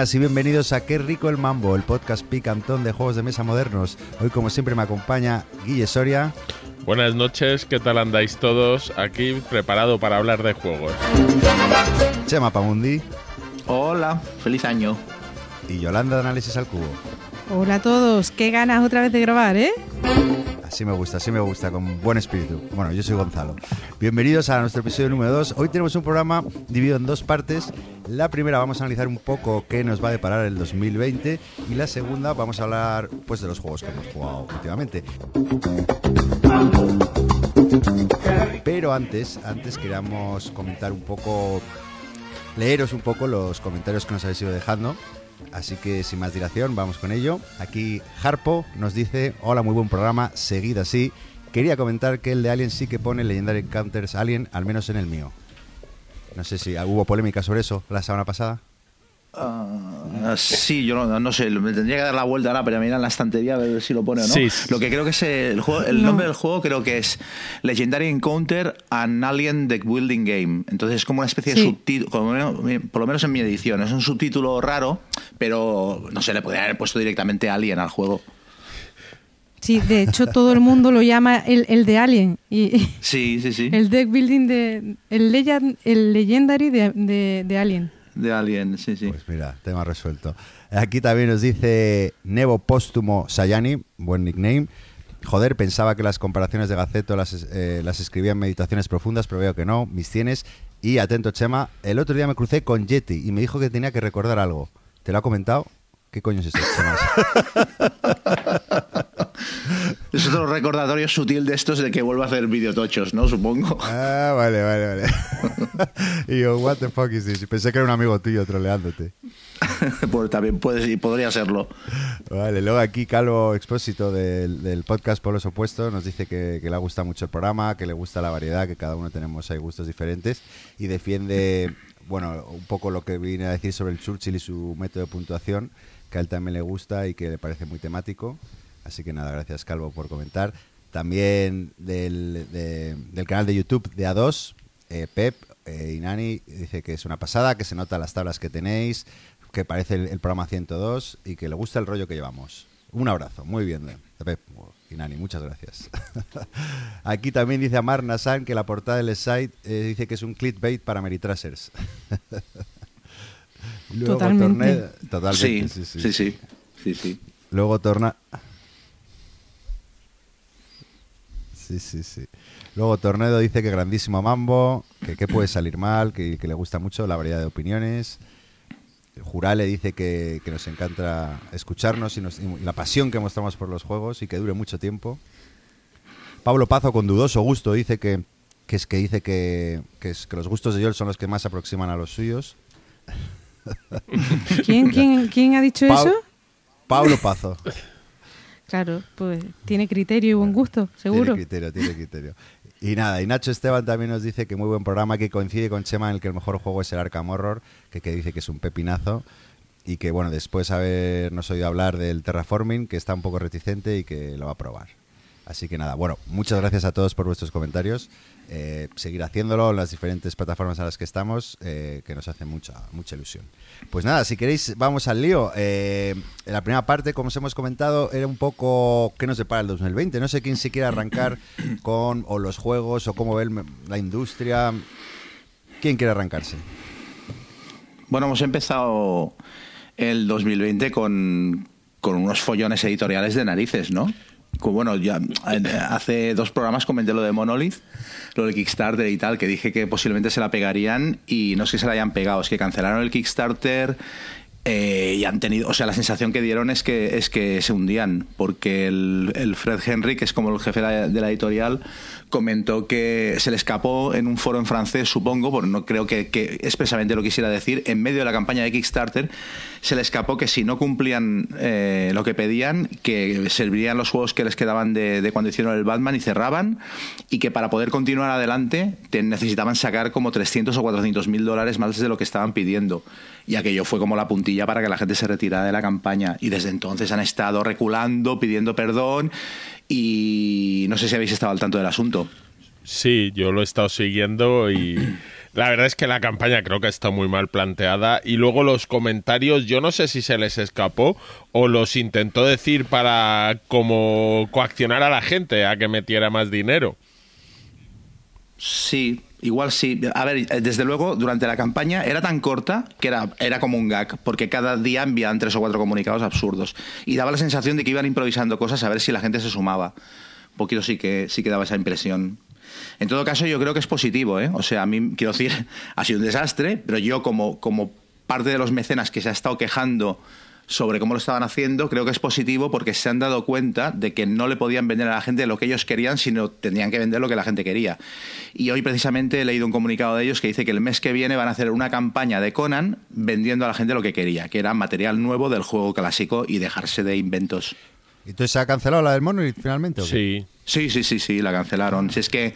buenas y bienvenidos a Qué rico el mambo, el podcast picantón de juegos de mesa modernos. Hoy como siempre me acompaña Guille Soria. Buenas noches, ¿qué tal andáis todos? Aquí preparado para hablar de juegos. Chema Pamundi. Hola, feliz año. Y Yolanda de Análisis al Cubo. Hola a todos, qué ganas otra vez de grabar, ¿eh? Así me gusta, así me gusta, con buen espíritu. Bueno, yo soy Gonzalo. Bienvenidos a nuestro episodio número 2. Hoy tenemos un programa dividido en dos partes. La primera vamos a analizar un poco qué nos va a deparar el 2020 y la segunda vamos a hablar pues de los juegos que hemos jugado últimamente. Pero antes, antes queríamos comentar un poco, leeros un poco los comentarios que nos habéis ido dejando. Así que sin más dilación, vamos con ello. Aquí Harpo nos dice, hola, muy buen programa, seguid así. Quería comentar que el de Alien sí que pone Legendary Encounters Alien, al menos en el mío. No sé si hubo polémica sobre eso la semana pasada. Uh, sí, yo no, no, sé, me tendría que dar la vuelta ahora, pero mirar en la estantería a ver si lo pone o no. Sí. Lo que creo que es el, juego, el No. nombre del juego creo que es Legendary Encounter an Alien Deck Building Game. Entonces es como una especie de subtítulo, por lo menos- por lo menos en mi edición, es un subtítulo raro, pero no sé, le podría haber puesto directamente Alien al juego. Sí, de hecho todo el mundo lo llama el, el de Alien y Sí, sí, sí. el deck building de el, legend, el legendary de, de- de Alien. De Alien, sí, sí. Pues mira, tema resuelto. Aquí también nos dice Nevo Póstumo Sayani, buen nickname. Joder, pensaba que las comparaciones de Gaceto las, eh, las escribía en meditaciones profundas, pero veo que no. Mis tienes. Y atento, Chema, el otro día me crucé con Yeti y me dijo que tenía que recordar algo. ¿Te lo ha comentado? ¿Qué coño es esto, Chema? Es otro recordatorio sutil de estos de que vuelva a hacer videotochos, ¿no? Supongo. ah, vale, vale, vale. y yo, what the fuck is this? Pensé que era un amigo tuyo troleándote. pues también puede, podría serlo. Vale, luego aquí Calvo Expósito del, del podcast Polos Opuestos nos dice que, que le gusta mucho el programa, que le gusta la variedad, que cada uno tenemos ahí gustos diferentes y defiende, bueno, un poco lo que vine a decir sobre el Churchill y su método de puntuación, que a él también le gusta y que le parece muy temático. Así que nada, gracias Calvo por comentar. También del, de- del canal de YouTube de A2, eh, Pep eh, y Nani dice que es una pasada, que se nota las tablas que tenéis, que parece el, el programa 102 y que le gusta el rollo que llevamos. Un abrazo, muy bien, de Pep y Nani, muchas gracias. Aquí también dice Amar Nassan que la portada del site eh, dice que es un clickbait para Meritrasers. Luego Totalmente. Torned- Totalmente, Sí, sí, sí. sí, sí. Luego torna. Sí, sí, sí. Luego Tornedo dice que grandísimo mambo, que qué puede salir mal, que, que le gusta mucho la variedad de opiniones. Jurale dice que, que nos encanta escucharnos y, nos- y la pasión que mostramos por los juegos y que dure mucho tiempo. Pablo Pazo con dudoso gusto dice que, que es que dice que, que es que los gustos de Joel son los que más se aproximan a los suyos. ¿Quién, quién, quién ha dicho eso? Pablo Pazo. Claro, pues tiene criterio y buen gusto, seguro. Tiene criterio, tiene criterio. Y nada, y Nacho Esteban también nos dice que muy buen programa, que coincide con Chema en el que el mejor juego es el Arkham Horror, que, que dice que es un pepinazo. Y que bueno, después habernos oído hablar del Terraforming, que está un poco reticente y que lo va a probar. Así que nada, bueno, muchas gracias a todos por vuestros comentarios. Eh, seguir haciéndolo en las diferentes plataformas a las que estamos, eh, que nos hace mucha, mucha ilusión. Pues nada, si queréis, vamos al lío. Eh, en la primera parte, como os hemos comentado, era un poco qué nos depara el 2020. No sé quién se quiere arrancar con o los juegos o cómo ve la industria. ¿Quién quiere arrancarse? Bueno, hemos empezado el 2020 con, con unos follones editoriales de narices, ¿no? Bueno, ya hace dos programas comenté lo de Monolith, lo del Kickstarter y tal, que dije que posiblemente se la pegarían y no es que se la hayan pegado, es que cancelaron el Kickstarter eh, y han tenido, o sea, la sensación que dieron es que, es que se hundían, porque el, Fred Henry, que es como el jefe de la editorial, comentó que se le escapó en un foro en francés, supongo, porque no creo que, que expresamente lo quisiera decir, en medio de la campaña de Kickstarter, se le escapó que si no cumplían eh, lo que pedían, que servirían los juegos que les quedaban de, de cuando hicieron el Batman y cerraban, y que para poder continuar adelante te necesitaban sacar como 300 o 400 mil dólares más de lo que estaban pidiendo. Y aquello fue como la puntilla para que la gente se retirara de la campaña. Y desde entonces han estado reculando, pidiendo perdón, y no sé si habéis estado al tanto del asunto. Sí, yo lo he estado siguiendo y La verdad es que la campaña creo que está muy mal planteada y luego los comentarios yo no sé si se les escapó o los intentó decir para como coaccionar a la gente a que metiera más dinero. Sí, igual sí. A ver, desde luego, durante la campaña era tan corta que era, era como un gag, porque cada día enviaban tres o cuatro comunicados absurdos. Y daba la sensación de que iban improvisando cosas a ver si la gente se sumaba. Un poquito sí que, sí que daba esa impresión. En todo caso, yo creo que es positivo, ¿eh? O sea, a mí, quiero decir, ha sido un desastre, pero yo como, como parte de los mecenas que se ha estado quejando sobre cómo lo estaban haciendo, creo que es positivo porque se han dado cuenta de que no le podían vender a la gente lo que ellos querían, sino tenían que vender lo que la gente quería. Y hoy precisamente he leído un comunicado de ellos que dice que el mes que viene van a hacer una campaña de Conan vendiendo a la gente lo que quería, que era material nuevo del juego clásico y dejarse de inventos. ¿Entonces se ha cancelado la del Monolith finalmente? ¿o qué? Sí. Sí, sí, sí, sí, la cancelaron. Si es que,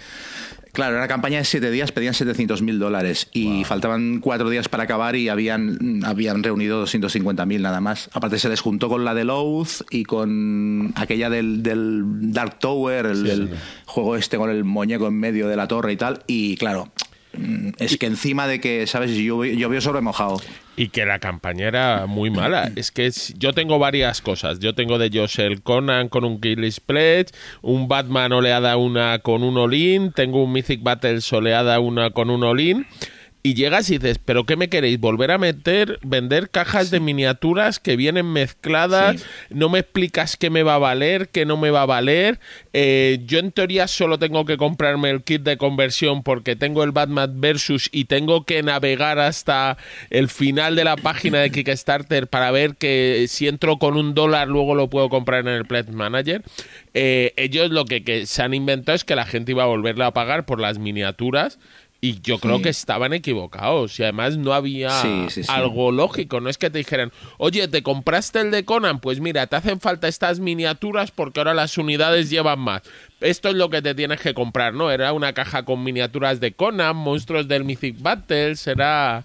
claro, era una campaña de siete días, pedían 700 mil dólares y faltaban cuatro días para acabar y habían, habían reunido 250 mil nada más. Aparte se les juntó con la de Oath y con aquella del, del Dark Tower, el, el juego este con el muñeco en medio de la torre y tal. Y claro, mm, es que encima de que, ¿sabes? Llovió, llovió sobre mojado. Y que la campaña era muy mala. Es que es- yo tengo varias cosas. Yo tengo de ellos el Conan con un Kill Pledge, un Batman oleada una con un All-In, tengo un Mythic Battles oleada una con un All-In. Y llegas y dices, ¿pero qué me queréis? ¿Volver a meter, vender cajas de miniaturas que vienen mezcladas? Sí. No me explicas qué me va a valer, qué no me va a valer. Eh, yo en teoría solo tengo que comprarme el kit de conversión porque tengo el Batman Versus y tengo que navegar hasta el final de la página de Kickstarter para ver que si entro con un dólar luego lo puedo comprar en el Pledge Manager. Eh, ellos lo que, que se han inventado es que la gente iba a volverle a pagar por las miniaturas. Y yo creo Sí. que estaban equivocados. Y además no había Sí, sí, sí. algo lógico. No es que te dijeran, oye, ¿te compraste el de Conan? Pues mira, te hacen falta estas miniaturas porque ahora las unidades llevan más. Esto es lo que te tienes que comprar, ¿no? Era una caja con miniaturas de Conan, monstruos del Mythic Battles, era...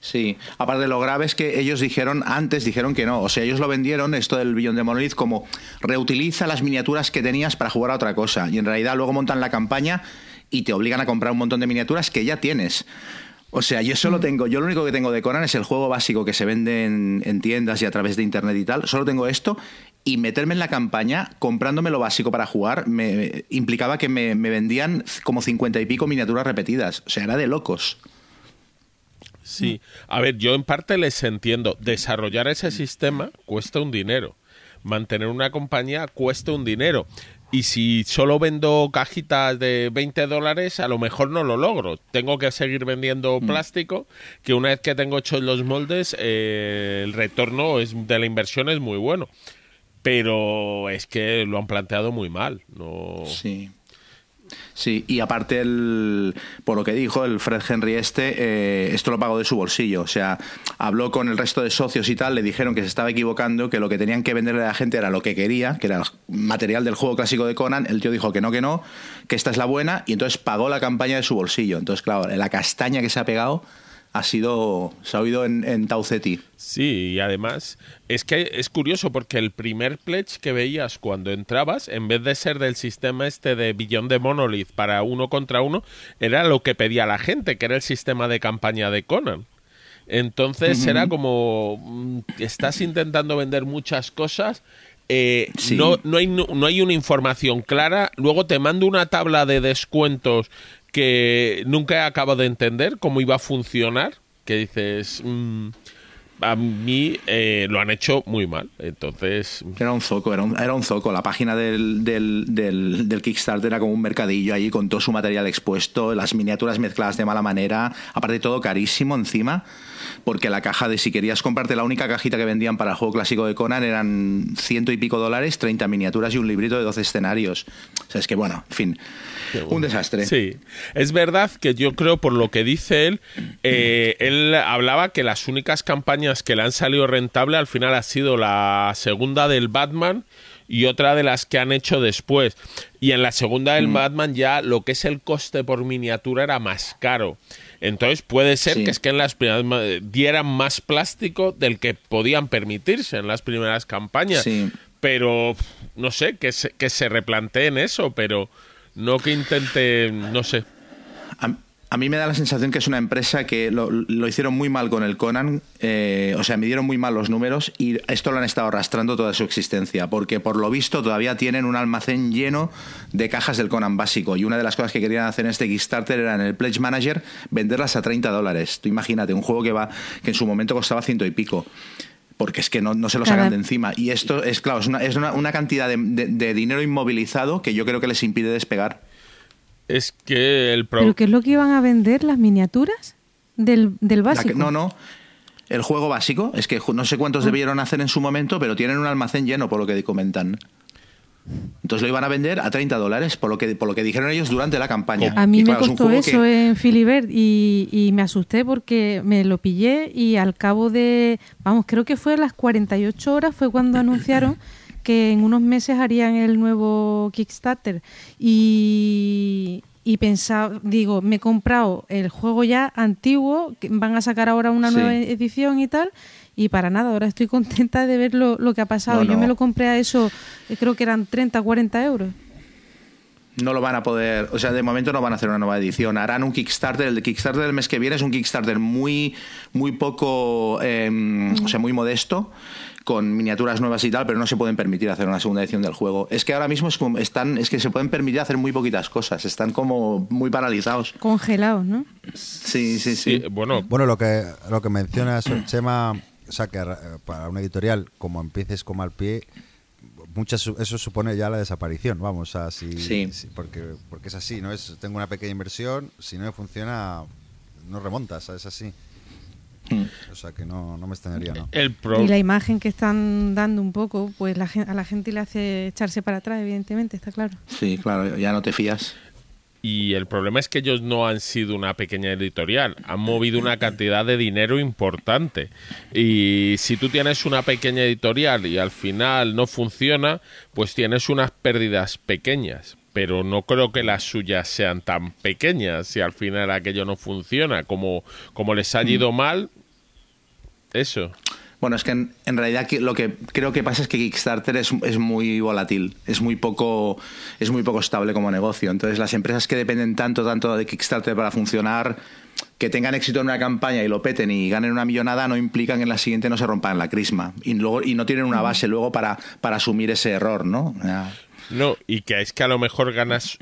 Sí, aparte lo grave es que ellos dijeron, antes dijeron que no, o sea, ellos lo vendieron, esto del billón de Monolith, como reutiliza las miniaturas que tenías para jugar a otra cosa, y en realidad luego montan la campaña y te obligan a comprar un montón de miniaturas que ya tienes. O sea, yo solo tengo, yo lo único que tengo de Conan es el juego básico que se vende en, en tiendas y a través de internet y tal, solo tengo esto y meterme en la campaña comprándome lo básico para jugar me implicaba que me, me vendían como cincuenta y pico miniaturas repetidas, o sea, era de locos. Sí. A ver, yo en parte les entiendo. Desarrollar ese sistema cuesta un dinero. Mantener una compañía cuesta un dinero. Y si solo vendo cajitas de 20 dólares, a lo mejor no lo logro. Tengo que seguir vendiendo plástico, que una vez que tengo hechos los moldes, eh, el retorno es, de la inversión es muy bueno. Pero es que lo han planteado muy mal. No... Sí. Sí, y aparte, el, por lo que dijo el Fred Henry este, eh, esto lo pagó de su bolsillo. O sea, habló con el resto de socios y tal, le dijeron que se estaba equivocando, que lo que tenían que venderle a la gente era lo que quería, que era material del juego clásico de Conan. El tío dijo que no, que no, que esta es la buena, y entonces pagó la campaña de su bolsillo. Entonces, claro, la castaña que se ha pegado ha sido, se ha oído en, en Tauceti. Sí, y además es que es curioso porque el primer pledge que veías cuando entrabas, en vez de ser del sistema este de billón de Monolith para uno contra uno, era lo que pedía la gente, que era el sistema de campaña de Conan. Entonces era como mm, estás intentando vender muchas cosas. eh, Sí. no, no, hay, no, no hay una información clara. Luego te mando una tabla de descuentos que nunca he acabado de entender cómo iba a funcionar. Que dices, mm, a mí eh, lo han hecho muy mal. Entonces, Era un zoco, era un, era un zoco. La página del, del, del, del Kickstarter era como un mercadillo allí con todo su material expuesto, las miniaturas mezcladas de mala manera, aparte todo carísimo encima, porque la caja de si querías comprarte la única cajita que vendían para el juego clásico de Conan eran ciento y pico dólares, 30 miniaturas y un librito de 12 escenarios. O sea, es que bueno, en fin, un desastre. Sí, es verdad que yo creo, por lo que dice él, eh, él hablaba que las únicas campañas que le han salido rentable al final ha sido la segunda del Batman y otra de las que han hecho después. Y en la segunda Mm. del Batman ya lo que es el coste por miniatura era más caro. Entonces puede ser Sí. que es que en las primeras ma- dieran más plástico del que podían permitirse en las primeras campañas. Sí. Pero no sé, que se, que se replanteen eso, pero no que intente, no sé. A, a mí me da la sensación que es una empresa que lo, hicieron muy mal con el Conan, eh, o sea, midieron muy mal los números y esto lo han estado arrastrando toda su existencia, porque por lo visto todavía tienen un almacén lleno de cajas del Conan básico y una de las cosas que querían hacer en este Kickstarter era en el Pledge Manager venderlas a 30 dólares. Tú imagínate, un juego que, va, que en su momento costaba ciento y pico porque es que no, se lo sacan de encima. Y esto es, claro, es una, es una, cantidad de dinero inmovilizado que yo creo que les impide despegar es que el ¿Pero qué es lo que iban a vender? ¿Las miniaturas del, del básico? no, no. El juego básico, es que no sé cuántos ah. debieron hacer en su momento, pero tienen un almacén lleno, por lo que comentan. Entonces lo iban a vender a 30 dólares, por lo que, por lo que dijeron ellos durante la campaña. A mí me costó eso en Filibert y, y, me asusté porque me lo pillé y al cabo de, vamos, creo que fue a las 48 horas fue cuando anunciaron que en unos meses harían el nuevo Kickstarter y, y pensaba, digo, me he comprado el juego ya antiguo, que van a sacar ahora una nueva edición y tal, y para nada, ahora estoy contenta de ver lo, que ha pasado. Yo me lo compré a eso, eh, creo que eran 30, 40 euros. No lo van a poder, o sea, de momento no van a hacer una nueva edición. Harán un Kickstarter, el Kickstarter del mes que viene es un Kickstarter muy, muy poco, em, o sea, muy modesto con miniaturas nuevas y tal, pero no se pueden permitir hacer una segunda edición del juego. Es que ahora mismo es, como, están, es que se pueden permitir hacer muy poquitas cosas, están como muy paralizados. Congelados, ¿no? Sí, sí, sí. bueno, bueno lo que lo que mencionas, Chema, o sea, que para una editorial, como empieces como al pie, muchas eso supone ya la desaparición, vamos, a sí. porque, porque es así, ¿no? Es, tengo una pequeña inversión, si no funciona, no remontas, es así. Mm. O sea que no, me extrañaría, ¿no? Y la imagen que están dando un poco, pues la, a la gente le hace echarse para atrás, evidentemente, está claro. Sí, claro, ya no te fías. Y el problema es que ellos no han sido una pequeña editorial, han movido una cantidad de dinero importante. Y si tú tienes una pequeña editorial y al final no funciona, pues tienes unas pérdidas pequeñas pero no creo que las suyas sean tan pequeñas si al final aquello no funciona. Como, como les ha ido mm. mal, eso. Bueno, es que en, realidad lo que creo que pasa es que Kickstarter es, es, muy volátil, es muy poco es muy poco estable como negocio. Entonces las empresas que dependen tanto tanto de Kickstarter para funcionar, que tengan éxito en una campaña y lo peten y ganen una millonada no implican que en la siguiente no se rompan la crisma y luego y no tienen una base luego para, para asumir ese error, ¿no? No, y que es que a lo mejor ganas,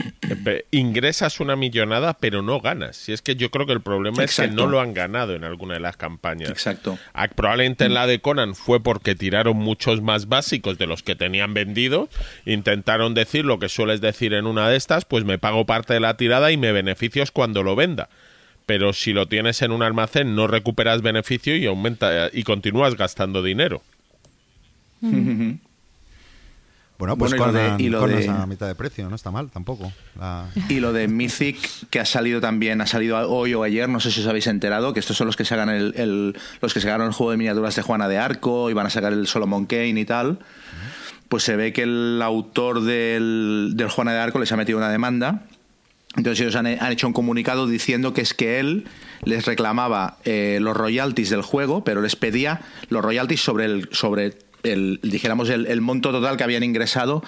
eh, ingresas una millonada, pero no ganas. Si es que yo creo que el problema es que no lo han ganado en alguna de las campañas. Exacto. Ah, probablemente en la de Conan fue porque tiraron muchos más básicos de los que tenían vendido. Intentaron decir lo que sueles decir en una de estas, pues me pago parte de la tirada y me beneficios cuando lo venda. Pero si lo tienes en un almacén, no recuperas beneficio y aumenta y continúas gastando dinero. Bueno, pues con, a mitad de precio, no está mal tampoco. Y lo de Mythic, que ha salido también, ha salido hoy o ayer, no sé si os habéis enterado, que estos son los que sacan el, el los que sacaron el juego de miniaturas de Juana de Arco y van a sacar el Solomon Kane y tal. Pues se ve que el autor del, del Juana de Arco les ha metido una demanda. Entonces ellos han, hecho un comunicado diciendo que es que él les reclamaba eh, los royalties del juego, pero les pedía los royalties sobre el, sobre el, dijéramos, el, monto total que habían ingresado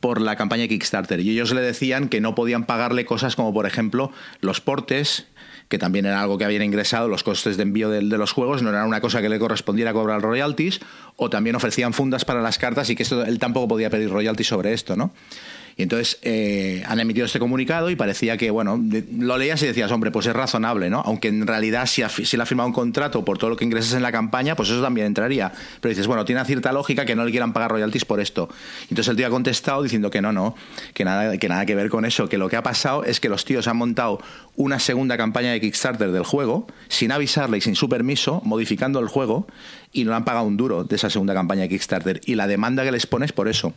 por la campaña Kickstarter. Y ellos le decían que no podían pagarle cosas como, por ejemplo, los portes, que también era algo que habían ingresado, los costes de envío de, de, los juegos, no era una cosa que le correspondiera cobrar royalties, o también ofrecían fundas para las cartas y que esto, él tampoco podía pedir royalties sobre esto, ¿no? Y entonces eh, han emitido este comunicado y parecía que, bueno, lo leías y decías, hombre, pues es razonable, ¿no? Aunque en realidad si, si le ha firmado un contrato por todo lo que ingresas en la campaña, pues eso también entraría. Pero dices, bueno, tiene cierta lógica que no le quieran pagar royalties por esto. Entonces el tío ha contestado diciendo que no, no, que nada, que nada que ver con eso, que lo que ha pasado es que los tíos han montado una segunda campaña de Kickstarter del juego, sin avisarle y sin su permiso, modificando el juego, y no le han pagado un duro de esa segunda campaña de Kickstarter. Y la demanda que les pones por eso.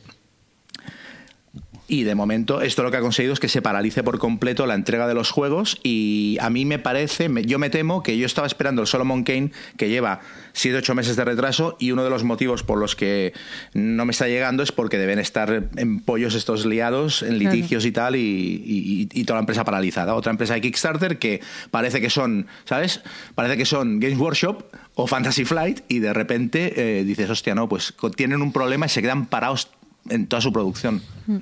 Y de momento esto lo que ha conseguido es que se paralice por completo la entrega de los juegos y a mí me parece, yo me temo que yo estaba esperando el Solomon Kane que lleva 7-8 meses de retraso y uno de los motivos por los que no me está llegando es porque deben estar en pollos estos liados, en litigios y tal y, toda la empresa paralizada. Otra empresa de Kickstarter que parece que son, ¿sabes? Parece que son Games Workshop o Fantasy Flight y de repente eh, dices, hostia, no, pues tienen un problema y se quedan parados en toda su producción. Mm.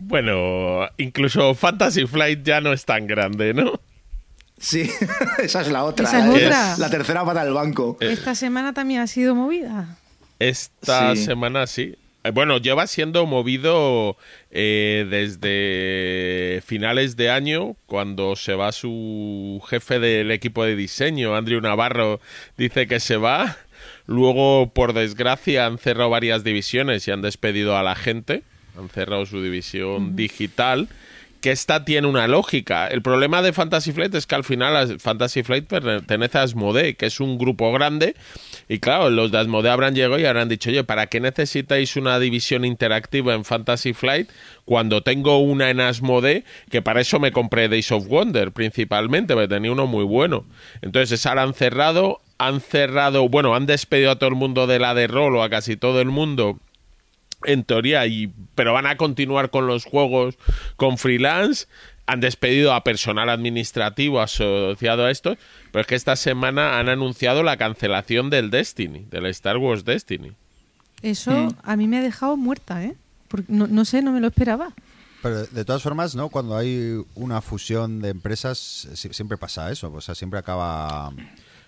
Bueno, incluso Fantasy Flight ya no es tan grande, ¿no? Sí, esa es la otra. Esa es la, otra. la tercera pata del banco. Esta semana también ha sido movida. Esta Sí. semana sí. Eh, Bueno, lleva siendo movido eh, desde finales de año, cuando se va su jefe del equipo de diseño, Andrew Navarro, dice que se va. Luego, por desgracia, han cerrado varias divisiones y han despedido a la gente. Han cerrado su división digital. Que esta tiene una lógica. El problema de Fantasy Flight es que al final as- Fantasy Flight pertenece a Asmodee, que es un grupo grande. Y claro, los de Asmodee habrán llegado y habrán dicho, oye, ¿para qué necesitáis una división interactiva en Fantasy Flight cuando tengo una en Asmodee? Que para eso me compré Days of Wonder principalmente, porque tenía uno muy bueno. Entonces, la han cerrado. Han cerrado, bueno, han despedido a todo el mundo de la de rol o a casi todo el mundo en teoría, y, pero van a continuar con los juegos con freelance. Han despedido a personal administrativo asociado a esto, pero es que esta semana han anunciado la cancelación del Destiny, del Star Wars Destiny. Eso Mm. a mí me ha dejado muerta, ¿eh? Porque no, no sé, no me lo esperaba. Pero de todas formas, ¿no? Cuando hay una fusión de empresas, si- siempre pasa eso. O sea, siempre acaba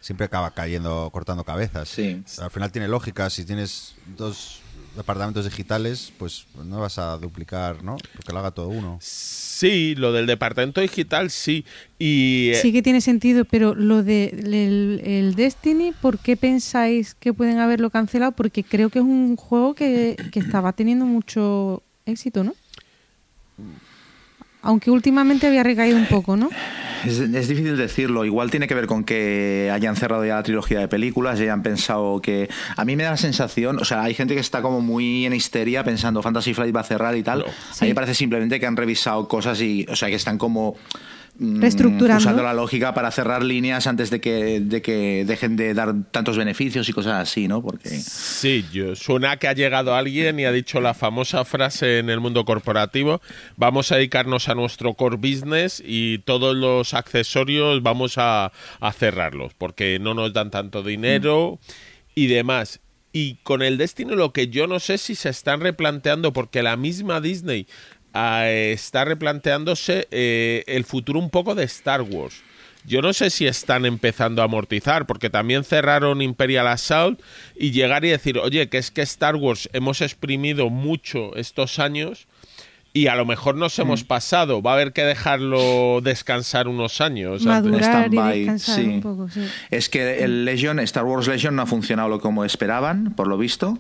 siempre acaba cayendo, cortando cabezas. Sí. Al final tiene lógica. Si tienes dos departamentos digitales, pues no vas a duplicar, ¿no? Porque lo haga todo uno. Sí, lo del departamento digital sí. Y eh, Sí que tiene sentido, pero lo de el, el Destiny, ¿por qué pensáis que pueden haberlo cancelado? Porque creo que es un juego que, que estaba teniendo mucho éxito, ¿no? Aunque últimamente había recaído un poco, ¿no? Es, es difícil decirlo. Igual tiene que ver con que hayan cerrado ya la trilogía de películas y hayan pensado que. A mí me da la sensación. O sea, hay gente que está como muy en histeria pensando Fantasy Flight va a cerrar y tal. No. A mí Sí. me parece simplemente que han revisado cosas y. O sea, que están como. Mm, Reestructurando. Usando la lógica para cerrar líneas antes de que, de que dejen de dar tantos beneficios y cosas así, ¿no? Porque. Sí, yo, suena que ha llegado alguien y ha dicho la famosa frase en el mundo corporativo, vamos a dedicarnos a nuestro core business y todos los accesorios vamos a, a cerrarlos porque no nos dan tanto dinero y demás. Y con el destino lo que yo no sé si se están replanteando porque la misma Disney ah, está replanteándose eh, el futuro un poco de Star Wars. Yo no sé si están empezando a amortizar, porque también cerraron Imperial Assault y llegar y decir, oye, que es que Star Wars hemos exprimido mucho estos años y a lo mejor nos Mm. hemos pasado. Va a haber que dejarlo descansar unos años. antes. Madurar y Stand-by, descansar sí. un poco, sí. Es que el Legion, Star Wars Legion no ha funcionado lo como esperaban, por lo visto.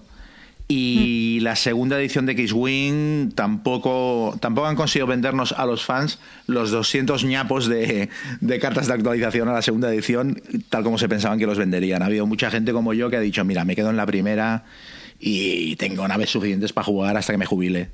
Y la segunda edición de X-Wing tampoco, tampoco han conseguido vendernos a los fans los 200 ñapos de, de cartas de actualización a la segunda edición, tal como se pensaban que los venderían. Ha habido mucha gente como yo que ha dicho, mira, me quedo en la primera y tengo naves suficientes para jugar hasta que me jubile.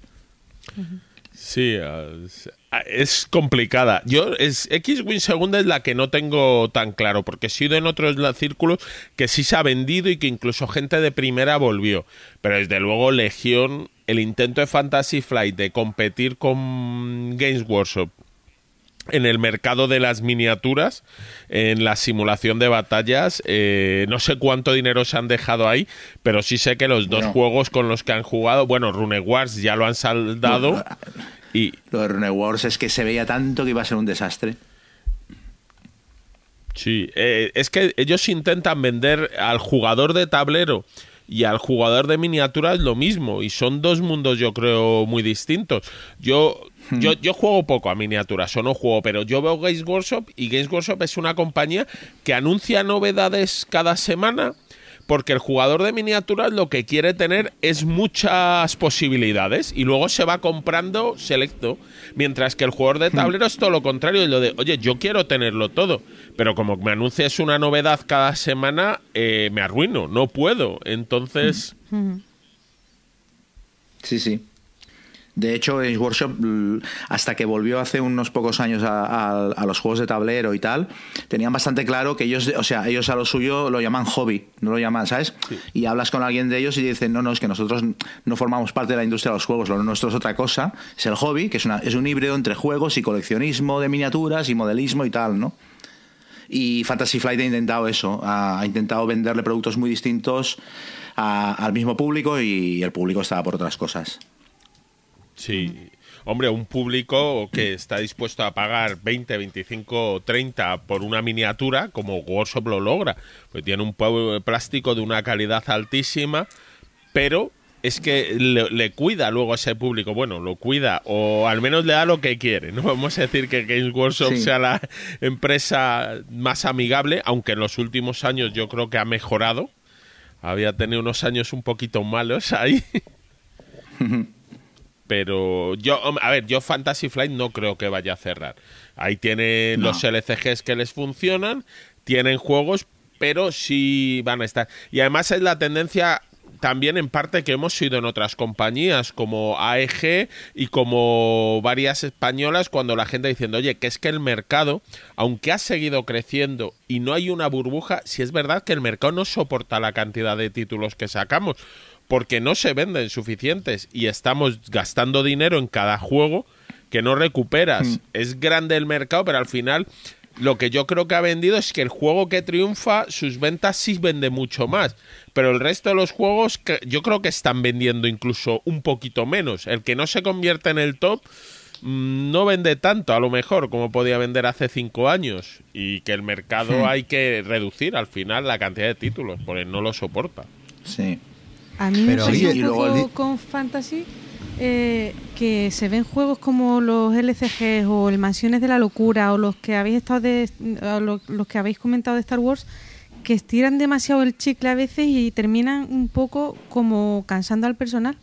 Sí, es, es complicada. Yo, es X-Wing segunda es la que no tengo tan claro, porque he sido en otros círculos que sí se ha vendido y que incluso gente de primera volvió. Pero desde luego, Legión, el intento de Fantasy Flight de competir con Games Workshop en el mercado de las miniaturas, en la simulación de batallas, eh, no sé cuánto dinero se han dejado ahí, pero sí sé que los dos juegos con los que han jugado, bueno, Rune Wars ya lo han saldado y Lo de Rune Wars es que se veía tanto que iba a ser un desastre. sí, eh, es que ellos intentan vender al jugador de tablero y al jugador de miniaturas lo mismo y son dos mundos yo creo muy distintos. Yo yo, yo juego poco a miniaturas o no juego, pero yo veo Games Workshop y Games Workshop es una compañía que anuncia novedades cada semana porque el jugador de miniaturas lo que quiere tener es muchas posibilidades y luego se va comprando selecto, mientras que el jugador de tablero es todo lo contrario, es lo de, oye, yo quiero tenerlo todo, pero como me anuncias una novedad cada semana, eh, me arruino, no puedo, entonces... Ujú. Sí, sí. De hecho, Games Workshop, hasta que volvió hace unos pocos años a, a- a los juegos de tablero y tal, tenían bastante claro que ellos, o sea, ellos a lo suyo lo llaman hobby, no lo llaman, ¿sabes? Y hablas con alguien de ellos y dicen, no, no, es que nosotros no formamos parte de la industria de los juegos, lo nuestro es otra cosa, es el hobby, que es, una, es un híbrido entre juegos y coleccionismo de miniaturas y modelismo y tal, ¿no? Y Fantasy Flight ha intentado eso, ha, ha intentado venderle productos muy distintos a- al mismo público y el público estaba por otras cosas. Sí. hombre, un público que está dispuesto a pagar 20, 25, 30 por una miniatura, como Workshop lo logra, pues tiene un plástico de una calidad altísima, pero es que le, cuida luego a ese público. Bueno, lo cuida o al menos le da lo que quiere. No vamos a decir que Games Workshop sea la empresa más amigable, aunque en los últimos años yo creo que ha mejorado. Había tenido unos años un poquito malos ahí. Pero yo, a ver, yo Fantasy Flight no creo que vaya a cerrar. Ahí tienen los LCGs que les funcionan, tienen juegos, pero sí van a estar. Y además es la tendencia también en parte que hemos sido en otras compañías como AEG y como varias españolas cuando la gente diciendo, oye, que es que el mercado, aunque ha seguido creciendo y no hay una burbuja, si es verdad que el mercado no soporta la cantidad de títulos que sacamos porque no se venden suficientes y estamos gastando dinero en cada juego que no recuperas. Mm. Es grande el mercado, pero al final lo que yo creo que ha vendido es que el juego que triunfa, sus ventas sí vende mucho más. Pero el resto de los juegos yo creo que están vendiendo incluso un poquito menos. El que no se convierte en el top mm, no vende tanto, a lo mejor, como podía vender hace cinco años. Y que el mercado hmm. hay que reducir al final la cantidad de títulos, porque no lo soporta. Sí. A mí me pasa un poco con Fantasy eh, que se ven juegos como los LCG o el Mansiones de la Locura o los que habéis estado de, los, que habéis comentado de Star Wars que estiran demasiado el chicle a veces y terminan un poco como cansando al personal.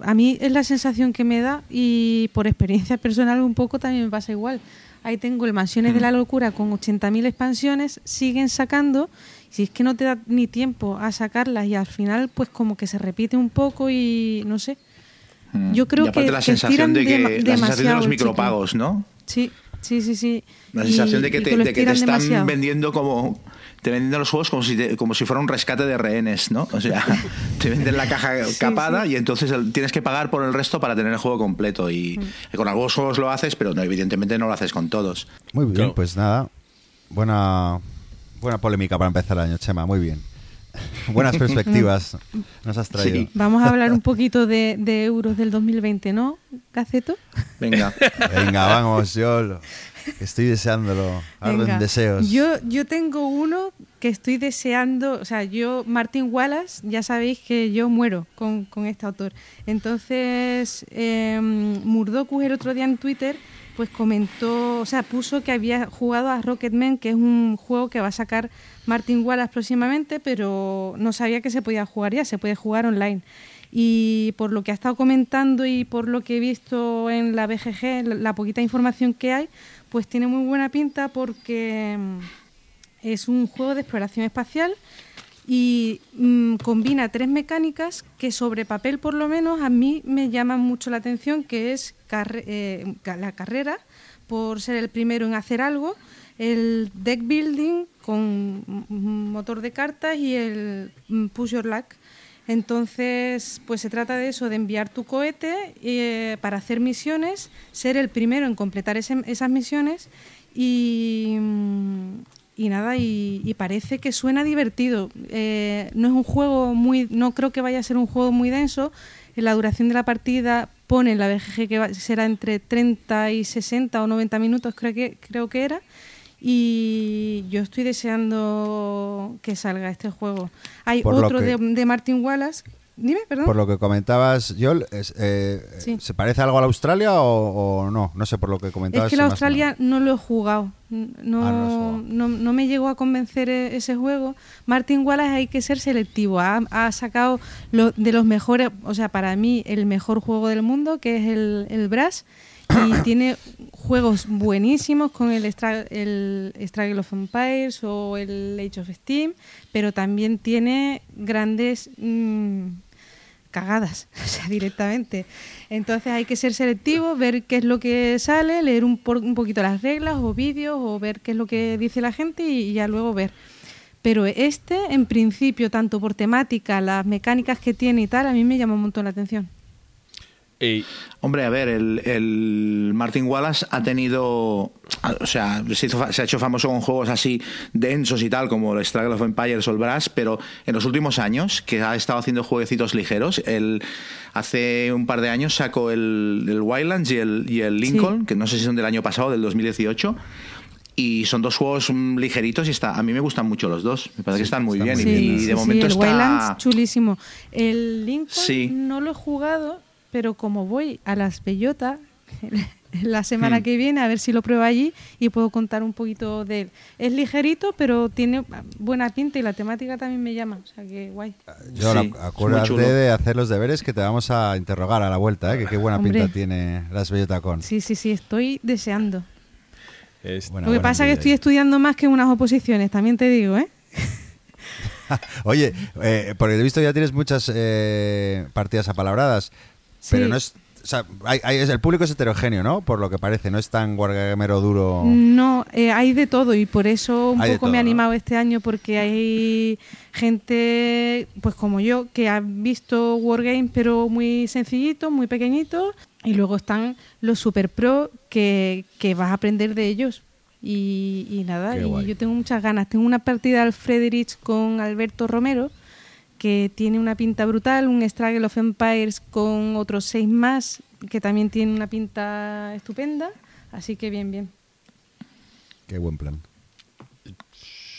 A mí es la sensación que me da y por experiencia personal un poco también me pasa igual. Ahí tengo el Mansiones de la Locura con 80.000 expansiones, siguen sacando, si es que no te da ni tiempo a sacarlas y al final pues como que se repite un poco y no sé, Mm. Yo creo y aparte que la sensación de que la sensación de los micropagos, ¿no? Sí, sí, sí, sí. La sensación de que te, de que te están vendiendo como te venden los juegos como si, como si fuera un rescate de rehenes, ¿no? O sea, te venden la caja capada y entonces tienes que pagar por el resto para tener el juego completo. Y mm. con algunos juegos lo haces, pero no, evidentemente no lo haces con todos. Muy bien, pues nada. Buena, buena polémica para empezar el año, Chema. Muy bien. Buenas perspectivas nos has traído. Vamos a hablar un poquito de, euros del 2020, ¿no, Gaceto? Venga. Venga, vamos, yo estoy deseándolo. Deseos. Yo, yo tengo uno que estoy deseando, o sea, yo, Martin Wallace, ya sabéis que yo muero con, este autor. Entonces, eh, Murdoku el otro día en Twitter pues comentó, o sea, puso que había jugado a Rocketman, que es un juego que va a sacar Martin Wallace próximamente, pero no sabía que se podía jugar ya, se puede jugar online. Y por lo que ha estado comentando y por lo que he visto en la BGG, la poquita información que hay, pues tiene muy buena pinta porque mm, es un juego de exploración espacial y mm, combina tres mecánicas que sobre papel por lo menos a mí me llaman mucho la atención, que es eh, la carrera por ser el primero en hacer algo, el deck building con motor de cartas y el mm, push your luck. Entonces, pues se trata de eso, de enviar tu cohete eh, para hacer misiones, ser el primero en completar esas misiones y, mm, y nada, y, parece que suena divertido. Eh, no es un juego muy, no creo que vaya a ser un juego muy denso. La duración de la partida pone en la BGG que será entre 30 y 60 o 90 minutos, creo que, creo que era. Y yo estoy deseando que salga este juego. Hay otro de, de Martin Wallace Dime, perdón. Por lo que comentabas, Joel, eh, ¿se parece algo a la Australia o, no? No sé por lo que comentabas. Es que la Australia no lo he jugado. No, ah, no, me llegó a convencer e-, ese juego. Martin Wallace hay que ser selectivo. Ha, sacado lo, de los mejores, o sea, para mí el mejor juego del mundo, que es el, el Brass. Y tiene juegos buenísimos con el, el Struggle of Empires o el Age of Steam, pero también tiene grandes mm, cagadas, o sea, directamente. Entonces hay que ser selectivo, ver qué es lo que sale, leer un, un poquito las reglas o vídeos o ver qué es lo que dice la gente y, ya luego ver. Pero este, en principio, tanto por temática, las mecánicas que tiene y tal, a mí me llama un montón la atención. Y Hombre, a ver, el, el Martin Wallace ha tenido. O sea, se, hizo se ha hecho famoso con juegos así densos y tal, como el Struggle of Empires o el Brass, pero en los últimos años, que ha estado haciendo jueguecitos ligeros, el, hace un par de años sacó el, el Wildlands y el, y el Lincoln, que no sé si son del año pasado, del 2018. Y son dos juegos mm, ligeritos y está. A mí me gustan mucho los dos. Me parece que están muy están bien. muy y, de sí, momento el está. Wildlands chulísimo. El Lincoln Sí. no lo he jugado, pero como voy a las Bellota la semana Hmm. que viene, a ver si lo pruebo allí y puedo contar un poquito de él. Es ligerito, pero tiene buena pinta y la temática también me llama. O sea que guay. Yo Sí, acuérdate de hacer los deberes que te vamos a interrogar a la vuelta, ¿eh? que qué buena Hombre. pinta tiene las Bellotacon. Sí, sí, sí, estoy deseando. es- Buena, Lo que pasa es que estoy estudiando más que unas oposiciones, también te digo, ¿eh? Oye, eh, porque he visto ya tienes muchas eh, partidas apalabradas, pero no es... O sea, hay- hay- el público es heterogéneo, ¿no? Por lo que parece, no es tan wargamero duro. No, eh, hay de todo y por eso un Hay poco me he animado este año porque hay gente, pues como yo, que ha visto Wargame pero muy sencillito, muy pequeñito y luego están los super pro que, que vas a aprender de ellos. Y, y nada, y yo tengo muchas ganas. Tengo una partida al Frederich con Alberto Romero que tiene una pinta brutal, un Struggle of Empires con otros seis más que también tiene una pinta estupenda. Así que bien, bien. Qué buen plan.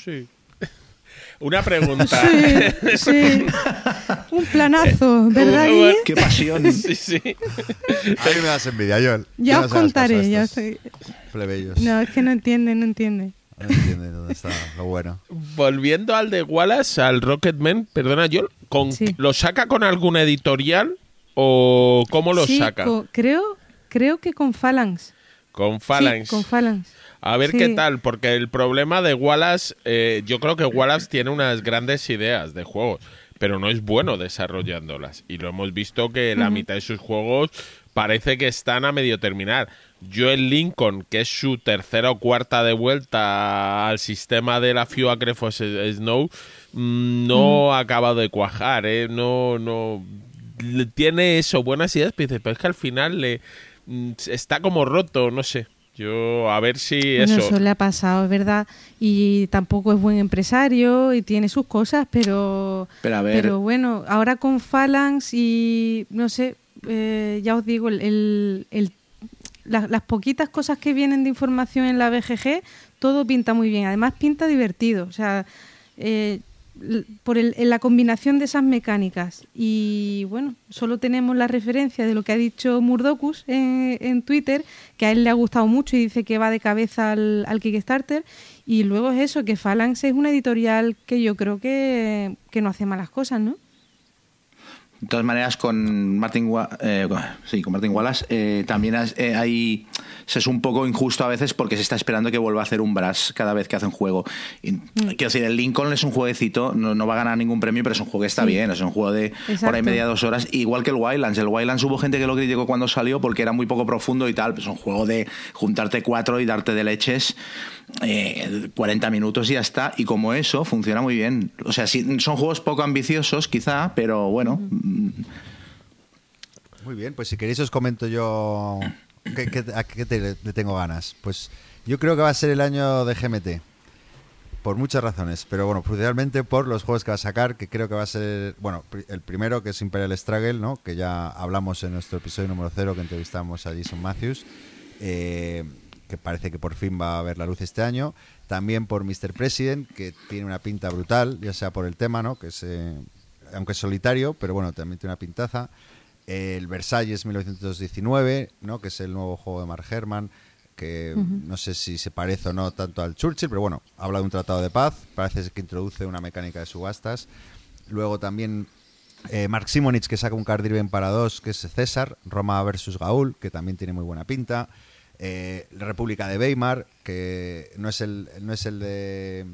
Sí. Una pregunta. Sí, sí. Un planazo, ¿verdad, Uh, Guille? ¡Qué pasión! sí, sí. A mí me das envidia, Joel. Ya os contaré, ya estoy... Plebeyos. No, es que no entiende, no entiende. No dónde está lo bueno. Volviendo al de Wallace, al Rocketman, perdona, yo, con, Sí. ¿lo saca con alguna editorial o cómo lo Sí, saca? co- creo, creo que con Phalanx. Con Phalanx. Sí, con Phalanx. A ver Sí. qué tal, porque el problema de Wallace, eh, yo creo que Wallace tiene unas grandes ideas de juegos, pero no es bueno desarrollándolas. Y lo hemos visto que la mitad de sus juegos parece que están a medio terminar. Yo el Lincoln, que es su tercera o cuarta de vuelta al sistema de la Few Acrefos Snow, mm, no ha acabado de cuajar, ¿eh? No, no... le- Tiene eso, buenas ideas, pero es que al final le mm, está como roto, no sé. Yo, a ver si Bueno, eso... le ha pasado, es verdad. Y tampoco es buen empresario y tiene sus cosas, pero, Pero a ver- bueno, ahora con Phalanx y no sé, eh, ya os digo, el, el- el- la- las poquitas cosas que vienen de información en la BGG, todo pinta muy bien. Además, pinta divertido. O sea, eh, por el- en la combinación de esas mecánicas y bueno, solo tenemos la referencia de lo que ha dicho Murdocus en, Twitter, que a él le ha gustado mucho y dice que va de cabeza al, al Kickstarter. Y luego es eso, que Phalanx es una editorial que yo creo que, que no hace malas cosas, ¿no? De todas maneras, con Martin, eh, sí, con Martin Wallace eh, también has- eh, hay, se es un poco injusto a veces porque se está esperando que vuelva a hacer un brass cada vez que hace un juego. Y, Quiero decir, el Lincoln es un jueguecito, no, no va a ganar ningún premio, pero es un juego que está bien, es un juego de Exacto. hora y media, dos horas, igual que el Wildlands. El Wildlands hubo gente que lo criticó cuando salió porque era muy poco profundo y tal, pues es un juego de juntarte cuatro y darte de leches. Eh, 40 minutos y ya está. Y como eso, funciona muy bien. O sea, son juegos poco ambiciosos, quizá, pero bueno. mm, Muy bien, pues si queréis os comento yo qué, qué- a qué te- le tengo ganas. Pues yo creo que va a ser el año de GMT. Por muchas razones, pero bueno, principalmente por los juegos que va a sacar, que creo que va a ser, bueno, el primero que es Imperial Struggle, ¿no? Que ya hablamos en nuestro episodio número cero que entrevistamos a Jason Matthews, eh, que parece que por fin va a ver la luz este año. También por Mr. President, que tiene una pinta brutal, ya sea por el tema, ¿no? Que es, eh, aunque es solitario, pero bueno, también tiene una pintaza. El Versalles 1919, ¿no? que es el nuevo juego de Mark Herman, que no sé si se parece o no tanto al Churchill, pero bueno, habla de un tratado de paz, parece que introduce una mecánica de subastas. Luego también eh, Mark Simonich, que saca un card driven para dos, que es César, Roma versus Gaul, que también tiene muy buena pinta. Eh, la República de Weimar, que no es el, no es el de,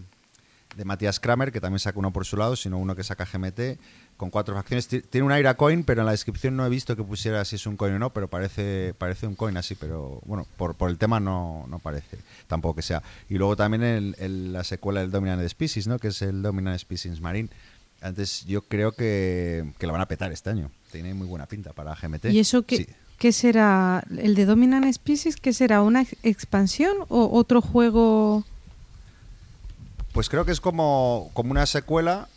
de Matías Kramer, que también saca uno por su lado, sino uno que saca GMT, con cuatro facciones. Ti- Tiene un Ira Coin, pero en la descripción no he visto que pusiera si es un coin o no, pero parece, parece un coin así, pero bueno, por, por el tema no, no parece tampoco que sea. Y luego también el- el- la secuela del Dominant Species, ¿no? que es el Dominant Species Marine. Antes yo creo que, que la van a petar este año. tiene muy buena pinta para GMT. ¿Y eso Sí. Qué será? ¿El de Dominant Species? ¿Qué será? ¿Una ex- expansión o otro juego? Pues creo que es como, como una secuela,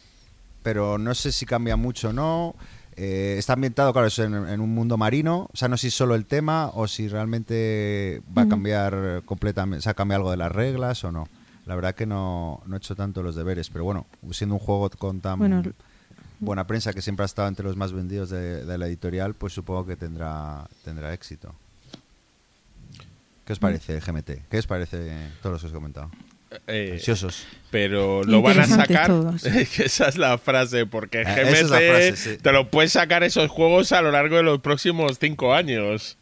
pero no sé si cambia mucho o no. Eh, está ambientado, claro, es en, en un mundo marino. O sea, no sé si solo el tema o si realmente va a cambiar completamente, o sea, cambia algo de las reglas o no. La verdad que no, no he hecho tanto los deberes, pero bueno, siendo un juego con tan Bueno, buena prensa que siempre ha estado entre los más vendidos de, de la editorial, pues supongo que tendrá, tendrá éxito. ¿Qué os parece, GMT? ¿Qué os parece todos los que os he comentado? Eh, Ansiosos. pero lo van a sacar. Esa es la frase, porque GMT esa es la frase, sí. te lo puedes sacar esos juegos a lo largo de los próximos cinco años.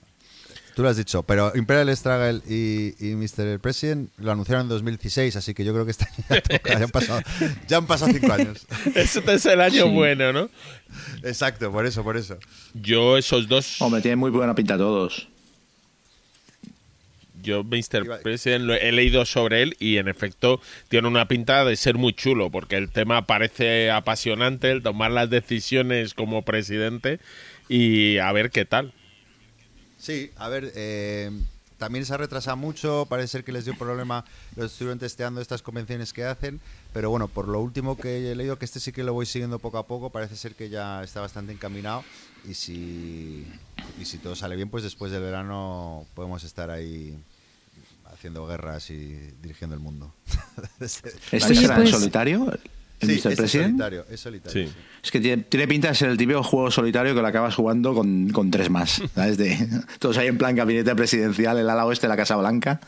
Tú lo has dicho, pero Imperial Struggle y, y Mr. President lo anunciaron en 2016, así que yo creo que este año ya, toca, ya han, pasado, ya han pasado cinco años. Este es el año Sí. bueno, ¿no? Exacto, por eso, por eso. Yo esos dos, Hombre, tienen muy buena pinta todos. yo Mr. President lo he leído sobre él y en efecto tiene una pinta de ser muy chulo, porque el tema parece apasionante, el tomar las decisiones como presidente y a ver qué tal. Sí, a ver, eh, también se ha retrasado mucho, parece ser que les dio problema, lo estuvieron testeando estas convenciones que hacen, pero bueno, por lo último que he leído, que este sí que lo voy siguiendo poco a poco, parece ser que ya está bastante encaminado y si, y si todo sale bien, pues después del verano podemos estar ahí haciendo guerras y dirigiendo el mundo. ¿Este será en solitario? ¿El Sí, Mr. es President? solitario, es solitario. Sí. sí. Es que tiene, tiene pinta de ser el típico juego solitario que lo acabas jugando con, con tres más. ¿sabes? De, todos ahí en plan gabinete presidencial, el ala oeste de la Casa Blanca.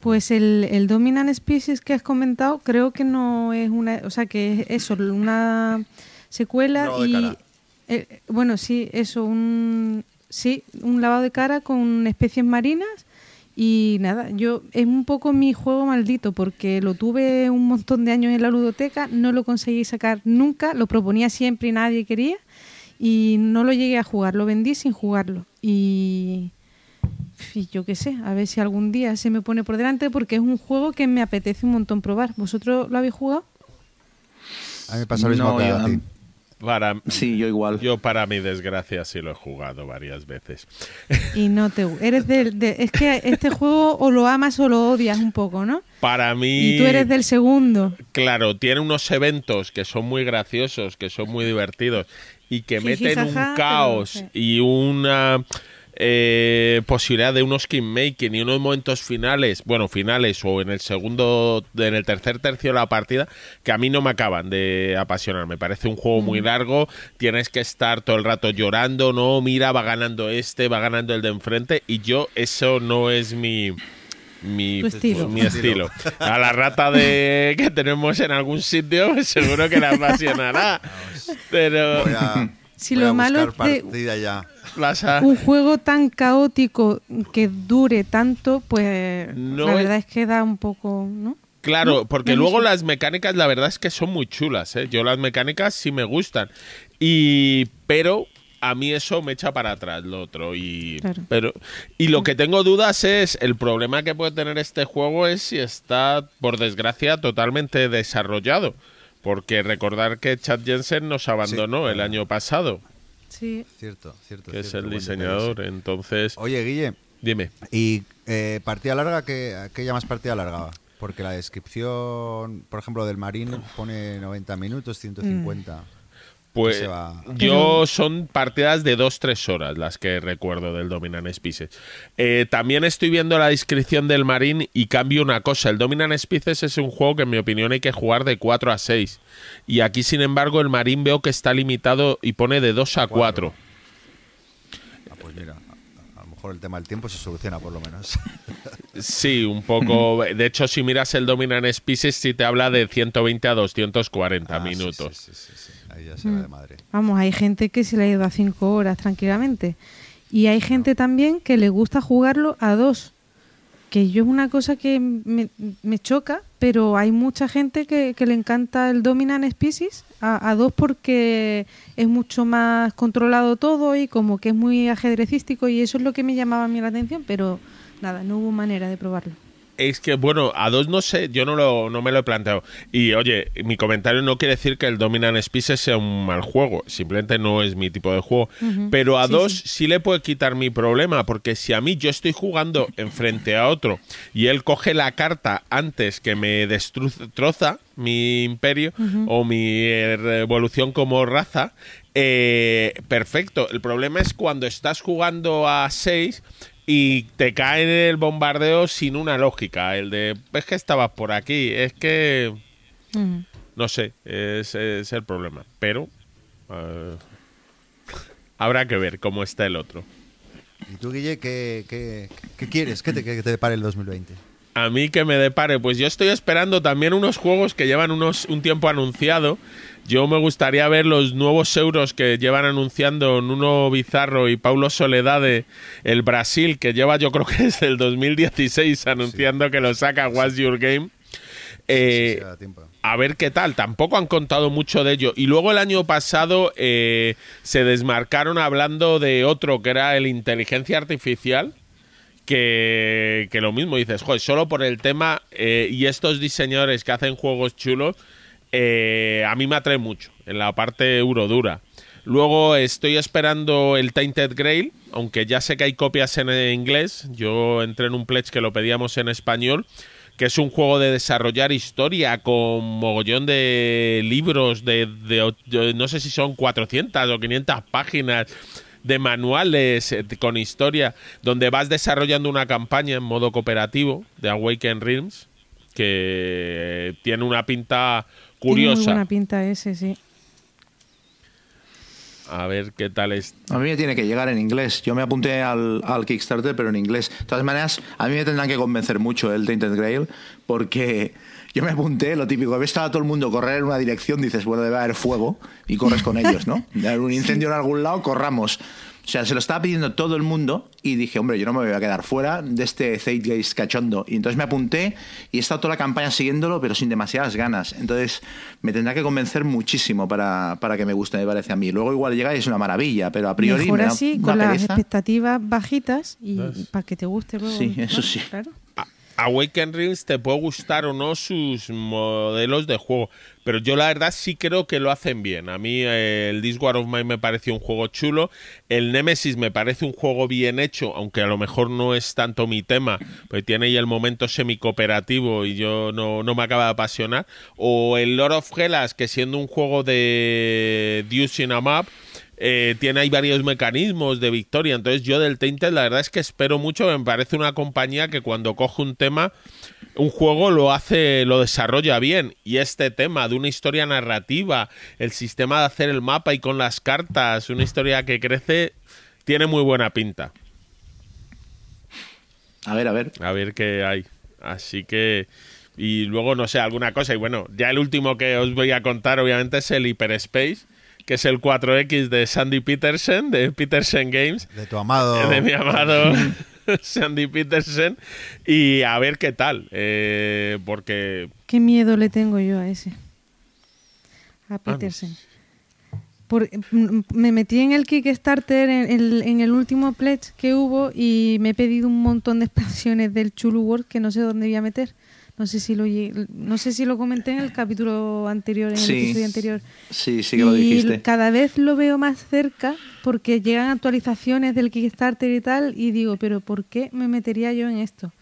Pues el, el Dominant Species que has comentado creo que no es una... O sea, que es eso, una secuela de y... eh, bueno, sí, eso, un... Sí, un lavado de cara con especies marinas y nada, yo es un poco mi juego maldito porque lo tuve un montón de años en la ludoteca, no lo conseguí sacar nunca, lo proponía siempre y nadie quería y no lo llegué a jugar, lo vendí sin jugarlo y, y yo qué sé, a ver si algún día se me pone por delante porque es un juego que me apetece un montón probar. ¿Vosotros lo habéis jugado? A mí me pasa lo mismo No, que yo- a ti. Para, Sí, yo igual. yo para mi desgracia sí lo he jugado varias veces. Y no te eres del de, es que este juego o lo amas o lo odias un poco, ¿no? Para mí Y tú eres del segundo. Claro, tiene unos eventos que son muy graciosos, que son muy divertidos y que Jiji, meten jaja, un caos y una eh, posibilidad de unos skin making y unos momentos finales, bueno, finales o en el segundo, en el tercer tercio de la partida, que a mí no me acaban de apasionar. Me parece un juego muy largo, tienes que estar todo el rato llorando, no, mira, va ganando este, va ganando el de enfrente y yo eso no es mi mi, estilo. mi estilo. A la rata de que tenemos en algún sitio seguro que la apasionará. Pero Voy a, Si voy lo a malo de- ya. Un juego tan caótico que dure tanto, pues No la es- verdad es que da un poco, ¿no? Claro, No, porque no luego sé. las mecánicas, la verdad es que son muy chulas, ¿eh? Yo las mecánicas sí me gustan. Y pero a mí eso me echa para atrás lo otro y Claro. pero y lo que tengo dudas es el problema que puede tener este juego es si está por desgracia totalmente desarrollado, porque recordar que Chad Jensen nos abandonó el año pasado, Sí. Cierto, cierto. que es el diseñador, entonces. Oye, Guille, dime. ¿y eh, partida larga qué, qué llamas partida larga? Porque la descripción, por ejemplo, del Marín pone 90 minutos, 150. Pues yo son partidas de 2-3 horas las que recuerdo del Dominant Species. Eh, también estoy viendo la descripción del Marín y cambio una cosa. El Dominant Species es un juego que en mi opinión hay que jugar de 4 a 6. Y aquí, sin embargo, el Marín veo que está limitado y pone de 2 a 4. Ah, pues mira, a, lo mejor el tema del tiempo se soluciona por lo menos. Sí, un poco. De hecho, si miras el Dominant Species, sí te habla de 120 a 240 Ah, sí, minutos. Sí, sí, sí, sí. Ahí ya se va de madre. Vamos, hay gente que se le ha ido a cinco horas tranquilamente. Y hay gente también que le gusta jugarlo a dos. Que yo es una cosa que me, me choca, pero hay mucha gente que, que le encanta el Dominant Species a, a dos porque es mucho más controlado todo y como que es muy ajedrecístico y eso es lo que me llamaba a mí la atención, pero nada, no hubo manera de probarlo. Es que, bueno, a dos no sé, yo no, lo, no me lo he planteado. Y oye, mi comentario no quiere decir que el Dominant Species sea un mal juego, simplemente no es mi tipo de juego. Pero a dos sí. le puede quitar mi problema, porque si a mí yo estoy jugando enfrente a otro y él coge la carta antes que me destroza mi imperio o mi evolución como raza, eh, perfecto. El problema es cuando estás jugando a 6 y te cae en el bombardeo sin una lógica. El de, es que estabas por aquí, es que... No sé, ese es el problema. Pero uh, habrá que ver cómo está el otro. ¿Y tú, Guille, qué, qué, qué quieres? ¿Qué te, que te depare el 2020? A mí que me depare, pues yo estoy esperando también unos juegos que llevan unos, un tiempo anunciado. Yo me gustaría ver los nuevos euros que llevan anunciando Nuno Bizarro y Paulo Soledade, el Brasil, que lleva yo creo que desde el 2016 anunciando que lo saca What's Your Game. Eh, a ver qué tal. Tampoco han contado mucho de ello. Y luego el año pasado eh, se desmarcaron hablando de otro que era el inteligencia artificial. Que, que lo mismo dices, joder, solo por el tema eh, y estos diseñadores que hacen juegos chulos, eh, a mí me atrae mucho en la parte eurodura. Luego estoy esperando el Tainted Grail, aunque ya sé que hay copias en inglés. Yo entré en un pledge que lo pedíamos en español que es un juego de desarrollar historia con mogollón de libros de, de, no sé si son 400 o 500 páginas de manuales con historia donde vas desarrollando una campaña en modo cooperativo de Awaken Realms que tiene una pinta curiosa. Tiene muy buena pinta ese, sí. A ver qué tal es. A mí me tiene que llegar en inglés. Yo me apunté al, al, Kickstarter, pero en inglés. De todas maneras, a mí me tendrán que convencer mucho el Tainted Grail, porque yo me apunté, lo típico, ves a todo el mundo correr en una dirección, dices, bueno, debe haber fuego, y corres con ellos, ¿no? De haber un incendio en algún lado, corramos. O sea, se lo estaba pidiendo todo el mundo y dije, hombre, yo no me voy a quedar fuera de este Zeitgeist cachondo. Y entonces me apunté y he estado toda la campaña siguiéndolo, pero sin demasiadas ganas. Entonces me tendrá que convencer muchísimo para, para que me guste, me parece a mí. Luego igual llega y es una maravilla, pero a priori Mejor me da así, una con las pereza. expectativas bajitas y para que te guste luego. Sí, eso sí. Claro. Awaken Realms te puede gustar o no sus modelos de juego, pero yo la verdad sí creo que lo hacen bien. A mí eh, el War of Mine me pareció un juego chulo, el Nemesis me parece un juego bien hecho, aunque a lo mejor no es tanto mi tema, pues tiene ahí el momento semi-cooperativo y yo no, no me acaba de apasionar. O el Lord of Hellas, que siendo un juego de Deuce in a Map, eh, tiene ahí varios mecanismos de victoria. Entonces yo del Tainted la verdad es que espero mucho, me parece una compañía que cuando coge un tema, un juego lo hace, lo desarrolla bien. Y este tema de una historia narrativa, el sistema de hacer el mapa y con las cartas, una historia que crece, tiene muy buena pinta. A ver, a ver. A ver qué hay. Así que... Y luego, no sé, alguna cosa. Y bueno, ya el último que os voy a contar, obviamente, es el Hyperspace que es el 4X de Sandy Peterson, de Peterson Games. De tu amado. De mi amado Sandy Peterson. Y a ver qué tal. Eh, porque. Qué miedo le tengo yo a ese. A Peterson. Por, me metí en el Kickstarter en el, en el, último pledge que hubo y me he pedido un montón de expansiones del Chulu World que no sé dónde voy a meter. No sé si lo no sé si lo comenté en el capítulo anterior, en sí, el episodio anterior. Sí, sí que lo dijiste. Y cada vez lo veo más cerca porque llegan actualizaciones del Kickstarter y tal y digo, pero ¿por qué me metería yo en esto?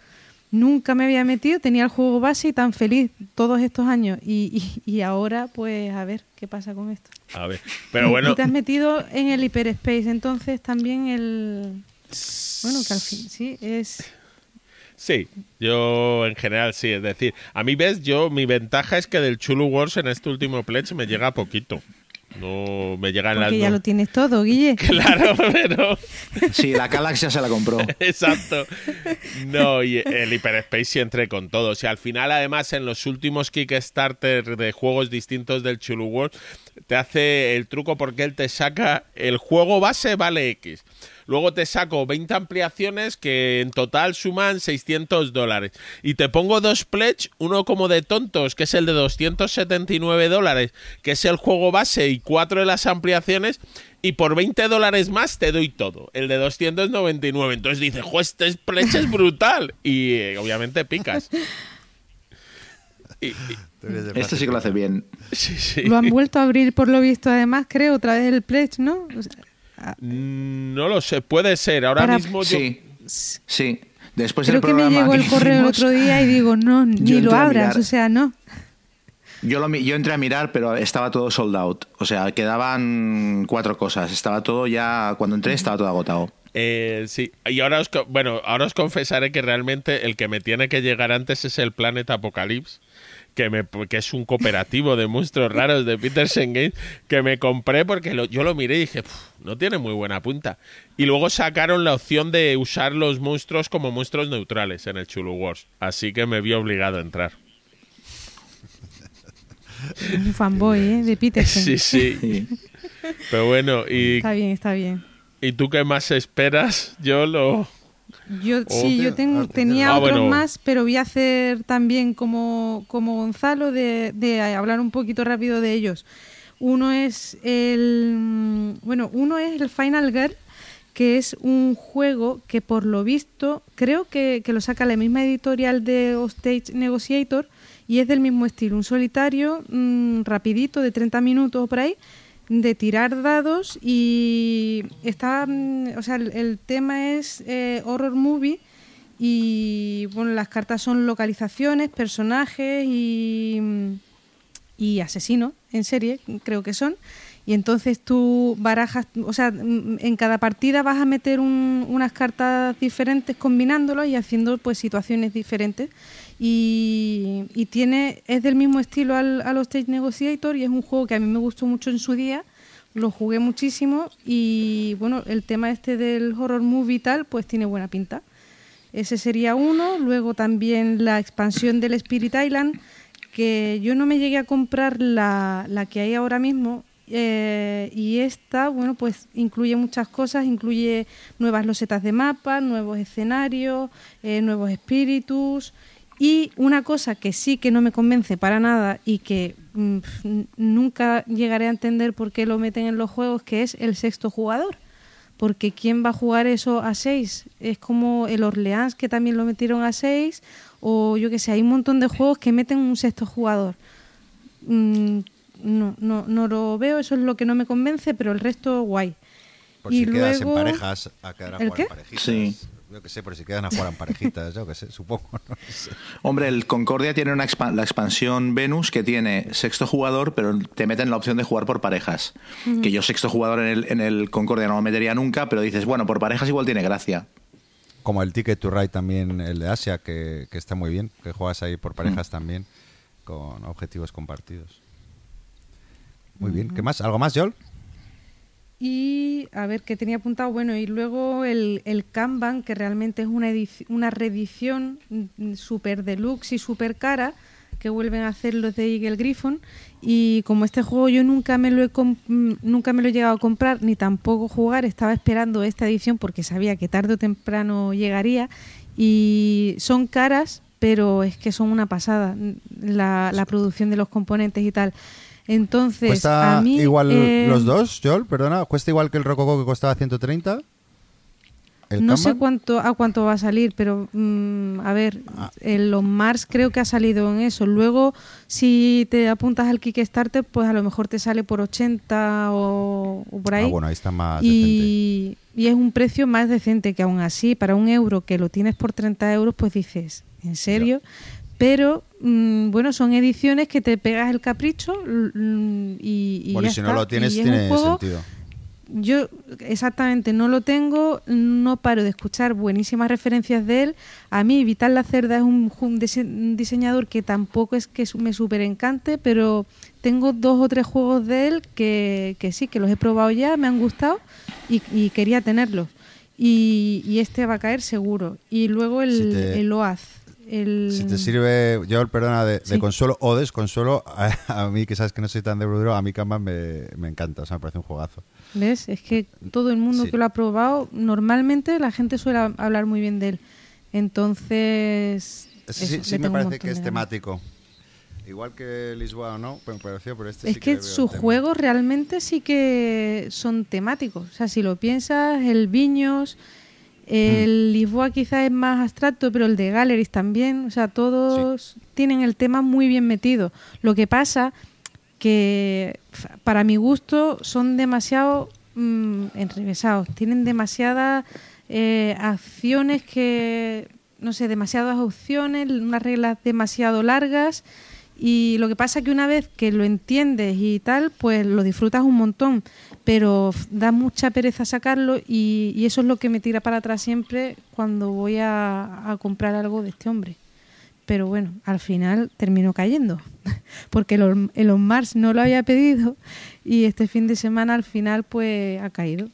Nunca me había metido, tenía el juego base y tan feliz todos estos años y, y, y ahora pues a ver qué pasa con esto. A ver, pero bueno. Y te has metido en el Hyperspace, entonces también el... Bueno, que al fin, sí, es... Sí, yo en general sí, es decir, a mí ves, yo mi ventaja es que del Chulu Wars en este último pledge me llega poquito. No me llega en Porque las ya no- lo tienes todo, Guille. Claro, pero Sí, la Galaxia se la compró. exacto. No, y el Hyperspace sí entré con todo. O sea, al final, además, en los últimos Kickstarter de juegos distintos del Chulu World, te hace el truco porque él te saca el juego base vale X. luego te saco 20 ampliaciones que en total suman 600 dólares. Y te pongo dos pledge, uno como de tontos, que es el de 279 dólares, que es el juego base, y cuatro de las ampliaciones y por 20 dólares más te doy todo, el de 299. Entonces dices, jo, este pledge es brutal. Y eh, obviamente picas. este sí que lo hace bien. Lo han vuelto a abrir por lo visto, además, creo, otra vez el pledge, ¿no? Mm, no lo sé, puede ser. Ahora mismo yo... Sí, sí. Después Creo que me llegó el correo el otro día y digo, no, ni lo abras, o sea, no. Yo, lo, yo entré a mirar, pero estaba todo sold out. O sea, quedaban cuatro cosas. Estaba todo ya, cuando entré, estaba todo agotado. Eh, sí, y ahora os, bueno, ahora os confesaré que realmente el que me tiene que llegar antes es el Planet Apocalypse. Que, me, que es un cooperativo de monstruos raros de Peter Games que me compré porque yo lo miré y dije, no tiene muy buena punta. Y luego sacaron la opción de usar los monstruos como monstruos neutrales en el Chulu Wars. Así que me vi obligado a entrar. Un fanboy, ¿eh? De Peterson. Sí, sí. Pero bueno, y... Está bien, está bien. ¿Y tú qué más esperas? Yo lo... Yo, sí, yo tengo, tenía ah, otros más, pero voy a hacer también como, como Gonzalo de, de, hablar un poquito rápido de ellos. Uno es el bueno, uno es el Final Girl, que es un juego que por lo visto creo que, que lo saca la misma editorial de Stage Negotiator, y es del mismo estilo, un solitario mm, rapidito de 30 minutos por ahí, de tirar dados y está, mm, o sea, el, tema es eh, horror movie y bueno, las cartas son localizaciones, personajes y, mm, y asesinos en serie, creo que son. Y entonces tú barajas, o sea, en cada partida vas a meter unas cartas diferentes combinándolo y haciendo pues situaciones diferentes y, tiene es del mismo estilo al, a los Stage Negotiator y es un juego que a mí me gustó mucho en su día. Lo jugué muchísimo y bueno el tema este del horror movie y tal pues tiene buena pinta. Ese sería uno. Luego también la expansión del Spirit Island que yo no me llegué a comprar la, la que hay ahora mismo eh, y esta, bueno, pues incluye muchas cosas, incluye nuevas losetas de mapa, nuevos escenarios, eh, nuevos espíritus, y una cosa que sí que no me convence para nada y que mm, nunca llegaré a entender por qué lo meten en los juegos, que es el sexto jugador. Porque ¿quién va a jugar eso a seis? Es como el Orleans, que también lo metieron a seis, o yo que sé, hay un montón de juegos que meten un sexto jugador. Mm, no, no, no lo veo, eso es lo que no me convence, pero el resto guay. Por y si luego... quedas en parejas, a quedar a ¿El qué? Sí yo que sé, por si quedan a jugar en parejitas, yo que sé, supongo. Hombre, el Concordia tiene una la expansión Venus que tiene sexto jugador, pero te meten la opción de jugar por parejas. Que yo sexto jugador en el, en el Concordia no lo metería nunca, pero dices, bueno, por parejas igual tiene gracia. Como el Ticket to Ride también, el de Asia, que, está muy bien, que juegas ahí por parejas también, con objetivos compartidos. Muy bien. ¿Qué más? ¿Algo más, Joel? Y a ver, qué tenía apuntado, bueno, y luego el, el Kanban, que realmente es una, una reedición super deluxe y super cara, que vuelven a hacer los de Eagle Griffon. Y como este juego yo nunca me lo he nunca me lo he llegado a comprar, ni tampoco jugar, estaba esperando esta edición porque sabía que tarde o temprano llegaría. Y son caras, pero es que son una pasada la, la producción de los componentes y tal. Entonces, ¿Cuesta a mí, igual eh, los dos, Joel? Perdona, ¿cuesta igual que el Rococo que costaba 130? no sé cuánto a cuánto va a salir, pero mm, a ver, ah. los Mars creo que ha salido en eso. Luego, si te apuntas al Kickstarter, pues a lo mejor te sale por 80 o, por ahí. Ah, bueno, ahí está más y, y es un precio más decente que aún así, para un euro que lo tienes por 30 euros, pues dices, ¿en serio? Pero mm, bueno, son ediciones que te pegas el capricho y, y bueno, y si no lo tienes, tiene sentido. Yo exactamente no lo tengo, no paro de escuchar buenísimas referencias de él. A mí Vital Lacerda es un, diseñador que tampoco es que me súper encante, pero tengo dos o tres juegos de él que, sí, que los he probado ya, me han gustado y, quería tenerlos. Y, este va a caer seguro. Y luego el, el OAZ el... Si te sirve, yo perdona, de, de consuelo o desconsuelo, a, a, mí que sabes que no soy tan de Brudero, a mí Kanban me, me, encanta, o sea, me parece un juegazo. ¿Ves? Es que todo el mundo sí. que lo ha probado, normalmente la gente suele hablar muy bien de él. Entonces... Sí, eso, sí me parece que es temático. Igual que Lisboa o no, me pareció, pero este es sí que, que sus juegos realmente sí que son temáticos. O sea, si lo piensas, el Viños, el mm. Lisboa quizás es más abstracto, pero el de Galleries también. O sea, todos sí. tienen el tema muy bien metido. Lo que pasa que, para mi gusto, son demasiado mmm, enrevesados. Tienen demasiadas eh, acciones que, no sé, demasiadas opciones, unas reglas demasiado largas. Y lo que pasa es que una vez que lo entiendes y tal, pues lo disfrutas un montón, pero da mucha pereza sacarlo y, y eso es lo que me tira para atrás siempre cuando voy a, a, comprar algo de este hombre. Pero bueno, al final terminó cayendo, porque Elon, Elon Mars no lo había pedido y este fin de semana al final pues ha caído.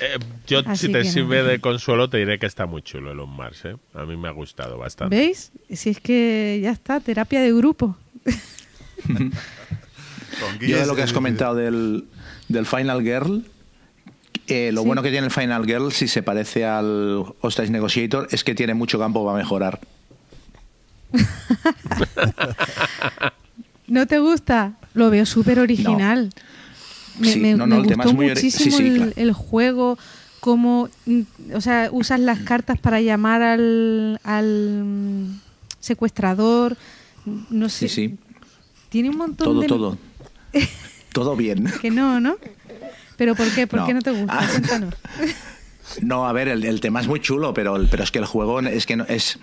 Eh, yo, Así si te sirve no. de consuelo, te diré que está muy chulo Elon Mars. ¿eh? A mí me ha gustado bastante. ¿Veis? Si es que ya está, terapia de grupo. yo de lo que has comentado del, del Final Girl, eh, lo sí. bueno que tiene el Final Girl, si se parece al Hostage Negotiator, es que tiene mucho campo para mejorar. ¿No te gusta? Lo veo súper original. No. Me, sí, me, no, no, me gustó muchísimo sí, el, claro. el, juego, cómo, o sea, usas las cartas para llamar al, al secuestrador, no sé. Sí, sí. Tiene un montón todo, de... Todo, todo bien. que no, ¿no? ¿Pero por qué? ¿Por no. qué no te gusta? Ah. Cuéntanos. No, a ver, el, el, tema es muy chulo, pero, pero es que el juego es que no, es...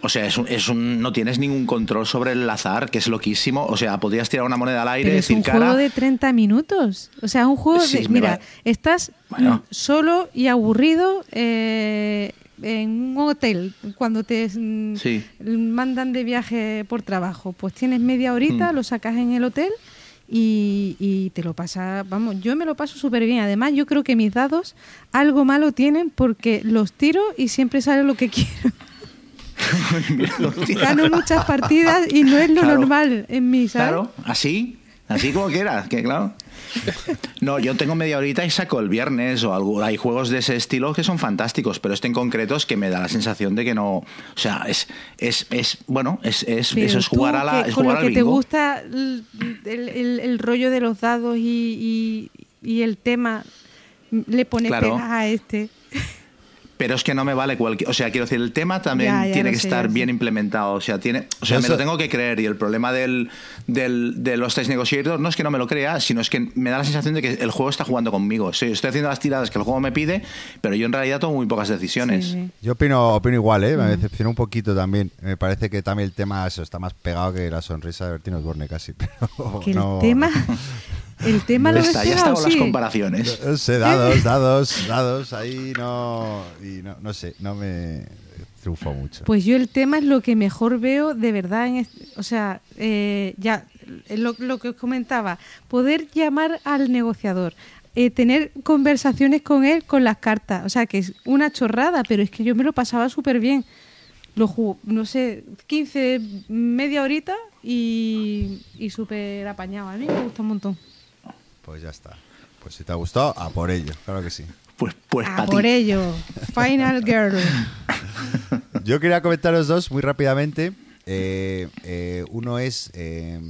O sea, es un, es un, no tienes ningún control sobre el azar, que es loquísimo. O sea, podrías tirar una moneda al aire Pero es decir un cara. juego de 30 minutos. O sea, un juego Sí, de. Mira, va- estás Bueno. solo y aburrido eh, en un hotel cuando te mm, Sí. mandan de viaje por trabajo. Pues tienes media horita, Mm. lo sacas en el hotel y, y te lo pasas. Vamos, yo me lo paso súper bien. Además, yo creo que mis dados algo malo tienen porque los tiro y siempre sale lo que quiero. Gano muchas partidas y no es lo Claro. normal en mí, ¿sabes? Claro, así, así como quieras, que claro. No, yo tengo media horita y saco el viernes o algo. Hay juegos de ese estilo que son fantásticos, pero este en concreto es que me da la sensación de que no. O sea, es, es, es bueno, es, es eso es jugar a la. que- Es con jugar lo al que te bingo. gusta el, el- el- el rollo de los dados y, y- y el tema, le pones Claro. pegas a este. Pero es que no me vale cualquier. O sea, quiero decir, el tema también Ya, ya tiene que sé, estar bien sé. implementado. O sea, tiene, o sea, Yo me lo tengo que creer. Y el problema del, del, de los test negotiators no es que no me lo crea, sino es que me da la sensación de que el juego está jugando conmigo. Sí, estoy haciendo las tiradas que el juego me pide, pero yo en realidad tomo muy pocas decisiones. Sí, sí. Yo opino, opino igual, ¿eh? me Mm. decepcionó un poquito también. Me parece que también el tema eso, está más pegado que la sonrisa de Bertino Osborne casi. Pero Que no- el tema, el tema lo Ya está, ya están las comparaciones. No sé, dados, dados, dados, ahí no. Y no, no sé, no me triunfó mucho. Pues yo el tema es lo que mejor veo de verdad. En est- o sea, eh, ya eh, lo, lo que os comentaba, poder llamar al negociador, eh, tener conversaciones con él con las cartas. O sea, que es una chorrada, pero es que yo me lo pasaba súper bien. Lo jugo, no sé, 15, media horita y, y súper apañado. A mí me gusta un montón. Pues ya está. Pues si te ha gustado, a por ello, claro que sí. Pues, pues para por ti. ello, Final Girl. Yo quería comentaros dos muy rápidamente. Eh, eh, uno es eh,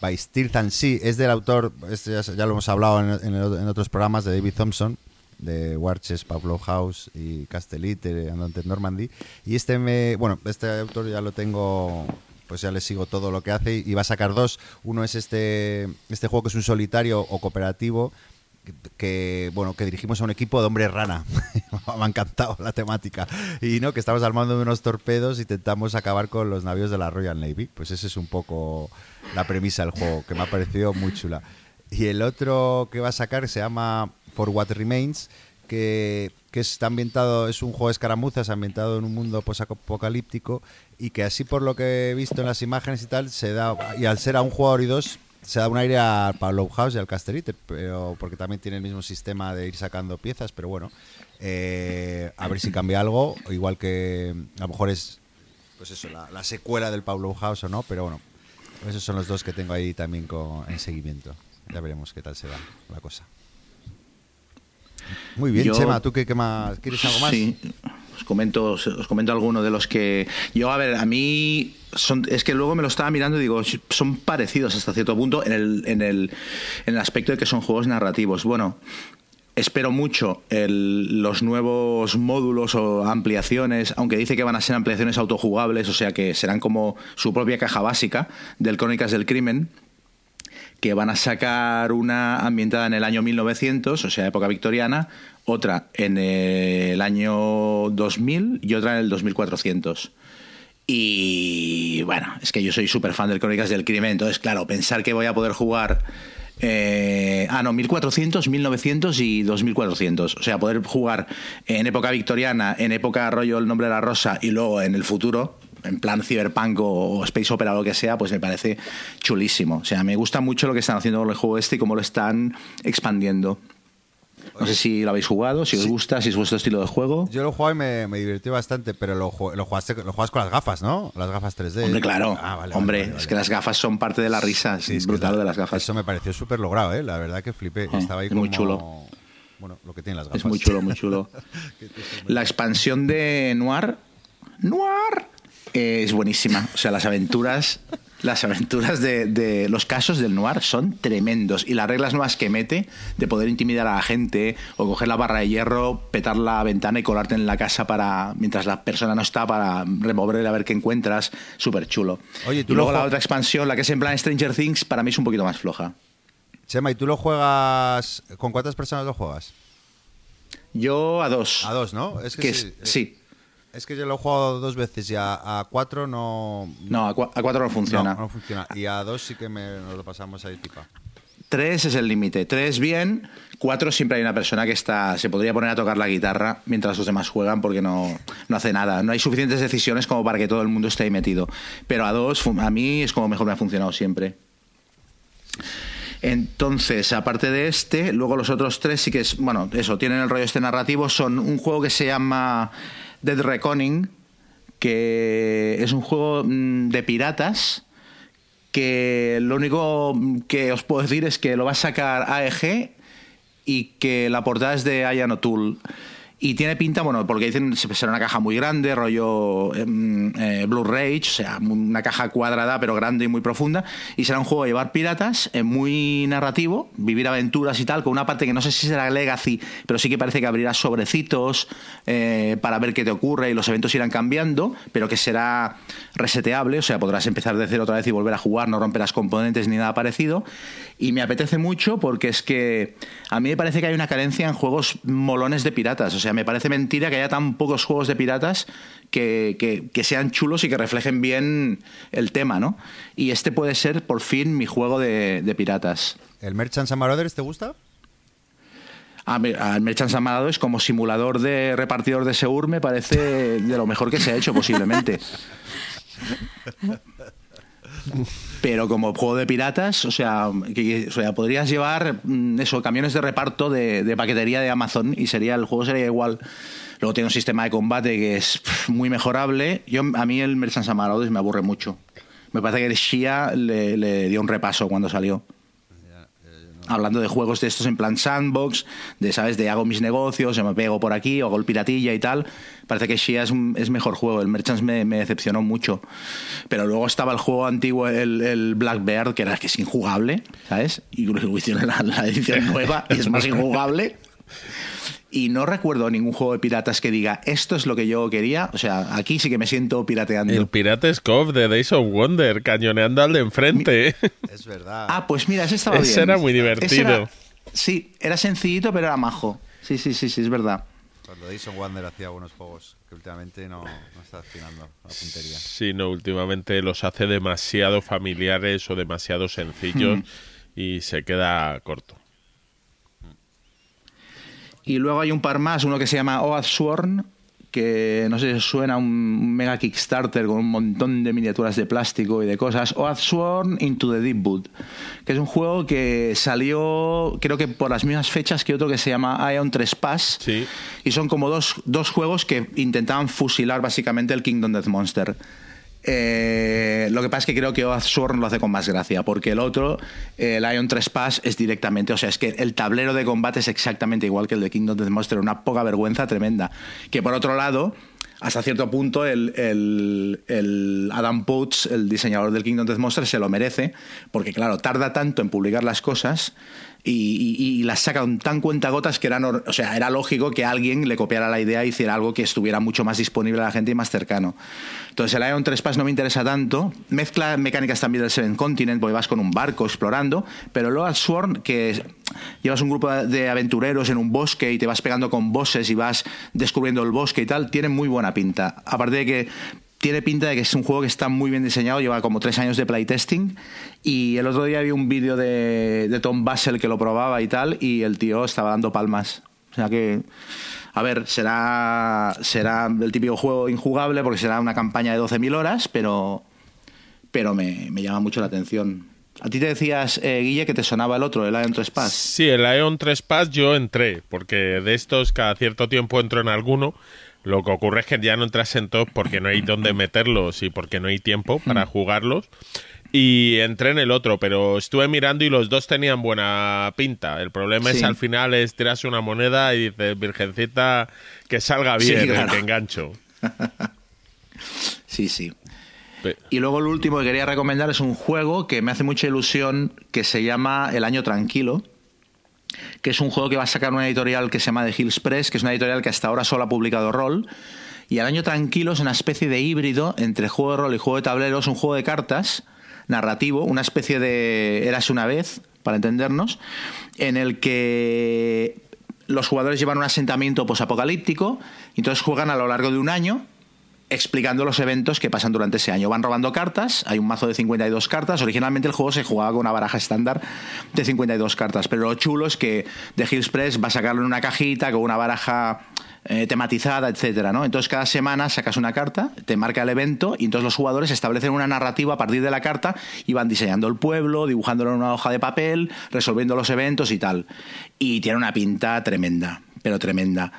By Stealth and Sea, es del autor, este ya, ya lo hemos hablado en, en el- en otros programas, de David Thompson, de Warches, Pablo House y Castellite, Andante Normandy. Y este me, bueno, este autor ya lo tengo, pues ya le sigo todo lo que hace y va a sacar dos. Uno es este, este juego que es un solitario o cooperativo que- bueno que dirigimos a un equipo de hombres rana. Me ha encantado la temática. Y no que estamos armando unos torpedos y intentamos acabar con los navíos de la Royal Navy. Pues ese es un poco la premisa del juego que me ha parecido muy chula. Y el otro que va a sacar se llama For What Remains que, está ambientado es un juego de escaramuzas ambientado en un mundo posapocalíptico y que así por lo que he visto en las imágenes y tal se da y al ser a un jugador y dos se da un aire al Pablo House y al Casterite, pero porque también tiene el mismo sistema de ir sacando piezas, pero bueno, eh, a ver si cambia algo, igual que a lo mejor es pues eso, la, secuela del Pablo House o no, pero bueno, esos son los dos que tengo ahí también con, en seguimiento. Ya veremos qué tal se da la cosa. Muy bien, Chema, ¿tú qué, más? ¿Quieres algo más? Sí, os comento, os comento alguno de los que. Yo, a ver, a mí. Son, es que luego me lo estaba mirando y digo, son parecidos hasta cierto punto en el, en el, en el aspecto de que son juegos narrativos. Bueno, espero mucho los nuevos módulos o ampliaciones, aunque dice que van a ser ampliaciones autojugables, o sea que serán como su propia caja básica del Crónicas del Crimen que van a sacar una ambientada en el año 1900, o sea, época victoriana, otra en el año 2000 y otra en el 2400. Y bueno, es que yo soy súper fan del Crónicas del Crimen, entonces, claro, pensar que voy a poder jugar. Eh, ah, no, 1400, 1900 y 2400. O sea, poder jugar en época victoriana, en época rollo El nombre de la rosa y luego en el futuro, en plan cyberpunk o, space opera o lo que sea, pues me parece chulísimo. O sea, me gusta mucho lo que están haciendo con el juego este y cómo lo están expandiendo. No sé si lo habéis jugado, si os gusta, si es vuestro estilo de juego. Yo lo jugué y me, me divirtió bastante, pero lo, lo, jugaste, lo juegas con las gafas, ¿no? Las gafas 3D. Hombre, claro. Ah, Hombre, es que las gafas son parte de la risa. es brutal de las gafas. Eso me pareció súper logrado, ¿eh? La verdad que flipé. Ah, Estaba ahí muy chulo. Bueno, lo que tienen las gafas. Es muy chulo, muy chulo. la expansión de Noir. ¡Noir! Es buenísima. O sea, las aventuras, las aventuras de, los casos del noir son tremendos. Y las reglas nuevas que mete de poder intimidar a la gente o coger la barra de hierro, petar la ventana y colarte en la casa para mientras la persona no está para removerle a ver qué encuentras, súper chulo. Oye, ¿tú y luego la otra expansión, la que es en plan Stranger Things, para mí es un poquito más floja. Chema, ¿y tú lo juegas? ¿Con cuántas personas lo juegas? Yo a dos. A dos, ¿no? Es que, sí. Es que yo lo he jugado dos veces y a, cuatro no. No, a, cuatro no funciona. No, funciona. Y a dos sí que me, nos lo pasamos ahí, tipa. Tres es el límite. Tres bien. Cuatro siempre hay una persona que está se podría poner a tocar la guitarra mientras los demás juegan porque no, no hace nada. No hay suficientes decisiones como para que todo el mundo esté ahí metido. Pero a dos, a mí es como mejor me ha funcionado siempre. Entonces, aparte de este, luego los otros tres sí que es, bueno, eso, tienen el rollo este narrativo, son un juego que se llama Dead Reckoning, que es un juego mm, de piratas que lo único que os puedo decir es que lo va a sacar AEG y que la portada es de Ian O'Toole. Y tiene pinta, bueno, porque dicen será una caja muy grande, rollo em, eh, Blu-ray, o sea, una caja cuadrada pero grande y muy profunda. Y será un juego de llevar piratas, eh, muy narrativo, vivir aventuras y tal, con una parte que no sé si será Legacy, pero sí que parece que abrirá sobrecitos eh, para ver qué te ocurre y los eventos irán cambiando, pero que será reseteable, o sea, podrás empezar de cero otra vez y volver a jugar, no romperás componentes ni nada parecido. Y me apetece mucho porque es que a mí me parece que hay una carencia en juegos molones de piratas, o sea, me parece mentira que haya tan pocos juegos de piratas que, sean chulos y que reflejen bien el tema, ¿no? Y este puede ser, por fin, mi juego de, piratas. ¿El Merchants and Marauders te gusta? el Merchants and Marauders como simulador de repartidor de Seur me parece de lo mejor que se ha hecho posiblemente. Pero como juego de piratas, o sea, que, podrías llevar mm, eso, camiones de reparto de, paquetería de Amazon y sería el juego sería igual. Luego tiene un sistema de combate que es muy mejorable. Yo, a mí el Merchants Amarodes me aburre mucho. Me parece que el Shia le dio un repaso cuando salió hablando de juegos de estos en plan sandbox, de, ¿sabes? De hago mis negocios, me pego por aquí, o hago el piratilla y tal. Parece que Shia es, es mejor juego. El Merchants me, decepcionó mucho. Pero luego estaba el juego antiguo, el, el Blackbird, que era que es injugable, ¿sabes? Y luego hicieron la, la edición nueva y es más injugable y no recuerdo ningún juego de piratas que diga esto es lo que yo quería. O sea, aquí sí que me siento pirateando. El Pirate Cove de Days of Wonder, cañoneando al de enfrente. Es verdad. Ah, pues mira, ese estaba ese era muy divertido. sí, era sencillito, pero era majo. Sí, sí, sí, sí, es verdad. Cuando Days of Wonder hacía buenos juegos que últimamente no, no está afinando la puntería. Sí, no, últimamente los hace demasiado familiares o demasiado sencillos y se queda corto. Y luego hay un par más, uno que se llama Oath Sworn, que no sé si suena un mega Kickstarter con un montón de miniaturas de plástico y de cosas, o Sworn Into the Deep Wood, que es un juego que salió creo que por las mismas fechas que otro que se llama Ion Trespass, Sí. y son como dos, dos juegos que intentaban fusilar básicamente el Kingdom Death Monster. Eh, lo que pasa es que creo que Oathsworn lo hace con más gracia, porque el otro, eh, el Ion Trespass, es directamente, o sea, es que el tablero de combate es exactamente igual que el de Kingdom Death Monster, una poca vergüenza tremenda. Que por otro lado, hasta cierto punto, el, el- el Adam Poach, el diseñador del Kingdom Death Monster, se lo merece, porque claro, tarda tanto en publicar las cosas y, y- y las saca con tan cuentagotas que o sea, era lógico que alguien le copiara la idea e hiciera algo que estuviera mucho más disponible a la gente y más cercano. Entonces el Ion 3 Pass no me interesa tanto. Mezcla mecánicas también del Seven Continent, porque vas con un barco explorando, pero Lord Sworn, que llevas un grupo de aventureros en un bosque y te vas pegando con bosses y vas descubriendo el bosque y tal, tiene muy buena pinta. Aparte de que tiene pinta de que es un juego que está muy bien diseñado, lleva como tres años de playtesting y el otro día vi un vídeo de, Tom Basel que lo probaba y tal y el tío estaba dando palmas. O sea que, a ver, será, será el típico juego injugable porque será una campaña de 12.000 horas, pero, pero me, me llama mucho la atención. A ti te decías, eh, Guille, que te sonaba el otro, el Ion Trespass. Sí, el Ion 3 Pass yo entré, porque de estos cada cierto tiempo entro en alguno. Lo que ocurre es que ya no entras en todos porque no hay dónde meterlos y porque no hay tiempo para jugarlos. Y entré en el otro, pero estuve mirando y los dos tenían buena pinta. El problema es Sí. al final es tiras una moneda y dices, virgencita, que salga Sí, bien, el claro. que engancho. Sí, sí. Y luego lo último que quería recomendar es un juego que me hace mucha ilusión que se llama El Año Tranquilo, que es un juego que va a sacar una editorial que se llama The Hills Press, que es una editorial que hasta ahora solo ha publicado rol. Y El Año Tranquilo es una especie de híbrido entre juego de rol y juego de tableros, un juego de cartas narrativo, una especie de Eras una vez, para entendernos, en el que los jugadores llevan un asentamiento posapocalíptico y entonces juegan a lo largo de un año explicando los eventos que pasan durante ese año. Van robando cartas, hay un mazo de 52 cartas. Originalmente el juego se jugaba con una baraja estándar de 52 cartas, pero lo chulo es que The Hills Press va a sacarlo en una cajita con una baraja eh, tematizada, etcétera, ¿no? Entonces cada semana sacas una carta, te marca el evento y entonces los jugadores establecen una narrativa a partir de la carta y van diseñando el pueblo, dibujándolo en una hoja de papel, resolviendo los eventos y tal. Y tiene una pinta tremenda, pero tremenda.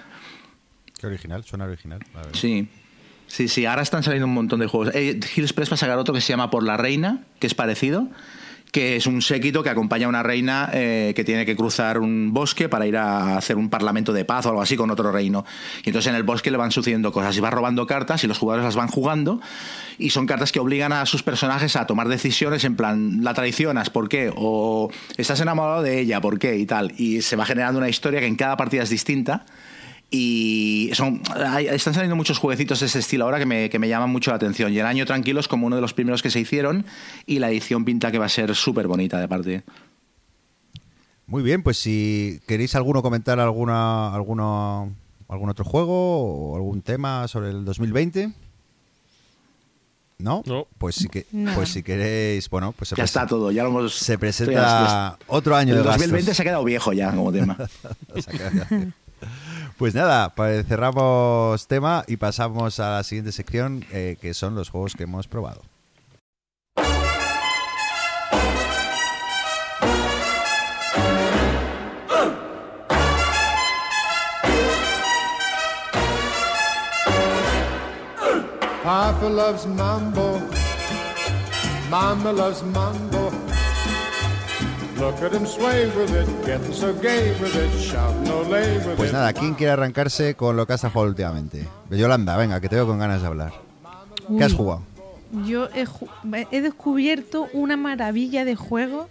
Qué original, suena original. Sí. Sí, sí, ahora están saliendo un montón de juegos. Eh, Hills Press va a sacar otro que se llama Por la Reina, que es parecido, que es un séquito que acompaña a una reina eh, que tiene que cruzar un bosque para ir a hacer un parlamento de paz o algo así con otro reino. Y entonces en el bosque le van sucediendo cosas y va robando cartas y los jugadores las van jugando y son cartas que obligan a sus personajes a tomar decisiones en plan, la traicionas, ¿por qué? O estás enamorado de ella, ¿por qué? Y tal. Y se va generando una historia que en cada partida es distinta y son hay- están saliendo muchos jueguecitos de ese estilo ahora que me, que me llaman mucho la atención. Y el año tranquilo es como uno de los primeros que se hicieron y la edición pinta que va a ser súper bonita de parte. Muy bien, pues si queréis alguno comentar alguna, alguno, algún otro juego o algún tema sobre el 2020. ¿No? No. Pues si, que, No. pues si queréis, bueno, pues se, Ya está todo, ya lo hemos... se ya- presenta otro año El de 2020 gastos. se ha quedado viejo ya como tema. Que- Pues nada, cerramos tema y pasamos a la siguiente sección, eh, que son los juegos que hemos probado. Papa loves mambo. Loves mambo. Pues it. nada, ¿quién quiere arrancarse con lo que has jugado últimamente? Yolanda, venga, que te veo con ganas de hablar. ¿Qué has jugado? Yo he, ju- he descubierto una maravilla de juego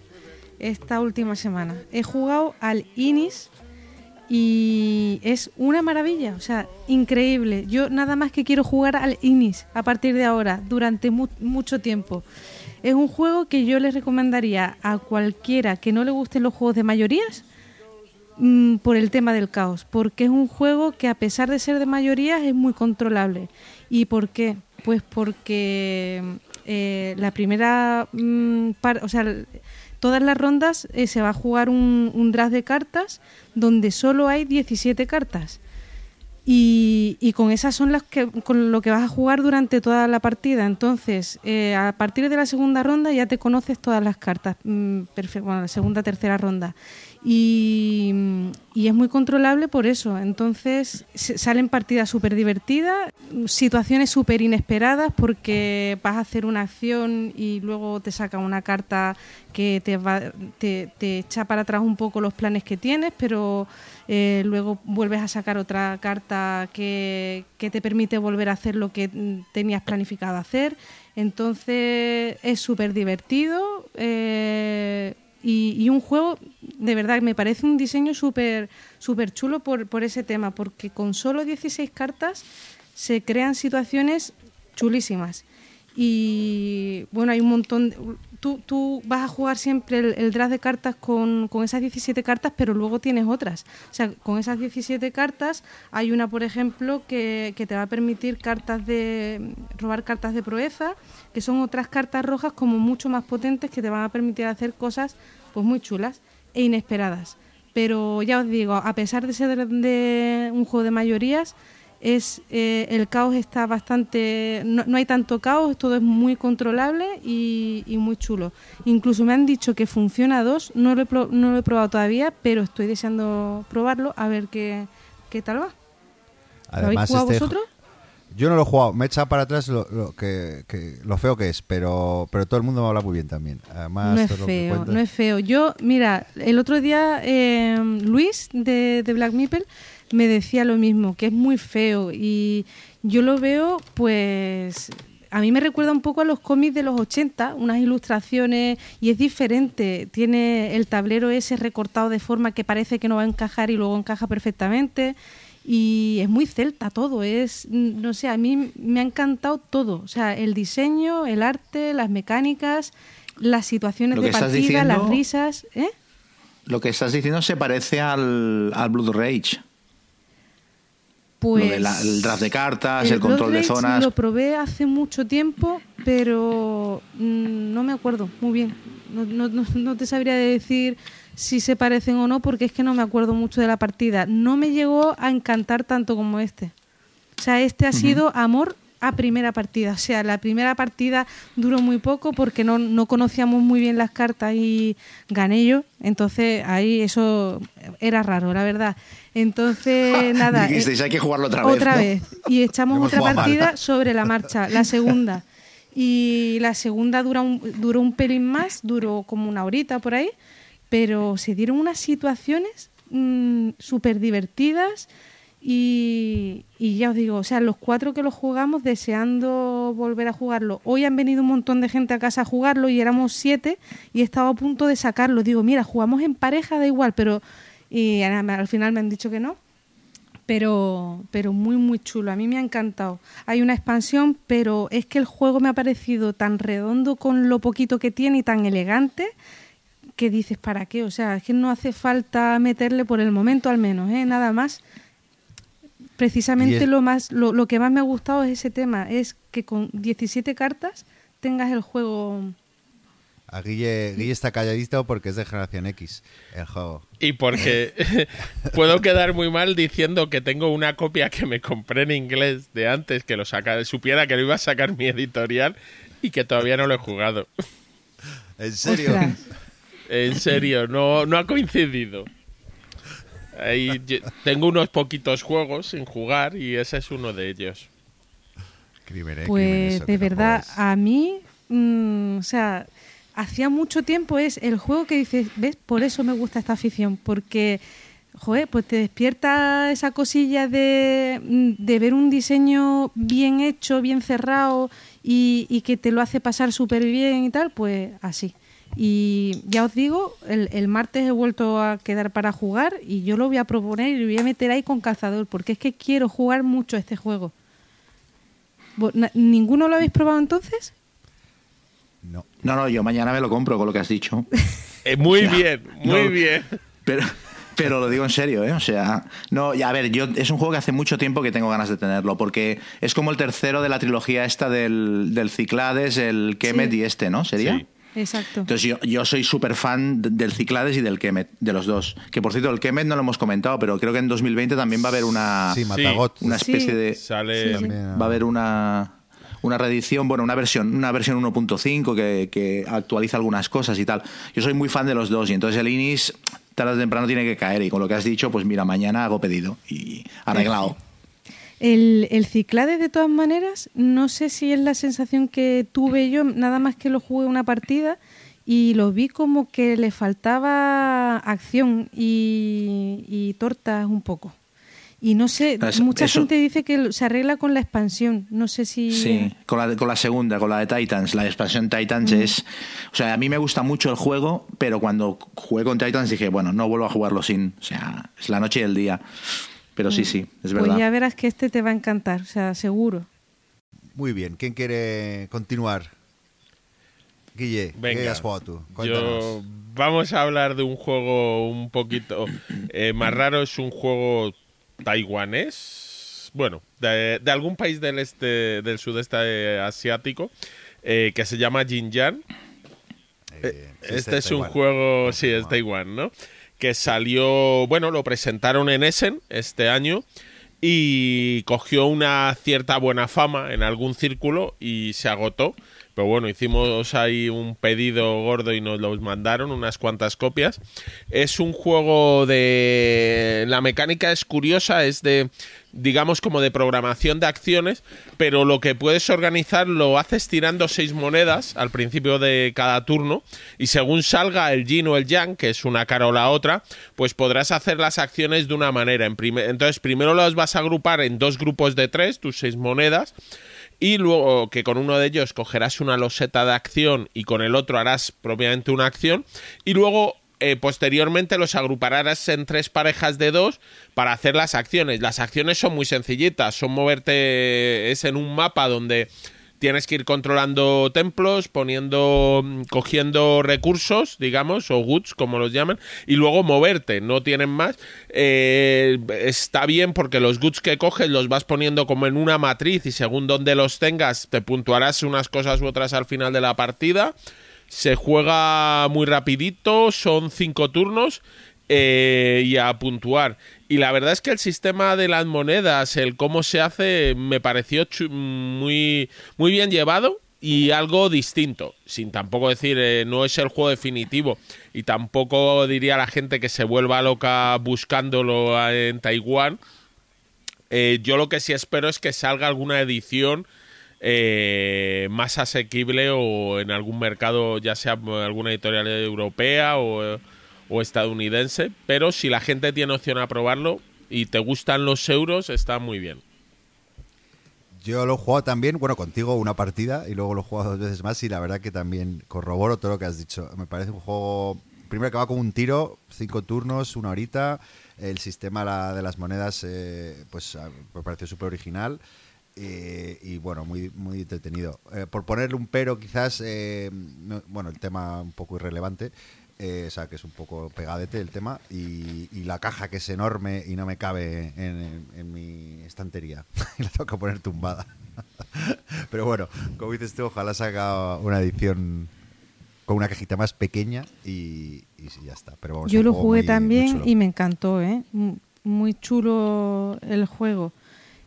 esta última semana. He jugado al Inis y es una maravilla, o sea, increíble. Yo nada más que quiero jugar al Inis a partir de ahora, durante mu- mucho tiempo. Es un juego que yo les recomendaría a cualquiera que no le gusten los juegos de mayorías mm, por el tema del caos, porque es un juego que a pesar de ser de mayorías es muy controlable. ¿Y por qué? Pues porque eh, la primera, mm, o sea, todas las rondas eh, se va a jugar un, un draft de cartas donde solo hay 17 cartas. Y, y con esas son las que con lo que vas a jugar durante toda la partida. Entonces, eh, a partir de la segunda ronda ya te conoces todas las cartas. mm, bueno, la segunda, tercera ronda. Y, y es muy controlable por eso. Entonces, salen partidas súper divertidas, situaciones súper inesperadas porque vas a hacer una acción y luego te saca una carta que te, va, te, te echa para atrás un poco los planes que tienes, pero eh, luego vuelves a sacar otra carta que, que te permite volver a hacer lo que tenías planificado hacer. Entonces es súper divertido eh, y, un juego, de verdad, me parece un diseño súper súper chulo por, por ese tema, porque con solo 16 cartas se crean situaciones chulísimas. Y bueno, hay un montón. Tú, tú vas a jugar siempre el, el draft de cartas con, con esas 17 cartas, pero luego tienes otras. O sea, con esas 17 cartas hay una, por ejemplo, que, que te va a permitir cartas de robar cartas de proeza, que son otras cartas rojas como mucho más potentes que te van a permitir hacer cosas pues muy chulas e inesperadas. Pero ya os digo, a pesar de ser de un juego de mayorías, es eh, el caos está bastante no, no hay tanto caos todo es muy controlable y, y muy chulo incluso me han dicho que funciona a dos no lo he, no lo he probado todavía pero estoy deseando probarlo a ver qué, qué tal va ¿lo habéis jugado este- vosotros? Yo no lo he jugado, me he echado para atrás lo, lo que, que- lo feo que es, pero, pero todo el mundo me habla muy bien también. Además, no es feo, no es feo. Yo, mira, el otro día eh, Luis de, de Black Meeple me decía lo mismo, que es muy feo y yo lo veo, pues, a mí me recuerda un poco a los cómics de los 80, unas ilustraciones y es diferente. Tiene el tablero ese recortado de forma que parece que no va a encajar y luego encaja perfectamente. Y es muy celta todo, es, no sé, a mí me ha encantado todo, o sea, el diseño, el arte, las mecánicas, las situaciones de partida, las risas, ¿eh? Lo que estás diciendo se parece al, al Blood Rage. Pues lo el draft de cartas, el, control de zonas. Lo probé hace mucho tiempo, pero mm, no me acuerdo muy bien. No, no- no- no te sabría decir si se parecen o no, porque es que no me acuerdo mucho de la partida. No me llegó a encantar tanto como este. O sea, este ha sido amor a primera partida. O sea, la primera partida duró muy poco porque no, no conocíamos muy bien las cartas y gané yo. Entonces ahí eso era raro, la verdad. Entonces, nada. Dijisteis, eh, hay que jugarlo otra vez. otra ¿no? vez. Y echamos Hemos otra mal. partida sobre la marcha, la segunda. Y la segunda dura un- duró un pelín más, duró como una horita por ahí, pero se dieron unas situaciones súper divertidas y, ya os digo, o sea, los cuatro que lo jugamos deseando volver a jugarlo. Hoy han venido un montón de gente a casa a jugarlo y éramos siete y estaba a punto de sacarlo. Digo, mira, jugamos en pareja, da igual, pero y al al final me han dicho que no pero, pero muy, muy chulo. A mí me ha encantado. Hay una expansión, pero es que el juego me ha parecido tan redondo con lo poquito que tiene y tan elegante que dices, ¿para qué? O sea, es que no hace falta meterle por el momento al menos, ¿eh? Nada más. Precisamente es- lo, más, lo, lo que más me ha gustado es ese tema, es que con 17 cartas tengas el juego... A Guille, Guille está calladito porque es de generación X el juego. Y porque puedo quedar muy mal diciendo que tengo una copia que me compré en inglés de antes, que lo saca, supiera que lo iba a sacar mi editorial y que todavía no lo he jugado. ¿En serio? Ostras. En serio, no, no ha coincidido. Ahí tengo unos poquitos juegos sin jugar y ese es uno de ellos. Crimen, eh, Pues de verdad, a mí, mm, o sea, hacía mucho tiempo es el juego que dices, ¿ves? Por eso me gusta esta afición, porque, joder, pues te despierta esa cosilla de, mm, de ver un diseño bien hecho, bien cerrado y, y que te lo hace pasar súper bien y tal, pues así. Y ya os digo, el, el martes he vuelto a quedar para jugar y yo lo voy a proponer y lo voy a meter ahí con calzador, porque es que quiero jugar mucho este juego. ¿Ninguno lo habéis probado entonces? No. No, no, yo mañana me lo compro con lo que has dicho. Eh, muy bien, muy No. bien. Pero, pero lo digo en serio, ¿eh? O sea, no, ya a ver, yo es un juego que hace mucho tiempo que tengo ganas de tenerlo, porque es como el tercero de la trilogía esta del, del Ciclades, el Kemet Sí. y este, ¿no? ¿Sería? Sí. Exacto. Entonces yo, yo soy súper fan de- del Ciclades y del Kemet, de los dos. Que por cierto, el Kemet no lo hemos comentado, pero creo que en 2020 también va a haber una, Sí, Matagot. una especie Sí. de... Sale. Sí, sí. También, Va a haber una, una reedición, bueno, una versión, una versión 1.5 que, que actualiza algunas cosas y tal. Yo soy muy fan de los dos y entonces el Inis tarde o temprano tiene que caer y con lo que has dicho, pues mira, mañana hago pedido y arreglado. El, el Ciclades, de todas maneras, no sé si es la sensación que tuve yo, nada más que lo jugué una partida y lo vi como que le faltaba acción y, y tortas un poco. Y no sé, Eso- mucha eso- gente dice que se arregla con la expansión. No sé si. Sí, con la, con la segunda, con la de Titans. La expansión Titans es. O sea, a mí me gusta mucho el juego, pero cuando jugué con Titans dije, bueno, no vuelvo a jugarlo sin. O sea, es la noche y el día. Pero sí, sí, es Pues verdad. ya verás que este te va a encantar, o sea, seguro. Muy bien, ¿quién quiere continuar? Guille, ¿qué Venga, has jugado tú? Yo, vamos a hablar de un juego un poquito eh, más raro. Es un juego taiwanés, bueno, de, de algún país del este, del sudeste eh, asiático, eh, que se llama Jinjan. Eh, sí, Este es un Taiwán. juego, sí, es. Taiwán, ¿no? Que salió, bueno, lo presentaron en Essen este año y cogió una cierta buena fama en algún círculo y se agotó. Pero bueno, hicimos ahí un pedido gordo y nos los mandaron, unas cuantas copias. Es un juego de... La mecánica es curiosa, es de, digamos, como de programación de acciones, pero lo que puedes organizar lo haces tirando seis monedas al principio de cada turno y según salga el yin o el yang, que es una cara o la otra, pues podrás hacer las acciones de una manera. Entonces, primero las vas a agrupar en dos grupos de tres, tus seis monedas, y luego que con uno de ellos cogerás una loseta de acción y con el otro harás propiamente una acción y luego eh, posteriormente los agruparás en tres parejas de dos para hacer las acciones. Las acciones son muy sencillitas, son moverte, es en un mapa donde tienes que ir controlando templos, poniendo, cogiendo recursos, digamos, o goods, como los llaman, y luego moverte, no tienen más. Eh, está bien porque los goods que coges los vas poniendo como en una matriz y según donde los tengas te puntuarás unas cosas u otras al final de la partida. Se juega muy rapidito, son cinco turnos eh, y a puntuar. Y la verdad es que el sistema de las monedas, el cómo se hace, me pareció muy, muy bien llevado y algo distinto. Sin tampoco decir, eh, no es el juego definitivo. Y tampoco diría a la gente que se vuelva loca buscándolo en Taiwán. Eh, yo lo que sí espero es que salga alguna edición eh, más asequible o en algún mercado, ya sea alguna editorial europea o, estadounidense. Pero si la gente tiene opción a probarlo y te gustan los euros, está muy bien. Yo lo he jugado también, bueno, contigo una partida y luego lo he jugado dos veces más y la verdad que también corroboro todo lo que has dicho. Me parece un juego, primero que va como un tiro, cinco turnos, una horita. El sistema de las monedas eh, pues a- me pareció súper original eh, y bueno, muy, muy entretenido. Eh, por ponerle un pero quizás, eh, no- bueno, el tema un poco irrelevante. eh, o sea, que es un poco pegadete el tema y, y la caja que es enorme y no me cabe en, en- en mi estantería la tengo que poner tumbada. Pero bueno, como dices tú, ojalá salga una edición con una cajita más pequeña y, y sí, ya está. Pero vamos, Yo lo jugué muy- también y me encantó, ¿eh? Muy chulo el juego.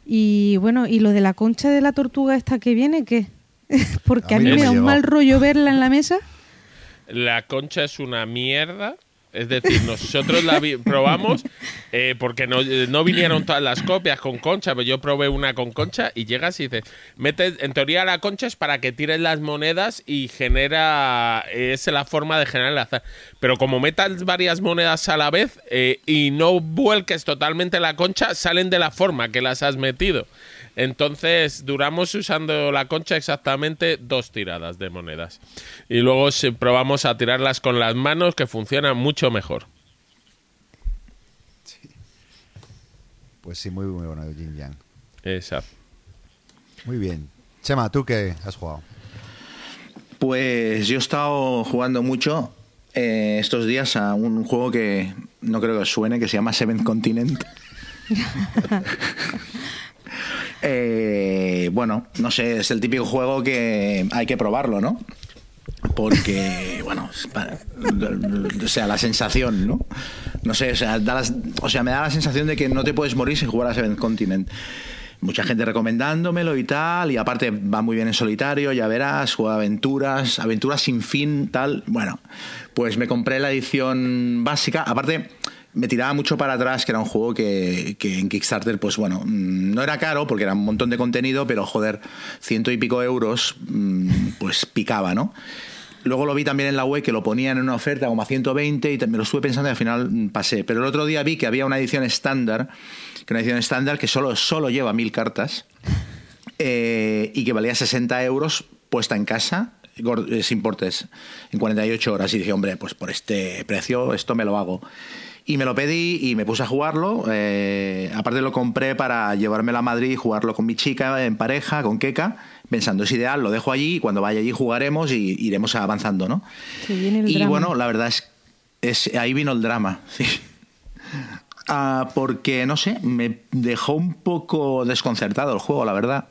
Y bueno, ¿y lo de la concha de la tortuga esta que viene qué? Porque A a mí me me da un mal rollo verla en la mesa. La concha es una mierda. Es decir, nosotros la vi- probamos eh, porque no, eh, no vinieron todas las copias con concha, pero yo probé una con concha y llegas y dices, metes, en teoría la concha es para que tires las monedas y genera, es la forma de generar el azar. Pero como metas varias monedas a la vez eh, y no vuelques totalmente la concha, salen de la forma que las has metido. Entonces duramos usando la concha exactamente dos tiradas de monedas. Y luego si probamos a tirarlas con las manos que funciona mucho mejor. Pues sí, muy, muy bueno, Jin Yang. Exacto. Muy bien. Chema, ¿tú qué has jugado? Pues yo he estado jugando mucho eh, estos días a un juego que no creo que os suene, que se llama Seventh Continent. Eh, bueno, no sé, es el típico juego que hay que probarlo, ¿no? porque, bueno, o sea, la sensación, ¿no? No sé, o sea, o sea, me da la sensación de que no te puedes morir sin jugar a Seventh Continent mucha gente recomendándomelo y tal, y aparte va muy bien en solitario, ya verás, juega aventuras, aventuras sin fin, tal. Bueno, pues me compré la edición básica, aparte me tiraba mucho para atrás, que era un juego que, en Kickstarter, pues bueno, mm, no era caro porque era un montón de contenido, pero joder, ciento y pico euros, mm, pues picaba, ¿no? Luego lo vi también en la web que lo ponían en una oferta como a 120 y me lo estuve pensando y al final mm, pasé. Pero el otro día vi que había una edición estándar, que una edición estándar que solo, solo lleva mil cartas eh, y que valía 60 euros puesta en casa sin portes en 48 horas y dije, hombre, pues por este precio esto me lo hago. Y me lo pedí y me puse a jugarlo. Eh, aparte lo compré para llevármelo a Madrid y jugarlo con mi chica en pareja, con Keka, pensando es ideal, lo dejo allí y cuando vaya allí jugaremos y iremos avanzando, ¿no? y bueno, la verdad es, es ahí vino el drama, sí. Ah, porque, no sé, me dejó un poco desconcertado el juego, la verdad.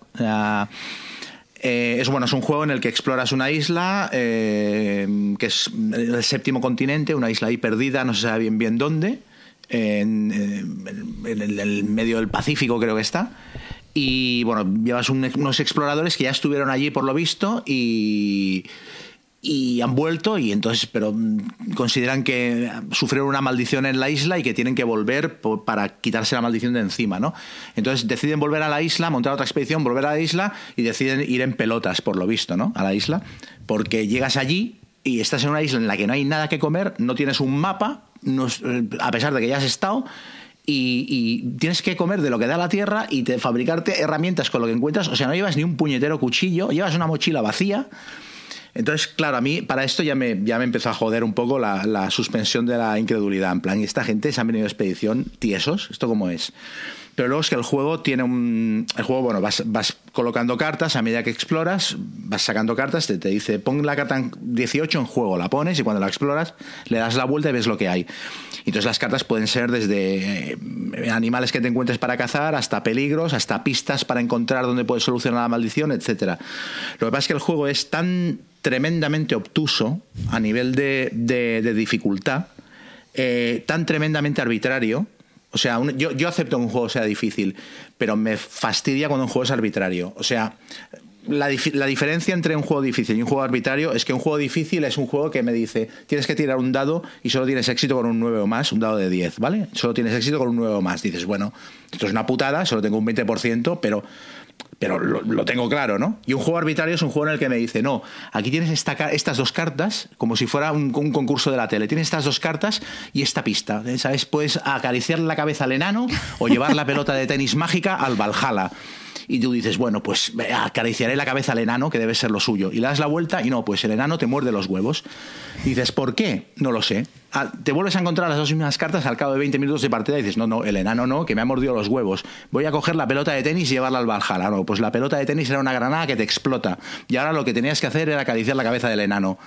Eh, es bueno, es un juego en el que exploras una isla eh, que es el séptimo continente, una isla ahí perdida, no se sabe bien bien dónde, en, el, medio del Pacífico creo que está. Y bueno, llevas unos exploradores que ya estuvieron allí por lo visto y y han vuelto y entonces pero mm, consideran que sufrieron una maldición en la isla y que tienen que volver para quitarse la maldición de encima, ¿no? Entonces deciden volver a la isla, montar otra expedición, volver a la isla y deciden ir en pelotas por lo visto, ¿no? A la isla, porque llegas allí y estás en una isla en la que no hay nada que comer, no tienes un mapa, eh, a pesar de que ya has estado y, tienes que comer de lo que da la tierra y te, fabricarte herramientas con lo que encuentras. O sea, no llevas ni un puñetero cuchillo, llevas una mochila vacía entonces, claro, a mí para esto ya me, ya me empezó a joder un poco la, suspensión de la incredulidad. En plan, esta gente se han venido a expedición tiesos, ¿esto cómo es? Pero luego es que el juego tiene un. El juego, bueno, vas, vas colocando cartas a medida que exploras, vas sacando cartas, te, te dice pon la carta 18 en juego, la pones y cuando la exploras le das la vuelta y ves lo que hay. Entonces las cartas pueden ser desde eh, animales que te encuentres para cazar, hasta peligros, hasta pistas para encontrar dónde puedes solucionar la maldición, etc. Lo que pasa es que el juego es tan tremendamente obtuso a nivel de, dificultad, eh, tan tremendamente arbitrario. O sea, yo, yo acepto que un juego sea difícil, pero me fastidia cuando un juego es arbitrario. O sea, la, la, diferencia entre un juego difícil y un juego arbitrario es que un juego difícil es un juego que me dice tienes que tirar un dado y solo tienes éxito con un 9 o más, un dado de 10, ¿vale? Solo tienes éxito con un 9 o más. Dices, bueno, esto es una putada, solo tengo un 20%, pero pero lo, tengo claro, ¿no? Y un juego arbitrario es un juego en el que me dice, no, aquí tienes estas dos cartas, como si fuera un, concurso de la tele, tienes estas dos cartas y esta pista. ¿sabes? Puedes acariciar la cabeza al enano o llevar la pelota de tenis mágica al Valhalla y tú dices, bueno, pues acariciaré la cabeza al enano, que debe ser lo suyo, y le das la vuelta y no, pues el enano te muerde los huevos. dices, ¿por qué? No lo sé. Te vuelves a encontrar las dos mismas cartas al cabo de 20 minutos de partida y dices, no, no, el enano no, que me ha mordido los huevos. Voy a coger la pelota de tenis y llevarla al Valhalla. No, pues la pelota de tenis era una granada que te explota. Y ahora lo que tenías que hacer era acariciar la cabeza del enano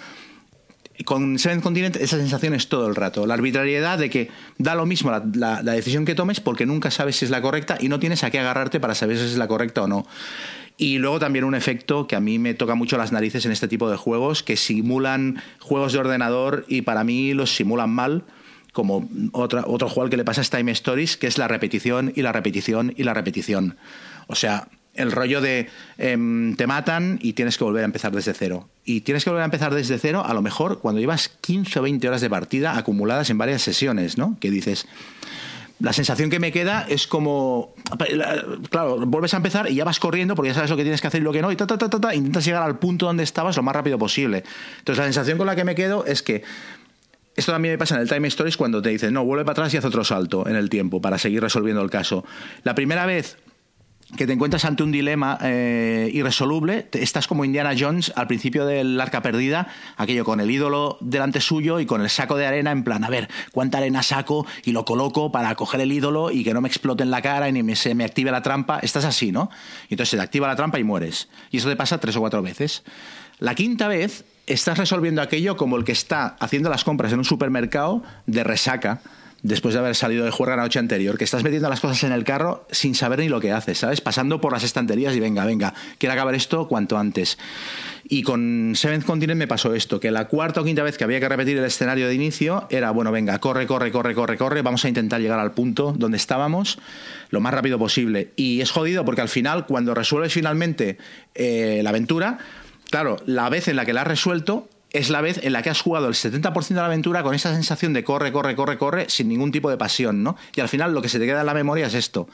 con Seventh Continent esa sensación es todo el rato. La arbitrariedad de que da lo mismo la, decisión que tomes porque nunca sabes si es la correcta y no tienes a qué agarrarte para saber si es la correcta o no. Y luego también un efecto que a mí me toca mucho las narices en este tipo de juegos, que simulan juegos de ordenador y para mí los simulan mal, como otra, otro juego que le pasa a Time Stories, que es la repetición y la repetición y la repetición. O sea, el rollo de em, te matan y tienes que volver a empezar desde cero. Y tienes que volver a empezar desde cero, a lo mejor cuando llevas 15 o 20 horas de partida acumuladas en varias sesiones, ¿no? Que dices, la sensación que me queda es como. Claro, vuelves a empezar y ya vas corriendo porque ya sabes lo que tienes que hacer y lo que no, y ta, ta, ta, ta, intentas llegar al punto donde estabas lo más rápido posible. Entonces, la sensación con la que me quedo es que. Esto también me pasa en el Time Stories cuando te dicen, no, vuelve para atrás y haz otro salto en el tiempo para seguir resolviendo el caso. La primera vez que te encuentras ante un dilema eh, irresoluble, estás como Indiana Jones al principio del arca perdida, aquello con el ídolo delante suyo y con el saco de arena en plan, a ver, ¿cuánta arena saco y lo coloco para coger el ídolo y que no me explote en la cara y ni se me active la trampa? Estás así, ¿no? Y entonces se activa la trampa y mueres. Y eso te pasa tres o cuatro veces. La quinta vez estás resolviendo aquello como el que está haciendo las compras en un supermercado de resaca después de haber salido de juego la noche anterior, que estás metiendo las cosas en el carro sin saber ni lo que haces, ¿sabes? Pasando por las estanterías y venga, venga, quiero acabar esto cuanto antes. Y con Seventh Continent me pasó esto, que la cuarta o quinta vez que había que repetir el escenario de inicio era, bueno, venga, corre, corre, corre, corre, corre, vamos a intentar llegar al punto donde estábamos lo más rápido posible. Y es jodido porque al final, cuando resuelves finalmente eh, la aventura, claro, la vez en la que la has resuelto es la vez en la que has jugado el 70% de la aventura con esa sensación de corre, corre, corre, corre, sin ningún tipo de pasión, ¿no? Y al final lo que se te queda en la memoria es esto.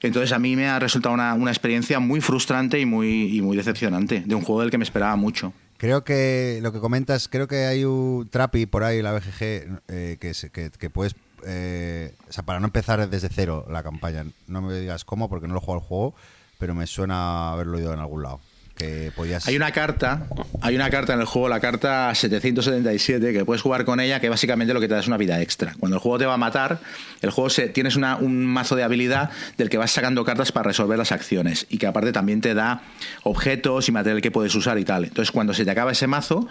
Entonces a mí me ha resultado una, una experiencia muy frustrante y muy, y muy decepcionante, de un juego del que me esperaba mucho. Creo que lo que comentas, creo que hay un trapi por ahí, la BGG, eh, que, que, que puedes... eh, o sea, para no empezar desde cero la campaña, no me digas cómo, porque no lo he jugado al juego, pero me suena haberlo oído en algún lado. Hay una carta, hay una carta en el juego, la carta 777, que puedes jugar con ella, que básicamente lo que te da es una vida extra. Cuando el juego te va a matar, el juego se, tienes una- un mazo de habilidad del que vas sacando cartas para resolver las acciones y que aparte también te da objetos y material que puedes usar y tal. Entonces, cuando se te acaba ese mazo,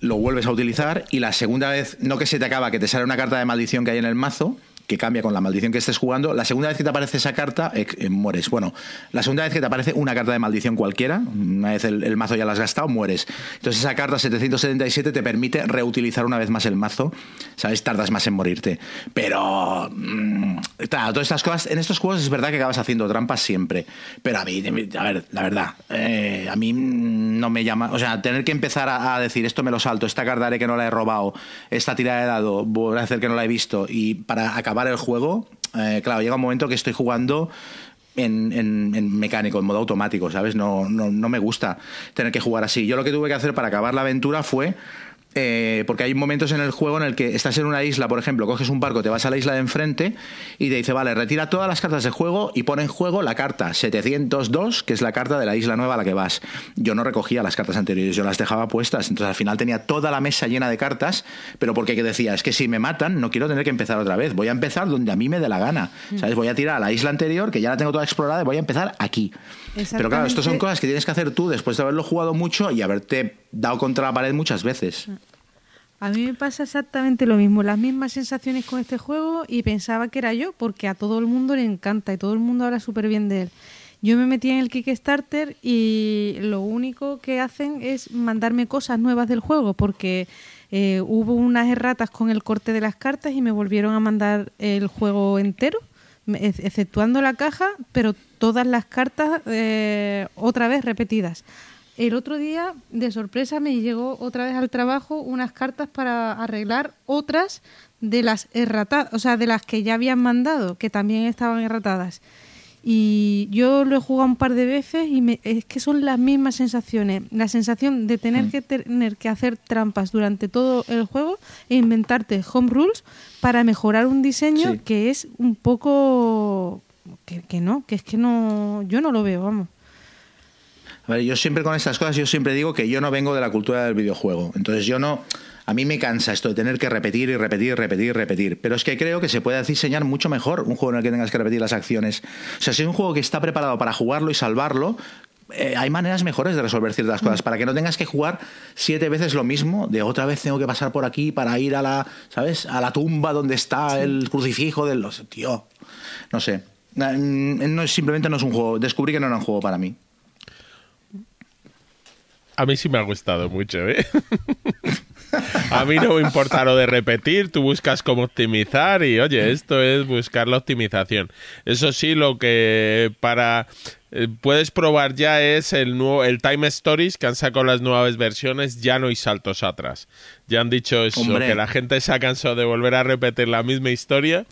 lo vuelves a utilizar y la segunda vez, no que se te acaba, que te sale una carta de maldición que hay en el mazo, que cambia con la maldición que estés jugando. La segunda vez que te aparece esa carta, eh, eh, mueres. Bueno, la segunda vez que te aparece una carta de maldición cualquiera, una vez el, mazo ya la has gastado, mueres. Entonces esa carta 777 te permite reutilizar una vez más el mazo, ¿sabes? Tardas más en morirte. Pero, mm, todas estas cosas, en estos juegos es verdad que acabas haciendo trampas siempre. Pero a mí, a ver, la verdad, eh, a mí no me llama, o sea, tener que empezar a, a decir esto me lo salto, esta carta haré que no la he robado, esta tirada de dado voy a hacer que no la he visto y para acabar el juego, eh, claro, llega un momento que estoy jugando en, en- en mecánico, en modo automático, ¿sabes? No, no, no me gusta tener que jugar así. Yo lo que tuve que hacer para acabar la aventura fue eh, porque hay momentos en el juego en el que estás en una isla, por ejemplo, coges un barco, te vas a la isla de enfrente y te dice, vale, retira todas las cartas de juego y pone en juego la carta 702, que es la carta de la isla nueva a la que vas. Yo no recogía las cartas anteriores, yo las dejaba puestas, entonces al final tenía toda la mesa llena de cartas, pero porque decía, es que si me matan, no quiero tener que empezar otra vez, voy a empezar donde a mí me dé la gana, ¿sabes? Voy a tirar a la isla anterior, que ya la tengo toda explorada, y voy a empezar aquí. Pero claro, esto son cosas que tienes que hacer tú después de haberlo jugado mucho y haberte dado contra la pared muchas veces. A mí me pasa exactamente lo mismo, las mismas sensaciones con este juego y pensaba que era yo, porque a todo el mundo le encanta y todo el mundo habla súper bien de él. Yo me metí en el Kickstarter y lo único que hacen es mandarme cosas nuevas del juego, porque eh, hubo unas erratas con el corte de las cartas y me volvieron a mandar el juego entero, exceptuando la caja, pero todas las cartas eh, otra vez repetidas. El otro día, de sorpresa, me llegó otra vez al trabajo unas cartas para arreglar otras de las erratadas, o sea, de las que ya habían mandado, que también estaban erratadas. Y yo lo he jugado un par de veces y me- es que son las mismas sensaciones. La sensación de tener que tener que hacer trampas durante todo el juego e inventarte home rules para mejorar un diseño Sí. que es un poco que, que no, que es que no, yo no lo veo, vamos. A ver, yo siempre con estas cosas, yo siempre digo que yo no vengo de la cultura del videojuego. Entonces yo no... A mí me cansa esto de tener que repetir y repetir y repetir y repetir. Pero es que creo que se puede diseñar mucho mejor un juego en el que tengas que repetir las acciones. O sea, si es un juego que está preparado para jugarlo y salvarlo, eh, hay maneras mejores de resolver ciertas cosas. Para que no tengas que jugar siete veces lo mismo, de otra vez tengo que pasar por aquí para ir a la, ¿sabes? A la tumba donde está el crucifijo de los... Tío, no sé. Mm, No, simplemente no es un juego. Descubrí que no era un juego para mí. A mí sí me ha gustado mucho, ¿eh? A mí no me importa lo de repetir, tú buscas cómo optimizar y oye, esto es buscar la optimización. Eso sí, lo que para eh, puedes probar ya es el nuevo el Time Stories que han sacado las nuevas versiones, ya no hay saltos atrás. Ya han dicho eso, Hombre. que la gente se ha cansado de volver a repetir la misma historia.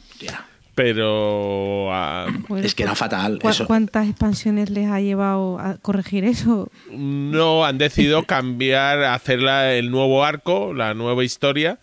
Pero ah, Es que era ¿cu- fatal, cu- eso. ¿Cuántas expansiones les ha llevado a corregir eso? no han decidido cambiar, hacer la- el nuevo arco, la nueva historia.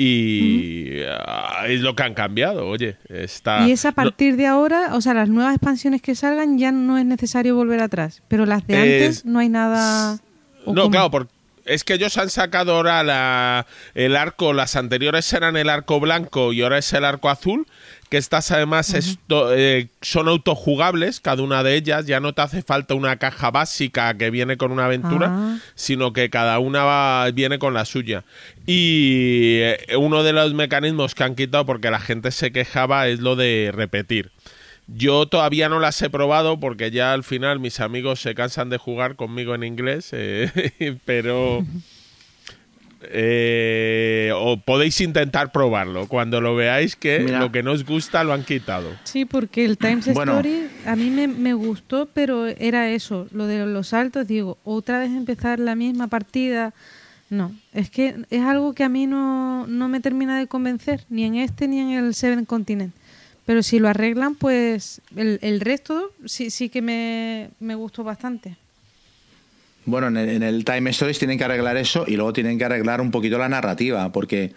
Y ah, es lo que han cambiado, oye. Está, y es a no- partir de ahora, o sea, las nuevas expansiones que salgan ya no es necesario volver atrás, pero las de Es- antes no hay nada... ¿o No, cómo? claro, porque es que ellos han sacado ahora la, el arco, las anteriores eran el arco blanco y ahora es el arco azul, que estas además esto, eh, son autojugables, cada una de ellas, ya no te hace falta una caja básica que viene con una aventura, Ah. sino que cada una va- viene con la suya. Y eh, uno de los mecanismos que han quitado porque la gente se quejaba es lo de repetir. Yo todavía no las he probado porque ya al final mis amigos se cansan de jugar conmigo en inglés, eh, pero eh, o podéis intentar probarlo cuando lo veáis que Mira. lo que no os gusta lo han quitado. Sí, porque el Times Bueno. Story a mí me, me gustó, pero era eso, lo de los saltos, digo, otra vez empezar la misma partida. No, es que es algo que a mí no, no me termina de convencer, ni en este ni en el Seven Continent. Pero si lo arreglan, pues el, el resto sí, sí que me, me gustó bastante. Bueno, en el, Time Stories tienen que arreglar eso y luego tienen que arreglar un poquito la narrativa, porque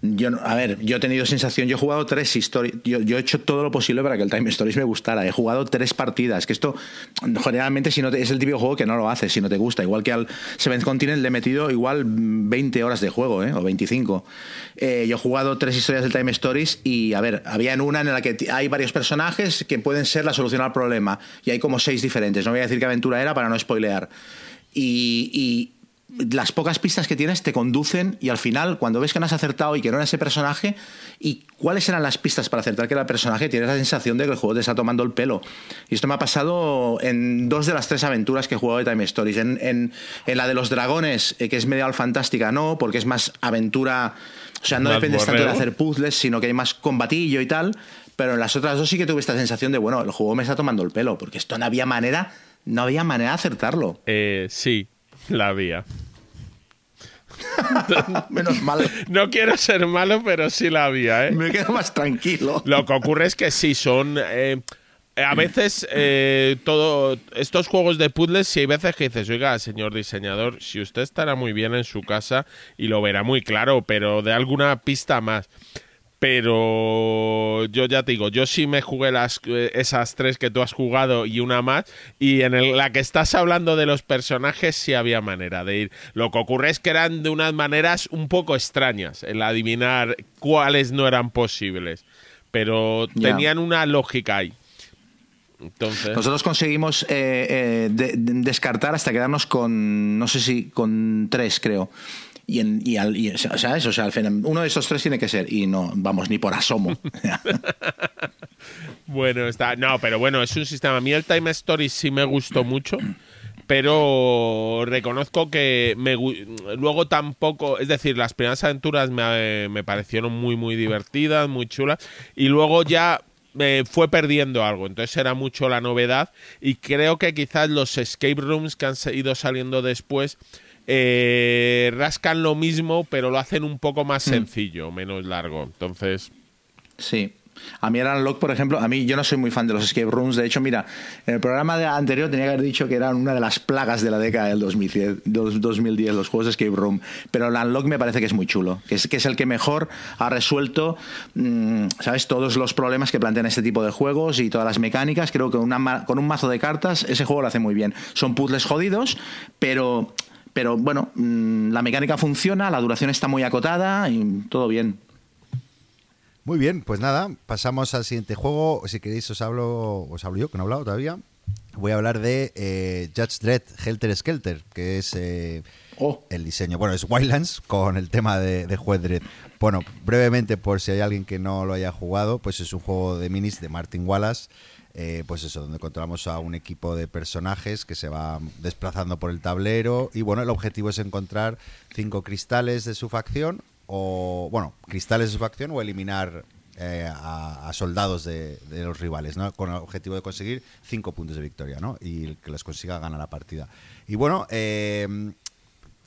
yo, a ver, yo he tenido sensación, yo he jugado tres historias, yo, he hecho todo lo posible para que el Time Stories me gustara, he jugado tres partidas, que esto generalmente si no te- es el típico juego que no lo haces si no te gusta, igual que al Seventh Continent le he metido igual 20 horas de juego, ¿eh? o 25. Eh, yo he jugado tres historias del Time Stories y, a ver, había en una en la que hay varios personajes que pueden ser la solución al problema y hay como seis diferentes, no voy a decir qué aventura era para no spoilear y, y las pocas pistas que tienes te conducen y al final cuando ves que no has acertado y que no era ese personaje y cuáles eran las pistas para acertar que era el personaje tienes la sensación de que el juego te está tomando el pelo y esto me ha pasado en dos de las tres aventuras que he jugado de Time Stories. En, en- en la de los dragones eh, que es medieval fantástica no porque es más aventura o sea no dependes tanto de hacer puzzles sino que hay más combatillo y tal pero en las otras dos sí que tuve esta sensación de bueno el juego me está tomando el pelo porque esto no había manera no había manera de acertarlo Eh, sí, la había. menos mal No quiero ser malo, pero sí la había, ¿eh? Me quedo más tranquilo. Lo que ocurre es que sí, son... eh, a veces eh, todo estos juegos de puzzles, si hay veces que dices, oiga, señor diseñador, si usted estará muy bien en su casa y lo verá muy claro, pero de alguna pista más. Pero yo ya te digo, yo sí me jugué las, eh, esas tres que tú has jugado y una más. Y en el- la que estás hablando de los personajes sí había manera de ir. Lo que ocurre es que eran de unas maneras un poco extrañas, el adivinar cuáles no eran posibles. Pero tenían una lógica ahí. Entonces, Nosotros conseguimos eh, eh, de- de- descartar hasta quedarnos con, no sé si, con tres, creo. Y, en, y, al- y, eso, o sea, uno de esos tres tiene que ser. Y no, vamos, ni por asomo. Bueno, está. No, pero bueno, es un sistema. A mí el Time Story sí me gustó mucho. Pero reconozco que me, luego tampoco. Es decir, las primeras aventuras me, me parecieron muy, muy divertidas, muy chulas. Y luego ya me fue perdiendo algo. Entonces era mucho la novedad. Y creo que quizás los escape rooms que han ido saliendo después. Eh, rascan lo mismo, pero lo hacen un poco más sencillo, menos largo. Entonces, Sí. A mí el Unlock, por ejemplo, a mí yo no soy muy fan de los escape rooms. De hecho, mira, en el programa de- anterior tenía que haber dicho que eran una de las plagas de la década del 2010, dos- 2010 los juegos de escape room. Pero el Unlock me parece que es muy chulo, que es, que es el que mejor ha resuelto, mm, ¿sabes? Todos los problemas que plantean este tipo de juegos y todas las mecánicas. Creo que una con un mazo de cartas ese juego lo hace muy bien. Son puzzles jodidos, pero... Pero bueno, mm, la mecánica funciona, la duración está muy acotada y todo bien. Muy bien, pues nada, pasamos al siguiente juego. Si queréis os hablo, os hablo yo, que no he hablado todavía. Voy a hablar de eh, Judge Dredd Helter Skelter, que es eh, El diseño. Bueno, es Wildlands con el tema de, de Juez. Bueno, brevemente, por si hay alguien que no lo haya jugado, pues es un juego de minis de Martin Wallace. eh, pues eso, donde controlamos a un equipo de personajes que se va desplazando por el tablero. Y bueno, el objetivo es encontrar cinco cristales de su facción, o bueno, cristales de su facción, o eliminar eh, a, soldados de, de los rivales, ¿no? Con el objetivo de conseguir cinco puntos de victoria, ¿no? Y el que los consiga gana la partida. Y bueno, eh,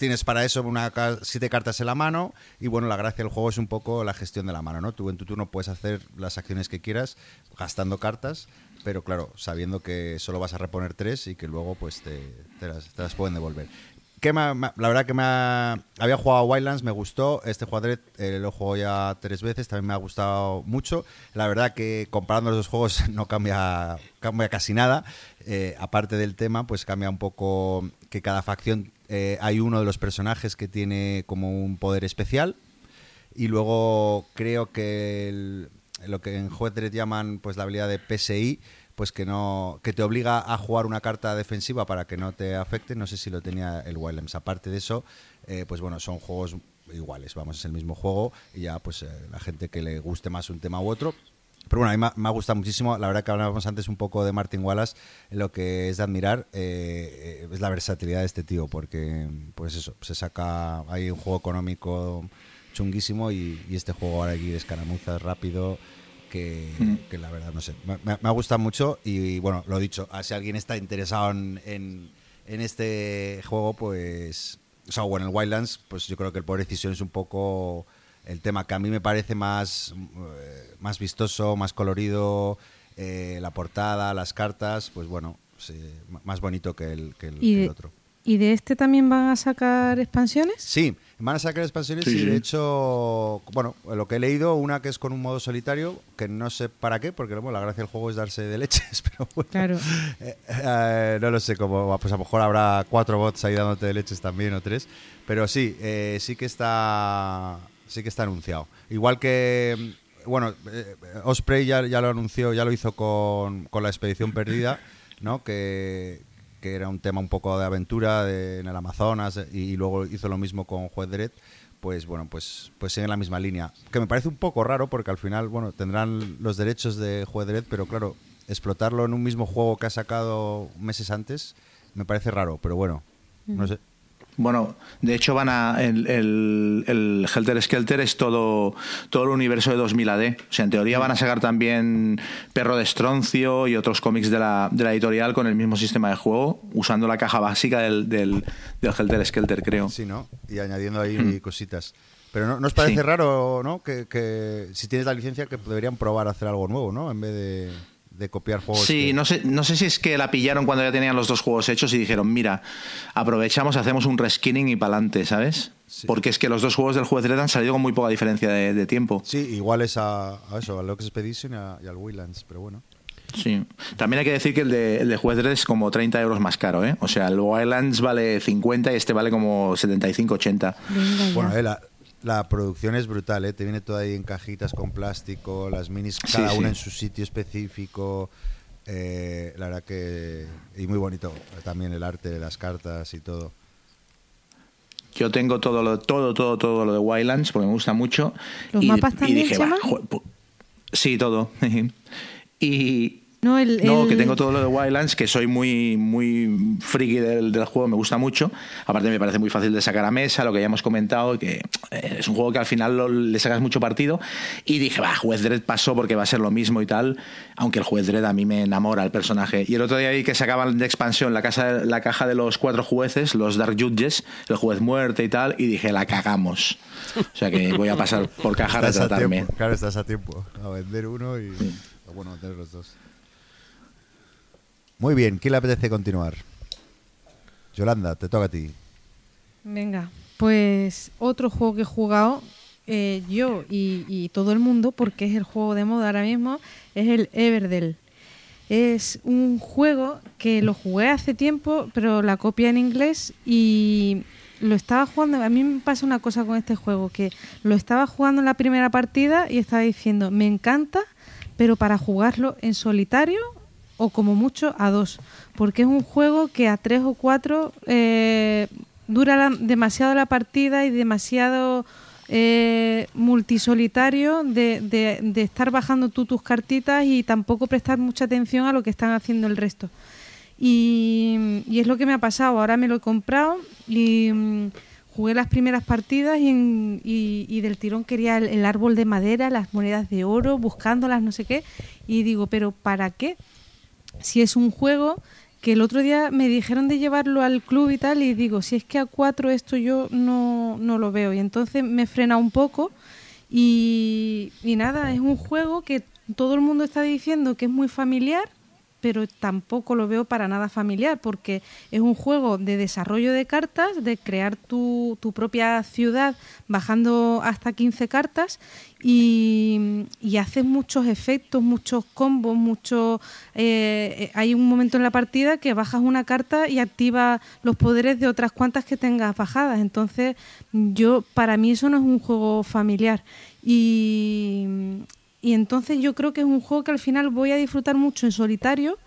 tienes para eso una siete cartas en la mano y bueno, la gracia del juego es un poco la gestión de la mano, ¿no? Tú en tu turno puedes hacer las acciones que quieras gastando cartas, pero claro, sabiendo que solo vas a reponer tres y que luego pues te, las, pueden devolver. Que me la verdad que me ha- había jugado a Wildlands, me gustó. Este jugador lo he jugado ya tres veces, también me ha gustado mucho. La verdad que comparando los dos juegos no cambia, cambia casi nada. Eh, aparte del tema, pues cambia un poco que cada facción eh, hay uno de los personajes que tiene como un poder especial. Y luego creo que el- lo que en Juez llaman pues la habilidad de PSI pues que no que te obliga a jugar una carta defensiva para que no te afecte. No sé si lo tenía el Wildlands aparte de eso eh, pues bueno son juegos iguales. Vamos es el mismo juego y ya pues eh, la gente que le guste más un tema u otro pero bueno, a mí me ha, gustado muchísimo. La verdad que hablábamos antes un poco de Martin Wallace. Lo que es de admirar eh, eh, es la versatilidad de este tío, porque pues eso, se saca hay un juego económico chunguísimo y, y este juego ahora aquí de escaramuzas rápido que, que la verdad no sé, me, me- ha gustado mucho y, bueno, lo dicho, a si alguien está interesado en, en, en este juego, pues, o sea, o en el Wildlands, pues yo creo que el poder decisión es un poco el tema que a mí me parece más, eh, más vistoso, más colorido, eh, la portada, las cartas, pues bueno, sí, más bonito que el, que el, ¿Y que el de, otro. ¿Y de este también van a sacar expansiones? Sí, van a sacar expansiones Sí, y sí. de hecho, bueno, lo que he leído, una que es con un modo solitario, que no sé para qué, porque bueno, la gracia del juego es darse de leches, pero bueno. Claro. Eh, eh, no lo sé cómo, pues a lo mejor habrá cuatro bots ahí dándote de leches también o tres, pero sí, eh, sí que está, sí que está anunciado. Igual que, bueno, eh, Osprey ya, ya lo anunció, ya lo hizo con, con la expedición perdida, ¿no? Que, que era un tema un poco de aventura de- en el Amazonas y, y luego hizo lo mismo con Juez Dredd. Pues bueno, pues, pues sigue en la misma línea. Que me parece un poco raro porque al final, bueno, tendrán los derechos de Juez Dredd, pero claro, explotarlo en un mismo juego que ha sacado meses antes me parece raro, pero bueno, no sé. Bueno, de hecho van a el, el, el Helter Skelter es todo todo el universo de 2000 AD. O sea, en teoría van a sacar también Perro de Estroncio y otros cómics de la, de la editorial con el mismo sistema de juego, usando la caja básica del, del, del Helter Skelter, creo. Sí, ¿no? Y añadiendo ahí cositas. Pero ¿no, ¿no os parece Sí. raro, ¿no? Que, que si tienes la licencia que deberían probar a hacer algo nuevo, ¿no? En vez de, de copiar juegos. Sí, que- no sé, no sé si es que la pillaron cuando ya tenían los dos juegos hechos y dijeron, mira, aprovechamos, hacemos un reskinning y pa'lante, ¿sabes? Sí. Porque es que los dos juegos del juez Dredd han salido con muy poca diferencia de, de tiempo. Sí, igual es a, a eso, al Lux Expedition y, a- y al Wildlands, pero bueno. Sí. También hay que decir que el de, el de Juez Dredd es como 30 euros más caro, ¿eh? O sea, el Wildlands vale 50 y este vale como 75, 80. Venga ya. Bueno, eh, la, la producción es brutal, ¿eh? Te viene todo ahí en cajitas con plástico, las minis cada Sí, una sí. en su sitio específico. eh, la verdad que... Y muy bonito también el arte de las cartas y todo. Yo tengo todo lo, todo, todo, todo lo de Wildlands porque me gusta mucho. ¿Los y, mapas y también, dije, Chema? "Va, jue- pu- sí, todo. y, no, el, No, el- que tengo todo lo de Wildlands, que soy muy, muy friki del, del juego, me gusta mucho. Aparte me parece muy fácil de sacar a mesa, lo que ya hemos comentado, que eh, es un juego que al final lo- le sacas mucho partido. Y dije, va, Juez Dredd pasó porque va a ser lo mismo y tal, aunque el Juez Dredd a mí me enamora el personaje. Y el otro día vi que sacaban de expansión la, casa, la caja de los cuatro jueces, los Dark Judges, el juez muerte y tal, y dije, la cagamos. O sea que voy a pasar por caja a Estás a retratarme. tiempo, claro, estás a tiempo a vender uno y... o Bueno, vender los dos. Muy bien, ¿quién le apetece continuar? Yolanda, te toca a ti. Venga, pues otro juego que he jugado eh, yo y, y todo el mundo, porque es el juego de moda ahora mismo, es el Everdell. Es un juego que lo jugué hace tiempo, pero la copia en inglés y lo estaba jugando. A mí me pasa una cosa con este juego, que lo estaba jugando en la primera partida y estaba diciendo, me encanta, pero para jugarlo en solitario o como mucho a dos, porque es un juego que a tres o cuatro eh, dura demasiado la partida y demasiado eh, multisolitario de, estar bajando tú tus cartitas y tampoco prestar mucha atención a lo que están haciendo el resto. Y, es lo que me ha pasado. Ahora me lo he comprado y mm, jugué las primeras partidas y- y del tirón quería el, el árbol de madera, las monedas de oro, buscándolas, no sé qué. Y digo, ¿pero para qué? Si es un juego que el otro día me dijeron de llevarlo al club y tal, y digo, si es que a cuatro esto yo no, no lo veo. Y entonces me frena un poco. Y, y nada, es un juego que todo el mundo está diciendo que es muy familiar, pero tampoco lo veo para nada familiar, porque es un juego de desarrollo de cartas, de crear tu, tu propia ciudad bajando hasta 15 cartas, y, haces muchos efectos, muchos combos, muchos... Eh, hay un momento en la partida que bajas una carta y activa los poderes de otras cuantas que tengas bajadas. Entonces, yo para mí eso no es un juego familiar. Y, y entonces yo creo que es un juego que al final voy a disfrutar mucho en solitario.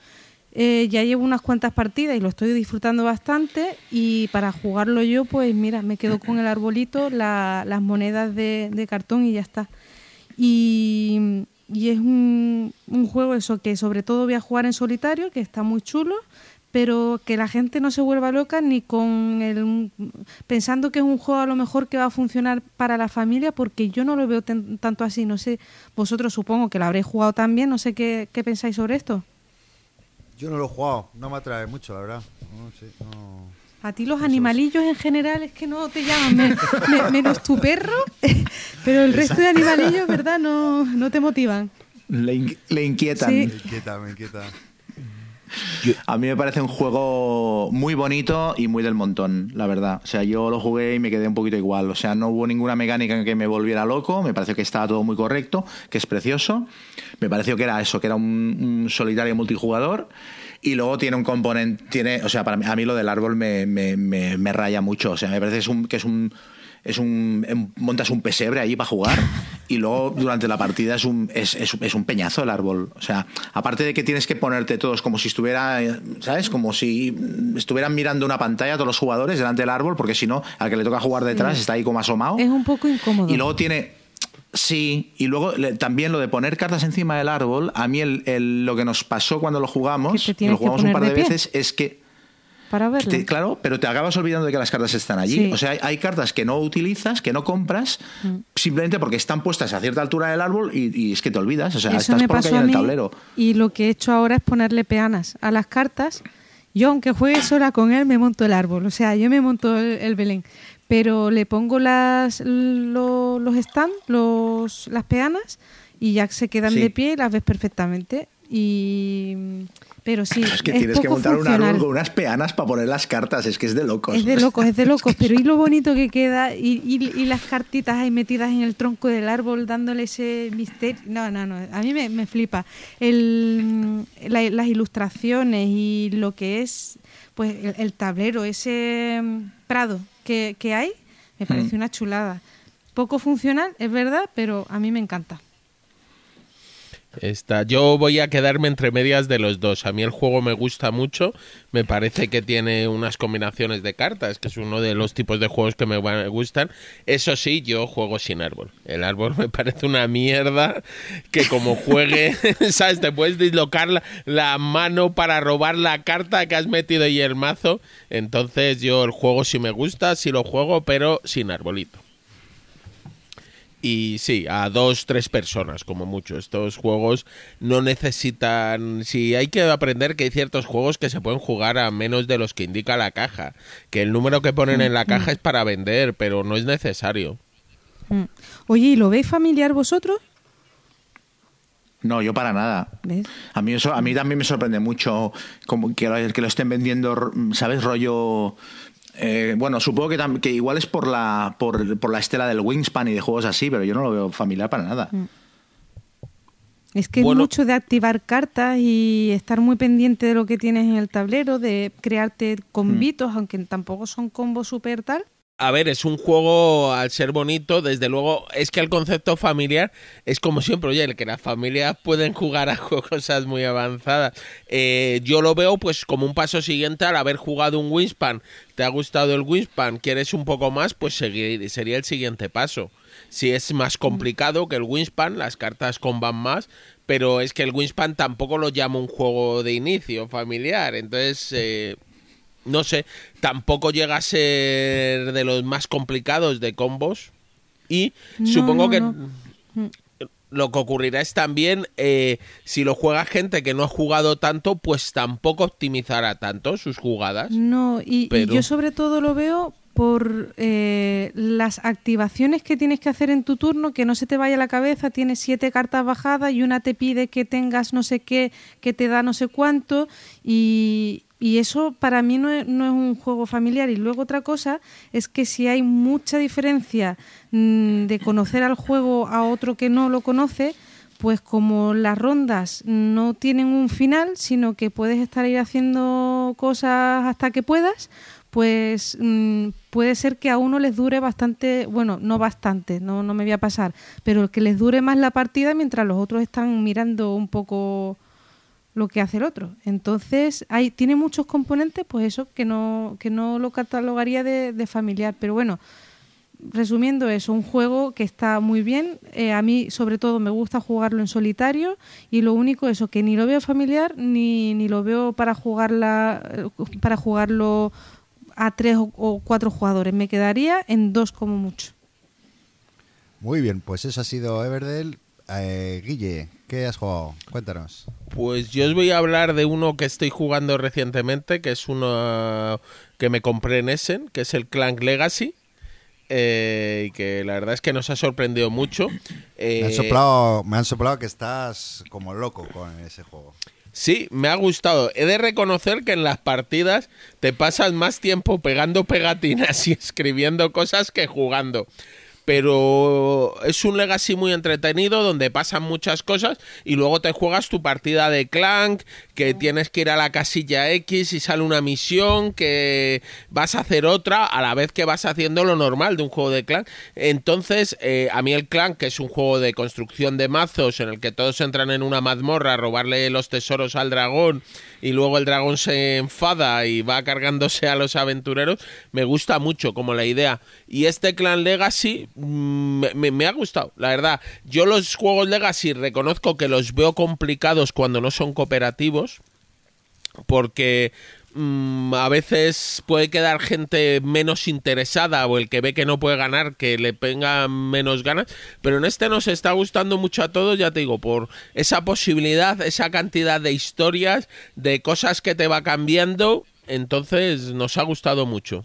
Eh, ya llevo unas cuantas partidas y lo estoy disfrutando bastante y para jugarlo yo pues mira, me quedo con el arbolito, las monedas de, de cartón y ya está. Y, es un, juego eso que sobre todo voy a jugar en solitario, que está muy chulo, pero que la gente no se vuelva loca ni con el pensando que es un juego a lo mejor que va a funcionar para la familia, porque yo no lo veo tanto así. No sé, vosotros supongo que lo habréis jugado también, no sé qué, qué pensáis sobre esto. Yo no lo he jugado, no me atrae mucho, la verdad. No, sé, no... A ti los animalillos en general es que no te llaman, menos tu perro, pero el resto de animalillos, ¿verdad? No, no te motivan. Le, inquietan. Me inquieta, me inquieta. A mí me parece un juego muy bonito y muy del montón, la verdad. O sea, yo lo jugué y me quedé un poquito igual. O sea, no hubo ninguna mecánica en que me volviera loco. Me pareció que estaba todo muy correcto, que es precioso. Me pareció que era eso, que era un, solitario multijugador. Y luego tiene un componente, tiene, o sea, para mí, a mí lo del árbol me, me, me, raya mucho. O sea, me parece que es un es un em, montas un pesebre ahí para jugar y luego durante la partida es un, es, es, un peñazo el árbol. O sea, aparte de que tienes que ponerte todos como si estuviera, ¿sabes? Como si estuvieran mirando una pantalla todos los jugadores delante del árbol, porque si no, al que le toca jugar detrás está ahí como asomado. Es un poco incómodo. Y luego tiene... Sí, y luego también lo de poner cartas encima del árbol, a mí el, lo que nos pasó cuando lo jugamos, lo jugamos un par de veces, es que para verlo. claro, pero te acabas olvidando de que las cartas están allí. O sea, hay, cartas que no utilizas, que no compras, mm. simplemente porque están puestas a cierta altura del árbol y, es que te olvidas. O sea, estás por en el tablero. Y lo que he hecho ahora es ponerle peanas a las cartas. Yo, aunque juegue sola con él, me monto el árbol. O sea, yo me monto el, Belén. Pero le pongo las, los stands, los, las peanas, y ya se quedan de pie y las ves perfectamente. Y pero sí. Es que tienes que montar un árbol con unas peanas para poner las cartas, es que es de locos. Es de locos, es de locos. Pero y lo bonito que queda, y, y, las cartitas ahí metidas en el tronco del árbol, dándole ese misterio. No, no, no. A mí me, me flipa. El, las ilustraciones y lo que es pues el, tablero, ese mm, prado que, que hay, me parece mm. una chulada. Poco funcional, es verdad, pero a mí me encanta. Está. Yo voy a quedarme entre medias de los dos. A mí el juego me gusta mucho. Me parece que tiene unas combinaciones de cartas, que es uno de los tipos de juegos que me gustan. Eso sí, yo juego sin árbol. El árbol me parece una mierda que como juegue, ¿sabes? Te puedes dislocar la, la mano para robar la carta que has metido ahí el mazo. Entonces yo el juego sí me gusta, sí lo juego, pero sin arbolito. Y sí, a dos, tres personas como mucho. Estos juegos no necesitan... Si hay que aprender que hay ciertos juegos que se pueden jugar a menos de los que indica la caja. Que el número que ponen en la mm, caja mm. es para vender, pero no es necesario. Mm. Oye, ¿y lo veis familiar vosotros? No, yo para nada. A mí eso, a mí también me sorprende mucho como que, que lo estén vendiendo, ¿sabes? Rollo eh, bueno, supongo que, que, igual es por la, por, la estela del Wingspan y de juegos así, pero yo no lo veo familiar para nada. Mm. Es que es mucho de activar cartas y estar muy pendiente de lo que tienes en el tablero, de crearte combitos, mm. aunque tampoco son combos super tal. A ver, es un juego al ser bonito, desde luego, es que el concepto familiar es como siempre, oye, el que las familias pueden jugar a cosas muy avanzadas. Eh, yo lo veo pues como un paso siguiente al haber jugado un Winspan. ¿Te ha gustado el Winspan? ¿Quieres un poco más? Pues sería el siguiente paso. Si es más complicado que el Winspan, las cartas comban más, pero es que el Winspan tampoco lo llamo un juego de inicio familiar. Entonces, eh, no sé, tampoco llega a ser de los más complicados de combos. Y supongo que lo que ocurrirá es también, eh, si lo juega gente que no ha jugado tanto, pues tampoco optimizará tanto sus jugadas. No, y, yo sobre todo lo veo por eh, las activaciones que tienes que hacer en tu turno, que no se te vaya la cabeza, tienes siete cartas bajadas y una te pide que tengas no sé qué, que te da no sé cuánto, y, y eso para mí no es, no es, un juego familiar. Y luego otra cosa es que si hay mucha diferencia mm, de conocer al juego a otro que no lo conoce, pues como las rondas no tienen un final, sino que puedes estar ir haciendo cosas hasta que puedas, pues mm, puede ser que a uno les dure bastante, bueno, no bastante, no, no me voy a pasar, pero que les dure más la partida mientras los otros están mirando un poco lo que hace el otro. Entonces, hay, tiene muchos componentes, pues eso, que no, que no lo catalogaría de, familiar. Pero bueno, resumiendo eso, un juego que está muy bien. Eh, a mí, sobre todo, me gusta jugarlo en solitario y lo único eso, que ni lo veo familiar ni, ni lo veo para jugarla eh, para jugarlo a tres o, o cuatro jugadores. Me quedaría en dos como mucho. Muy bien, pues eso ha sido Everdell. Eh, Guille, ¿qué has jugado? Cuéntanos. Pues yo os voy a hablar de uno que estoy jugando recientemente, que es uno que me compré en Essen, que es el Clank Legacy. eh, y que la verdad es que nos ha sorprendido mucho. Me, han Eh, soplado, me han soplado que estás como loco con ese juego. Sí, me ha gustado. He de reconocer que en las partidas te pasas más tiempo pegando pegatinas y escribiendo cosas que jugando. Pero es un legacy muy entretenido donde pasan muchas cosas y luego te juegas tu partida de Clank, que tienes que ir a la casilla X y sale una misión, que vas a hacer otra a la vez que vas haciendo lo normal de un juego de Clank. Entonces, eh, a mí el Clank, que es un juego de construcción de mazos en el que todos entran en una mazmorra a robarle los tesoros al dragón y luego el dragón se enfada y va cargándose a los aventureros, me gusta mucho como la idea. Y este Clan Legacy me, me- me ha gustado, la verdad. Yo los juegos Legacy reconozco que los veo complicados cuando no son cooperativos, porque mm, a veces puede quedar gente menos interesada o el que ve que no puede ganar que le tenga menos ganas, pero en este nos está gustando mucho a todos, ya te digo, por esa posibilidad, esa cantidad de historias, de cosas que te va cambiando, entonces nos ha gustado mucho.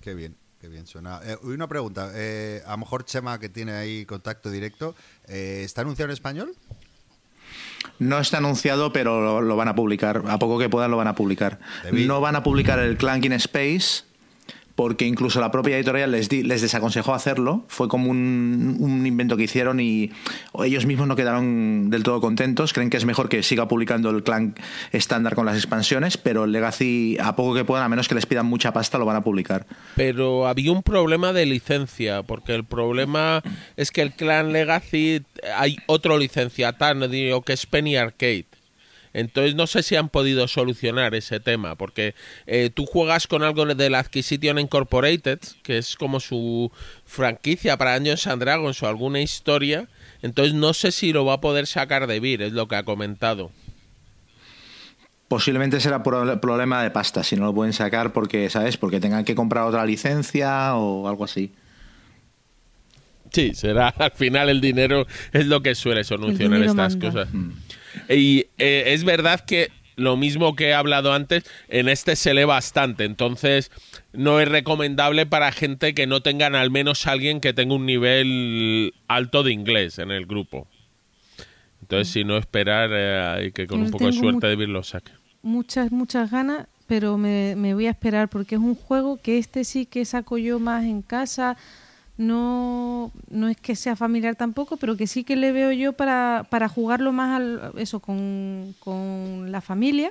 Qué bien, qué bien suena. Eh, una pregunta, eh, a lo mejor Chema, que tiene ahí contacto directo, eh, ¿está anunciado en español? No está anunciado, pero lo, lo van a publicar. A poco que puedan lo van a publicar. No van a publicar el Clank in Space porque incluso la propia editorial les, les desaconsejó hacerlo. Fue como un, un invento que hicieron y ellos mismos no quedaron del todo contentos. Creen que es mejor que siga publicando el Clank estándar con las expansiones, pero el Legacy, a poco que puedan, a menos que les pidan mucha pasta, lo van a publicar. Pero había un problema de licencia, porque el problema es que el Clan Legacy hay otro licenciatario que es Penny Arcade. Entonces no sé si han podido solucionar ese tema, porque eh, tú juegas con algo de la Acquisition Incorporated, que es como su franquicia para Dungeons and Dragons o alguna historia, entonces no sé si lo va a poder sacar de Vir, es lo que ha comentado. Posiblemente será por el problema de pasta, si no lo pueden sacar porque, ¿sabes? Porque tengan que comprar otra licencia o algo así. Sí, será al final el dinero es lo que suele solucionar estas manda. cosas. Y eh, es verdad que lo mismo que he hablado antes, en este se lee bastante, entonces no es recomendable para gente que no tengan al menos alguien que tenga un nivel alto de inglés en el grupo. Entonces, si no esperar, eh, hay que con Yo un poco de suerte de lo saque. muchas, muchas ganas, pero me, me voy a esperar porque es un juego que este sí que saco yo más en casa. No, no es que sea familiar tampoco, pero que sí que le veo yo para, para jugarlo más al, eso con, con la familia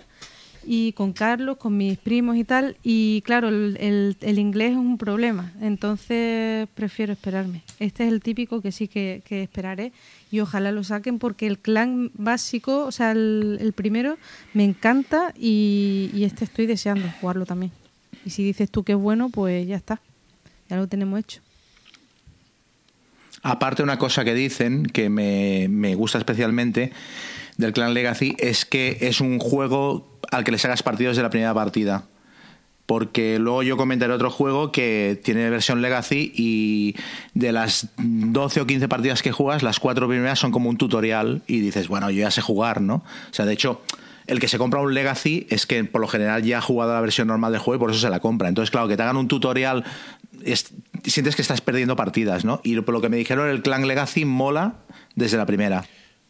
y con Carlos, con mis primos y tal. Y claro, el, el- el inglés es un problema, entonces prefiero esperarme. Este es el típico que sí que, esperaré y ojalá lo saquen porque el clan básico, o sea, el, el primero, me encanta y, y este estoy deseando jugarlo también. Y si dices tú que es bueno, pues ya está, ya lo tenemos hecho. Aparte, una cosa que dicen que me, me gusta especialmente del Clan Legacy es que es un juego al que le sacas partidos de la primera partida. Porque luego yo comentaré otro juego que tiene versión Legacy y de las 12 o 15 partidas que juegas, las cuatro primeras son como un tutorial y dices, bueno, yo ya sé jugar, ¿no? O sea, de hecho, el que se compra un Legacy es que por lo general ya ha jugado la versión normal del juego y por eso se la compra. Entonces, claro, que te hagan un tutorial, es- sientes que estás perdiendo partidas, ¿no? Y por lo que me dijeron, el Clan Legacy mola desde la primera.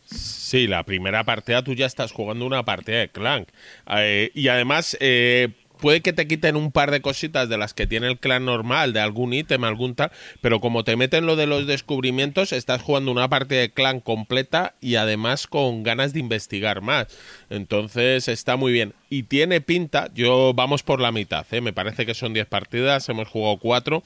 Sí, la primera partida tú ya estás jugando una partida de Clank. Eh, y además, eh, puede que te quiten un par de cositas de las que tiene el clan normal, de algún ítem, algún tal, pero como te meten lo de los descubrimientos, estás jugando una parte de clan completa y además con ganas de investigar más. Entonces está muy bien. Y tiene pinta, yo vamos por la mitad, ¿eh? me parece que son 10 partidas, hemos jugado 4,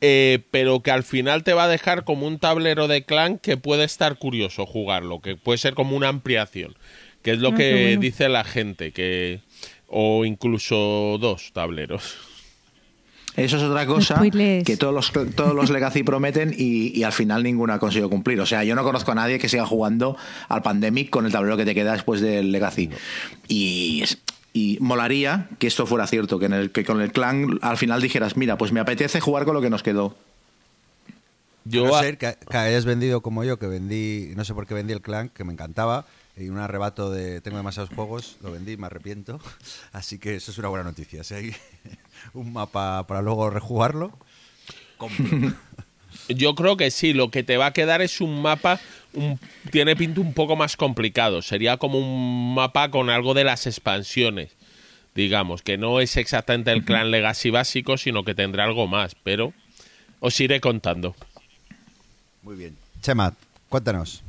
eh, pero que al final te va a dejar como un tablero de clan que puede estar curioso jugarlo, que puede ser como una ampliación, que es lo Ah, que bueno. dice la gente, que o incluso dos tableros. Eso es otra cosa Spoilers. que todos los, todos los Legacy prometen y, y al final ninguno ha conseguido cumplir. O sea, yo no conozco a nadie que siga jugando al Pandemic con el tablero que te queda después del Legacy. Y, y molaría que esto fuera cierto, que, en el, que con el clan al final dijeras, mira, pues me apetece jugar con lo que nos quedó. Yo a no a- ser que, que hayas vendido como yo, que vendí, no sé por qué vendí el clan, que me encantaba, y un arrebato de tengo demasiados juegos, lo vendí, me arrepiento. Así que eso es una buena noticia. Si hay un mapa para luego rejugarlo, compro. Yo creo que sí, lo que te va a quedar es un mapa, un- tiene pinta un poco más complicado, sería como un mapa con algo de las expansiones, digamos, que no es exactamente el clan Legacy básico, sino que tendrá algo más, pero os iré contando. Muy bien. Chema, cuéntanos.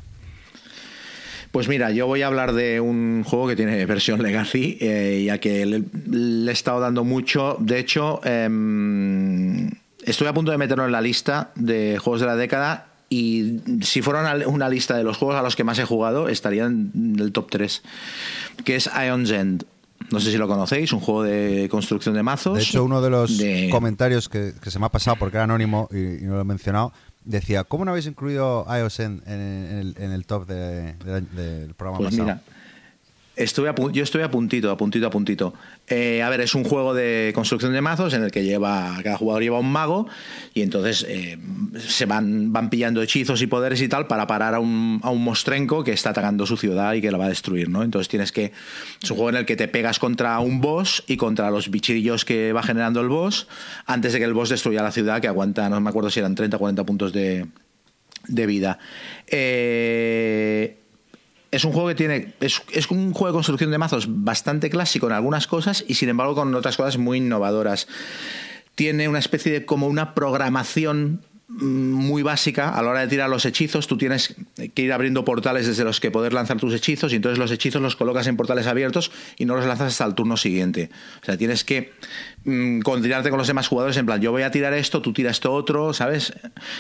Pues mira, yo voy a hablar de un juego que tiene versión Legacy, eh, ya que le, le he estado dando mucho. De hecho, em, estoy a punto de meterlo en la lista de juegos de la década. Y si fuera una, una lista de los juegos a los que más he jugado, estaría en el top 3, que es Ion's End. No sé si lo conocéis, un juego de construcción de mazos. De hecho, uno de los de- comentarios que, que se me ha pasado porque era anónimo y, y no lo he mencionado, decía, ¿cómo no habéis incluido iOS en, en- en el, en el top de- de- del programa Pues pasado? mira, estoy a yo estoy a puntito, a puntito, a puntito. Eh, a ver, es un juego de construcción de mazos en el que lleva cada jugador lleva un mago y entonces eh, se van, van pillando hechizos y poderes y tal para parar a un, a un mostrenco que está atacando su ciudad y que la va a destruir, ¿no? Entonces tienes que... Es un juego en el que te pegas contra un boss y contra los bichillos que va generando el boss antes de que el boss destruya la ciudad que aguanta, no me acuerdo si eran 30 o 40 puntos de, de vida. Eh, es un juego que tiene. Es, es un juego de construcción de mazos bastante clásico en algunas cosas y sin embargo con otras cosas muy innovadoras. Tiene una especie de como una programación mm, muy básica a la hora de tirar los hechizos. Tú tienes que ir abriendo portales desde los que poder lanzar tus hechizos y entonces los hechizos los colocas en portales abiertos y no los lanzas hasta el turno siguiente. O sea, tienes que coordinarte con los demás jugadores en plan, yo voy a tirar esto, tú tiras esto otro, ¿sabes?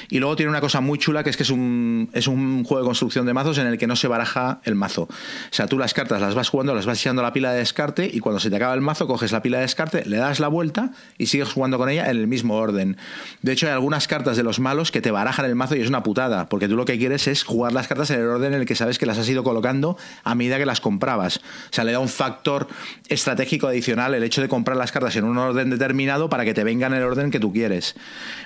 Y luego tiene una cosa muy chula que es que es un, es un juego de construcción de mazos en el que no se baraja el mazo. O sea, tú las cartas las vas jugando, las vas echando a la pila de descarte y cuando se te acaba el mazo coges la pila de descarte, le das la vuelta y sigues jugando con ella en el mismo orden. De hecho, hay algunas cartas de los malos que te barajan el mazo y es una putada, porque tú lo que quieres es jugar las cartas en el orden en el que sabes que las has ido colocando a medida que las comprabas. O sea, le da un factor estratégico adicional el hecho de comprar las cartas en un orden determinado para que te vengan en el orden que tú quieres.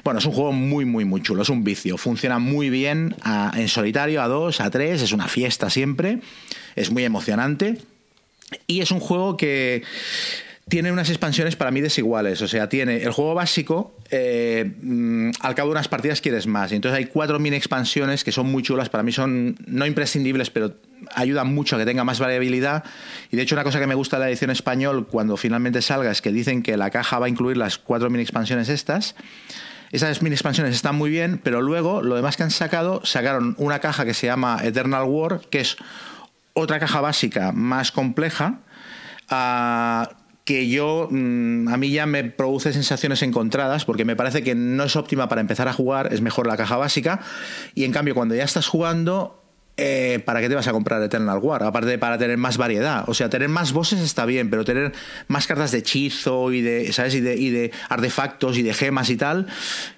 Bueno, es un juego muy, muy, muy chulo, es un vicio. Funciona muy bien en solitario, a dos, a tres, es una fiesta siempre, es muy emocionante. Y es un juego que tiene unas expansiones para mí desiguales. O sea, tiene el juego básico, eh, mm, al cabo de unas partidas quieres más. Entonces hay cuatro mini expansiones que son muy chulas. Para mí son no imprescindibles, pero ayudan mucho a que tenga más variabilidad. Y de hecho, una cosa que me gusta de la edición español cuando finalmente salga es que dicen que la caja va a incluir las cuatro mini expansiones estas. Esas mini expansiones están muy bien, pero luego lo demás que han sacado, sacaron una caja que se llama Eternal War, que es otra caja básica más compleja, ah, que yo, mm, a mí ya me produce sensaciones encontradas, porque me parece que no es óptima para empezar a jugar, es mejor la caja básica, y en cambio cuando ya estás jugando... eh, ¿Para qué te vas a comprar Eternal War? Aparte de para tener más variedad. O sea, tener más bosses está bien, pero tener más cartas de hechizo y de, ¿sabes? Y de, y de artefactos y de gemas y tal.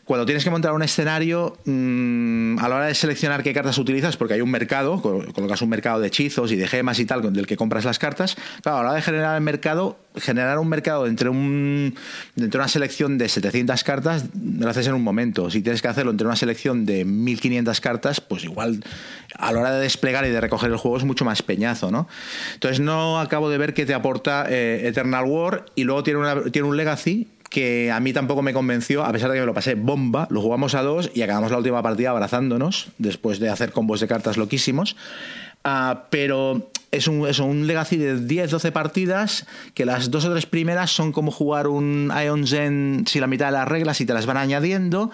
Cuando tienes que montar un escenario, mm, a la hora de seleccionar qué cartas utilizas, porque hay un mercado, col- colocas un mercado de hechizos y de gemas y tal, del que compras las cartas. Claro, a la hora de generar el mercado, generar un mercado entre, un, una selección de 700 cartas, lo haces en un momento. Si tienes que hacerlo entre una selección de 1500 cartas, pues igual a la hora de desplegar y de recoger el juego es mucho más peñazo, ¿no? Entonces no acabo de ver qué te aporta eh, Eternal War y luego tiene, una- tiene un Legacy que a mí tampoco me convenció, a pesar de que me lo pasé bomba, lo jugamos a dos y acabamos la última partida abrazándonos, después de hacer combos de cartas loquísimos. Ah, pero es un, un Legacy de 10-12 partidas, que las dos o tres primeras son como jugar un Ion Zen si la mitad de las reglas y te las van añadiendo.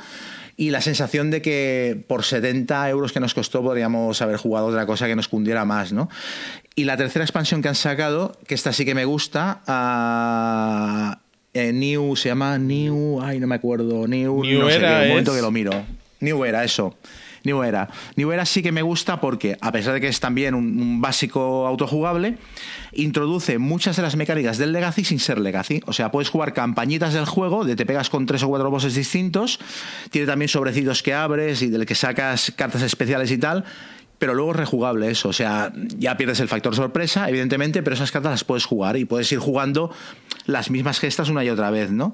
Y la sensación de que por 70 euros que nos costó podríamos haber jugado otra cosa que nos cundiera más, ¿no? Y la tercera expansión que han sacado, que esta sí que me gusta, ah, eh, New, se llama New, ay, no me acuerdo, New, New no sé, Era que un momento es- que lo miro. New Era, eso. New Era. New Era sí que me gusta porque, a pesar de que es también un, un básico autojugable, introduce muchas de las mecánicas del Legacy sin ser Legacy. O sea, puedes jugar campañitas del juego, de te pegas con tres o cuatro bosses distintos, tiene también sobrecitos que abres y del que sacas cartas especiales y tal. Pero luego es rejugable eso, o sea, ya pierdes el factor sorpresa, evidentemente, pero esas cartas las puedes jugar y puedes ir jugando las mismas gestas una y otra vez, ¿no?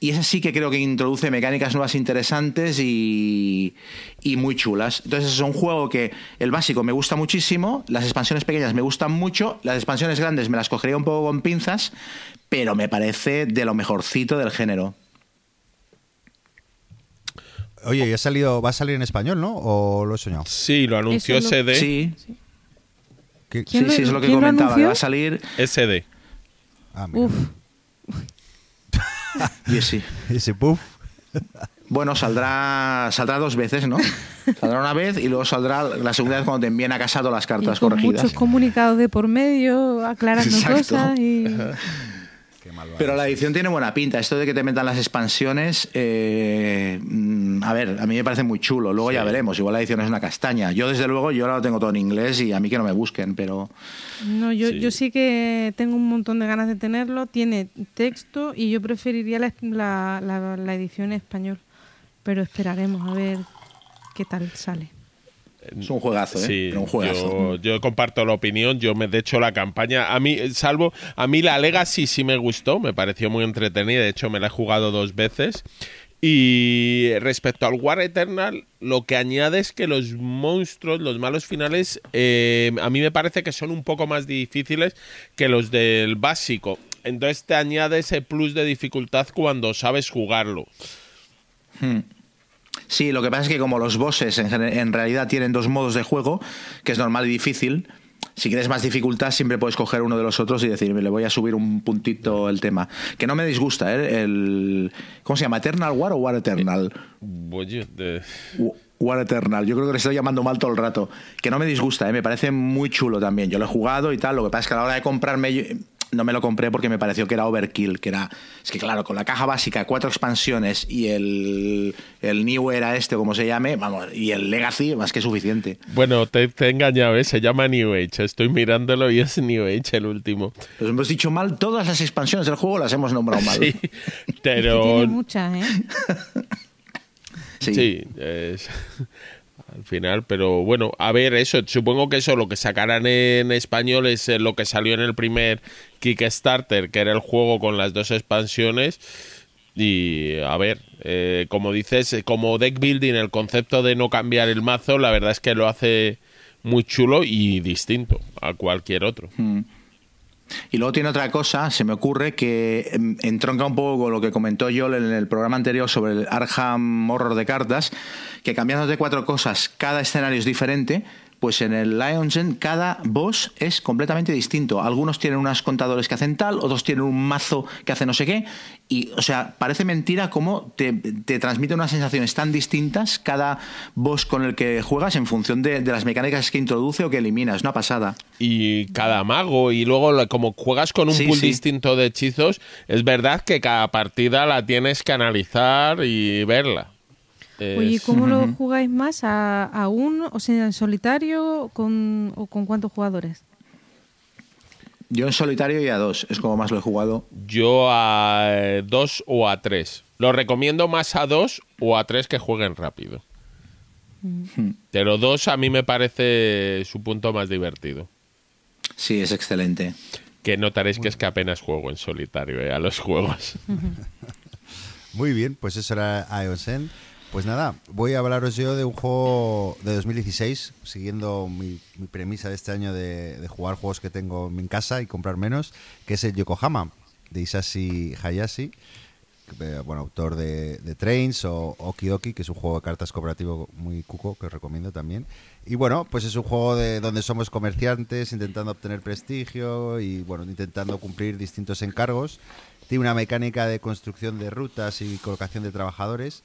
Y ese sí que creo que introduce mecánicas nuevas interesantes y, y muy chulas. Entonces es un juego que el básico me gusta muchísimo, las expansiones pequeñas me gustan mucho, las expansiones grandes me las cogería un poco con pinzas, pero me parece de lo mejorcito del género. Oye, ¿y ha salido, va a salir en español, no? ¿O lo he soñado? Sí, lo anunció lo- SD. Sí, ¿Qué- ¿Quién sí, lo- sí, es lo que comentaba, que va a salir... SD. Ah, mira. Uf, y sí. Ese puff. Bueno, saldrá saldrá dos veces, ¿no? Saldrá una vez y luego saldrá la segunda vez cuando te envíen a casa todas las y cartas con corregidas. muchos comunicados de por medio, aclarando Exacto. cosas y... Malvado. Pero la edición tiene buena pinta. Esto de que te metan las expansiones, eh, mm, a ver, a mí me parece muy chulo. Luego ya veremos. Igual la edición es una castaña. Yo, desde luego, yo ahora lo tengo todo en inglés y a mí que no me busquen, pero No, yo Sí. sí. yo sí que tengo un montón de ganas de tenerlo. Tiene texto y yo preferiría la, la, la- la edición en español. Pero esperaremos a ver qué tal sale. Es un juegazo, ¿eh? Sí, Pero un juegazo. yo, yo comparto la opinión. Yo me de hecho la campaña, a mí, salvo, a mí la Legacy sí me gustó, me pareció muy entretenida. De hecho, me la he jugado dos veces. Y respecto al War Eternal, lo que añade es que los monstruos, los malos finales, eh, a mí me parece que son un poco más difíciles que los del básico. Entonces te añade ese plus de dificultad cuando sabes jugarlo. Sí, lo que pasa es que como los bosses en, realidad tienen dos modos de juego, que es normal y difícil, si quieres más dificultad siempre puedes coger uno de los otros y decir, le voy a subir un puntito el tema. Que no me disgusta, ¿eh? El, ¿Cómo se llama? ¿Eternal War o War Eternal? Oye, de- Wa- War Eternal. Yo creo que le estoy llamando mal todo el rato. Que no me disgusta, ¿eh? me parece muy chulo también. Yo lo he jugado y tal. Lo que pasa es que a la hora de comprarme, yo- no me lo compré porque me pareció que era overkill. Que era. Es que claro, con la caja básica, cuatro expansiones y el, el New Era este, como se llame, vamos, y el Legacy, más que suficiente. Bueno, te, te he engañado, ¿eh? se llama New Age. Estoy mirándolo y es New Age el último. Los hemos dicho mal, todas las expansiones del juego las hemos nombrado mal. Sí, Que pero tiene muchas, ¿eh? Sí. sí, es- al final, pero bueno, a ver, eso, supongo que eso lo que sacarán en español es eh, lo que salió en el primer Kickstarter, que era el juego con las dos expansiones. Y a ver, eh, como dices, eh, como deck building, el concepto de no cambiar el mazo, la verdad es que lo hace muy chulo y distinto a cualquier otro. Y luego tiene otra cosa, se me ocurre, que em, entronca un poco lo que comentó Joel en el programa anterior sobre el Arkham Horror de cartas, que cambiando de cuatro cosas, cada escenario es diferente, pues en el Lion's End cada boss es completamente distinto. Algunos tienen unos contadores que hacen tal, otros tienen un mazo que hace no sé qué, y, o sea, parece mentira cómo te, te transmite unas sensaciones tan distintas cada boss con el que juegas en función de, de las mecánicas que introduce o que elimina. Es una pasada. y cada mago y luego como juegas con un Sí, pool sí. distinto de hechizos, es verdad que cada partida la tienes que analizar y verla. Oye, ¿y Es- ¿cómo lo jugáis más? ¿A, a uno, o sea, en solitario con, o con cuántos jugadores? Yo en solitario y a dos, es como más lo he jugado. Yo a eh, dos o a tres. Lo recomiendo más a dos o a tres que jueguen rápido. Pero dos a mí me parece su punto más divertido. Sí, es excelente. Que notaréis que es que apenas juego en solitario eh, a los juegos. Muy bien, pues eso era Iosen. Pues nada, voy a hablaros yo de un juego de 2016, siguiendo mi, mi premisa de este año de, jugar juegos que tengo en casa y comprar menos, que es el Yokohama, de Isashi Hayashi. eh, bueno, autor de, de Trains o Okidoki, que es un juego de cartas cooperativo muy cuco, que os recomiendo también. Y bueno, pues es un juego de donde somos comerciantes, intentando obtener prestigio y bueno, intentando cumplir distintos encargos. Tiene una mecánica de construcción de rutas y colocación de trabajadores.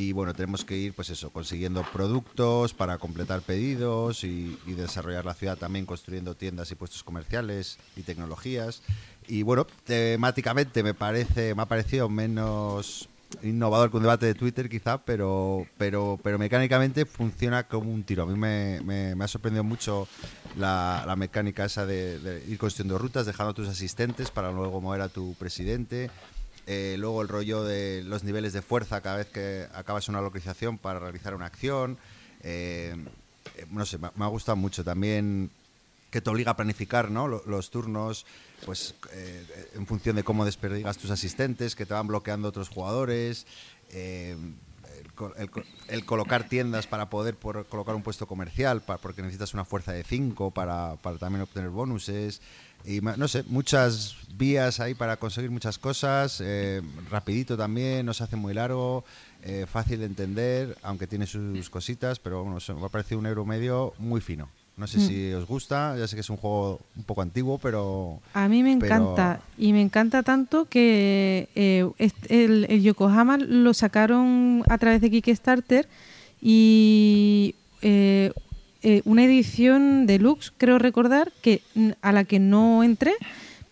Y bueno, tenemos que ir, pues eso, consiguiendo productos para completar pedidos y, desarrollar la ciudad también construyendo tiendas y puestos comerciales y tecnologías. Y bueno, temáticamente me parece, me ha parecido menos innovador que un debate de Twitter quizá, pero, pero, pero mecánicamente funciona como un tiro. A mí me, ha sorprendido mucho la, la mecánica esa de, de ir construyendo rutas, dejando a tus asistentes para luego mover a tu presidente. Eh, luego el rollo de los niveles de fuerza cada vez que acabas una localización para realizar una acción. Eh, eh, no sé, me, me ha gustado mucho. También que te obliga a planificar ¿no? Lo- los turnos pues en función de cómo desperdigas tus asistentes, que te van bloqueando otros jugadores, el, el co- el colocar tiendas para poder por- colocar un puesto comercial, porque necesitas una fuerza de 5 para, para también obtener bonuses. Y no sé, muchas vías ahí para conseguir muchas cosas, eh, rapidito también, no se hace muy largo, eh, fácil de entender, aunque tiene sus cositas, pero bueno, me ha parecido un euro medio muy fino. No sé si os gusta, ya sé que es un juego un poco antiguo, pero... A mí me pero- encanta y me encanta tanto que eh, el, el Yokohama lo sacaron a través de Kickstarter y eh, una edición deluxe, creo recordar, que a la que no entré,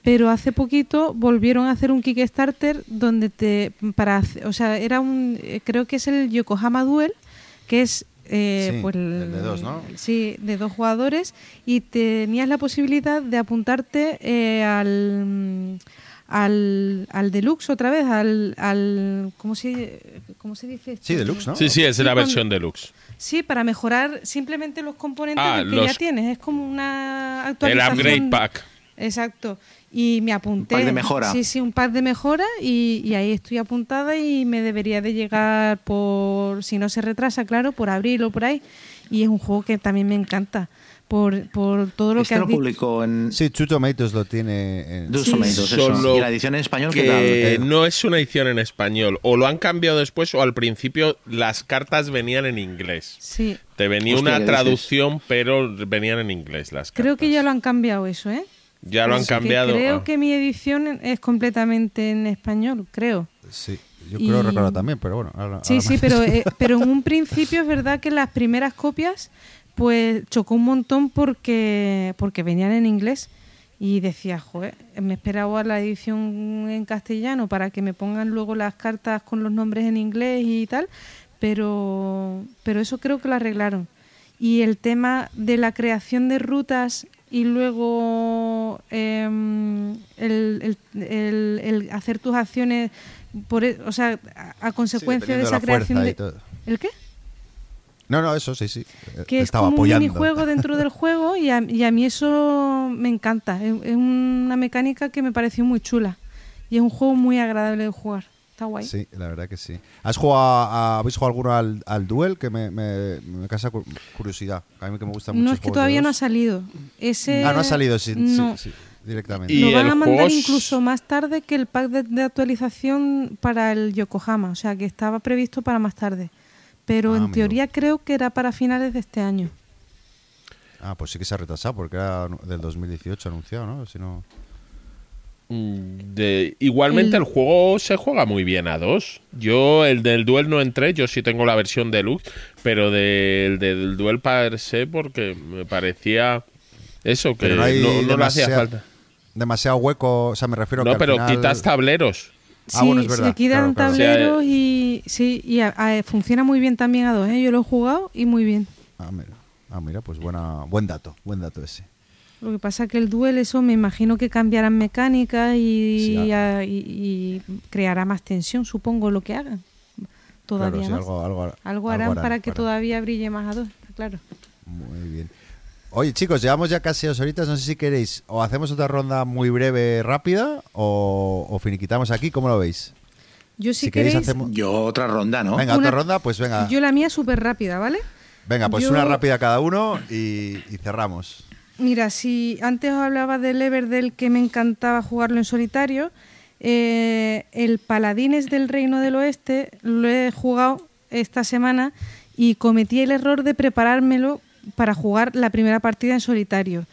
pero hace poquito volvieron a hacer un Kickstarter donde te para o sea era un eh, creo que es el Yokohama Duel que es eh, Sí, pues el de dos, ¿no? Sí, de dos jugadores y tenías la posibilidad de apuntarte eh, al, al al deluxe otra vez, al, al ¿cómo se cómo se dice? esto? Sí, deluxe, ¿no? Sí, sí, es Sí, la cuando- versión deluxe. Sí, para mejorar simplemente los componentes Ah, que los- ya tienes, es como una El actualización. upgrade pack. Exacto. Y me apunté. pack de mejora. Sí, sí, un pack de mejora y, y ahí estoy apuntada y me debería de llegar por, si no se retrasa, claro, por abril o por ahí. Y es un juego que también me encanta por, por todo lo Este que lo has publicó en Sí, Two Tomatoes lo tiene en... Dos Sí. Tomatoes, eso. Solo ¿Y la edición en español qué que tal? no es una edición en español. O lo han cambiado después o al principio las cartas venían en inglés. Sí, Te venía Hostia, una ¿qué dices? traducción, pero venían en inglés las cartas. creo que ya lo han cambiado eso, ¿eh? Ya lo han que cambiado. creo Ah. que mi edición es completamente en español, creo. Sí, yo Y- creo recordar también, pero bueno. ahora- Sí, ahora sí, pero, eh, pero en un principio es verdad que las primeras copias pues chocó un montón porque, porque venían en inglés y decía, joder, me esperaba la edición en castellano para que me pongan luego las cartas con los nombres en inglés y tal, pero, pero eso creo que lo arreglaron. Y el tema de la creación de rutas y luego em, el, el- el- el hacer tus acciones, por, e- o sea, a, a consecuencia de esa creación de... ¿El qué? No, no, eso sí, sí. eh, que es estaba como apoyando. un minijuego dentro del juego y a, y a mí eso me encanta. Es, es una mecánica que me pareció muy chula y es un juego muy agradable de jugar. Está guay. Sí, la verdad que sí. ¿Has jugado a- ¿Habéis jugado alguno al, al Duel? Que me, me, me causa cu- curiosidad. A mí que me gusta mucho. no es que todavía no ha salido. Ese Ah, no ha salido sí, no. sí, directamente. Y Lo van a mandar es- incluso más tarde que el pack de, de actualización para el Yokohama, o sea que estaba previsto para más tarde. Pero Ah, en amigo. teoría creo que era para finales de este año. Ah, pues sí que se ha retrasado porque era del 2018 anunciado, ¿no? Si no... Mm, de- igualmente El- el... juego se juega muy bien a dos. Yo el del duel no entré, yo sí tengo la versión deluxe, pero del, del duel per se porque me parecía eso, que Pero no, no, no le hacía falta. Demasiado hueco, o sea, me refiero que No, al pero final- quitas tableros. Ah, bueno, es sí, verdad, se quitan claro, claro. tableros O sea, y sí, y a- a- funciona muy bien también a dos. ¿eh? Yo lo he jugado y muy bien. Ah, mira, Ah, mira, pues buena, buen dato, buen dato ese. Lo que pasa que el duel, eso me imagino que cambiarán mecánicas y, Sí, a- y- y creará más tensión, supongo, lo que hagan. Todavía Claro, sí, más. algo, algo, Algo harán para que todavía brille más a dos, está claro. Muy bien. Oye, chicos, llevamos ya casi dos horitas. No sé si queréis o hacemos otra ronda muy breve, rápida, o, o finiquitamos aquí. ¿Cómo lo veis? Yo si, Si queréis, queréis, hacemos- Yo otra ronda, ¿no? Venga, Una- otra ronda, pues venga. yo la mía súper rápida, ¿vale? Venga, pues yo- una rápida cada uno y, y cerramos. Mira, si antes os hablaba del Everdell que me encantaba jugarlo en solitario, Eh, el Paladines del Reino del Oeste lo he jugado esta semana y cometí el error de preparármelo para jugar la primera partida en solitario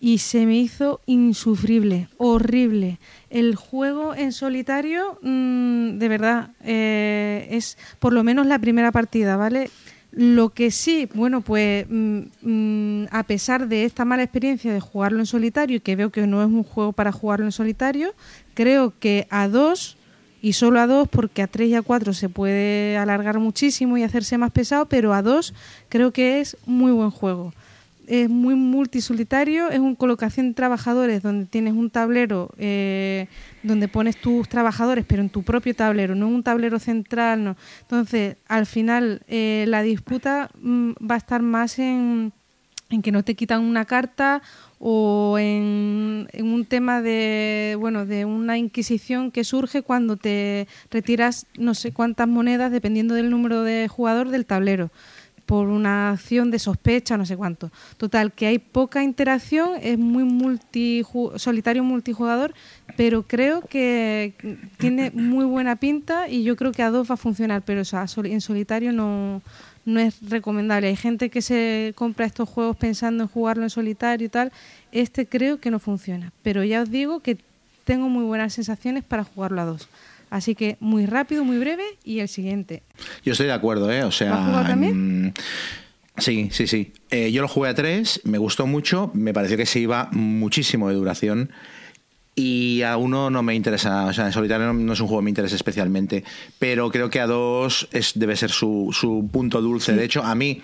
y se me hizo insufrible, horrible. El juego en solitario, mm, de verdad, eh, es por lo menos la primera partida, ¿vale? Lo que sí, bueno, pues mm, mm, a pesar de esta mala experiencia de jugarlo en solitario y que veo que no es un juego para jugarlo en solitario, creo que a dos y solo a dos, porque a tres y a cuatro se puede alargar muchísimo y hacerse más pesado, pero a dos creo que es muy buen juego es muy multisolitario, es una colocación de trabajadores donde tienes un tablero eh, donde pones tus trabajadores, pero en tu propio tablero, no en un tablero central. No. Entonces, al final, eh, la disputa mm, va a estar más en, en, que no te quitan una carta o en, un tema de bueno de una inquisición que surge cuando te retiras no sé cuántas monedas dependiendo del número de jugador del tablero por una acción de sospecha, no sé cuánto. Total, que hay poca interacción, es muy multi, solitario multijugador, pero creo que tiene muy buena pinta y yo creo que a dos va a funcionar, pero en solitario no, no es recomendable. Hay gente que se compra estos juegos pensando en jugarlo en solitario y tal. Este creo que no funciona, pero ya os digo que tengo muy buenas sensaciones para jugarlo a dos. Así que muy rápido, muy breve y el siguiente. Yo estoy de acuerdo, ¿eh? O sea, ¿Has jugado también? Mm, sí, sí, sí. Eh, yo lo jugué a tres, me gustó mucho, me pareció que se iba muchísimo de duración. Y a uno no me interesa, o sea, en solitario no, es un juego que me interesa especialmente, pero creo que a dos es, debe ser su, su punto dulce. De hecho, a mí,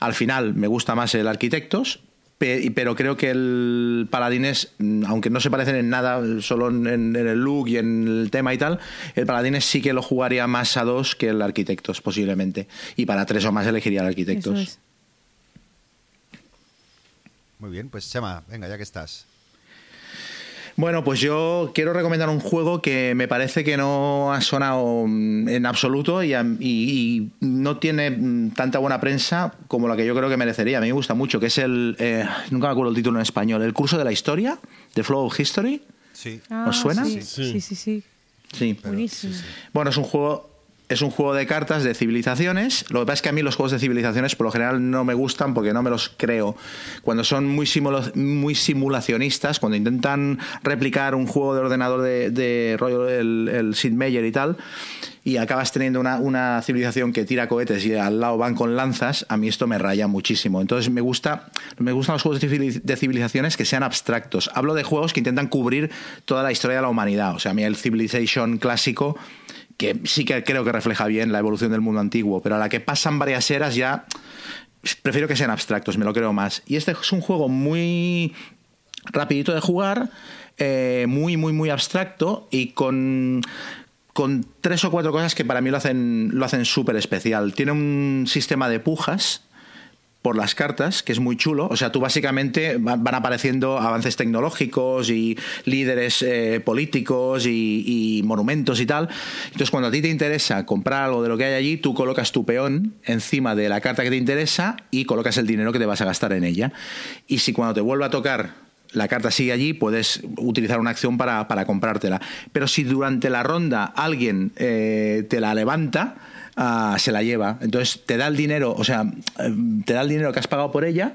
al final, me gusta más el Arquitectos, pero creo que el Paladines, mm, aunque no se parecen en nada, solo en, el look y en el tema y tal, el Paladines sí que lo jugaría más a dos que el Arquitectos, posiblemente. Y para tres o más elegiría el Arquitectos. Muy bien, pues Chema, venga, ya que estás. Bueno, pues yo quiero recomendar un juego que me parece que no ha sonado mm, en absoluto y, no tiene mm, tanta buena prensa como la que yo creo que merecería. A mí me gusta mucho, que es el, eh, nunca me acuerdo el título en español, el curso de la historia, The Flow of History. Sí. ¿Os suena? Ah, sí, sí, sí. sí. sí. Buenísimo. Bueno, es un juego es un juego de cartas de civilizaciones. Lo que pasa es que a mí los juegos de civilizaciones por lo general no me gustan porque no me los creo. Cuando son muy, muy simulacionistas, cuando intentan replicar un juego de ordenador de, rollo el, Sid Meier y tal, y acabas teniendo una, civilización que tira cohetes y al lado van con lanzas, a mí esto me raya muchísimo. Entonces me gusta, me gustan los juegos de civilizaciones que sean abstractos. Hablo de juegos que intentan cubrir toda la historia de la humanidad. O sea, a mí el Civilization clásico que sí que creo que refleja bien la evolución del mundo antiguo, pero a la que pasan varias eras ya prefiero que sean abstractos, me lo creo más. Y este es un juego muy rapidito de jugar, eh, muy, muy, muy abstracto y con con tres o cuatro cosas que para mí lo hacen lo hacen súper especial. Tiene un sistema de pujas por las cartas, que es muy chulo. O sea, tú básicamente van apareciendo avances tecnológicos y líderes eh, políticos y, monumentos y tal. Entonces, cuando a ti te interesa comprar algo de lo que hay allí, tú colocas tu peón encima de la carta que te interesa y colocas el dinero que te vas a gastar en ella. Y si cuando te vuelve a tocar la carta sigue allí, puedes utilizar una acción para, comprártela. Pero si durante la ronda alguien eh, te la levanta, Se la lleva. Entonces te da el dinero, o sea, te da el dinero que has pagado por ella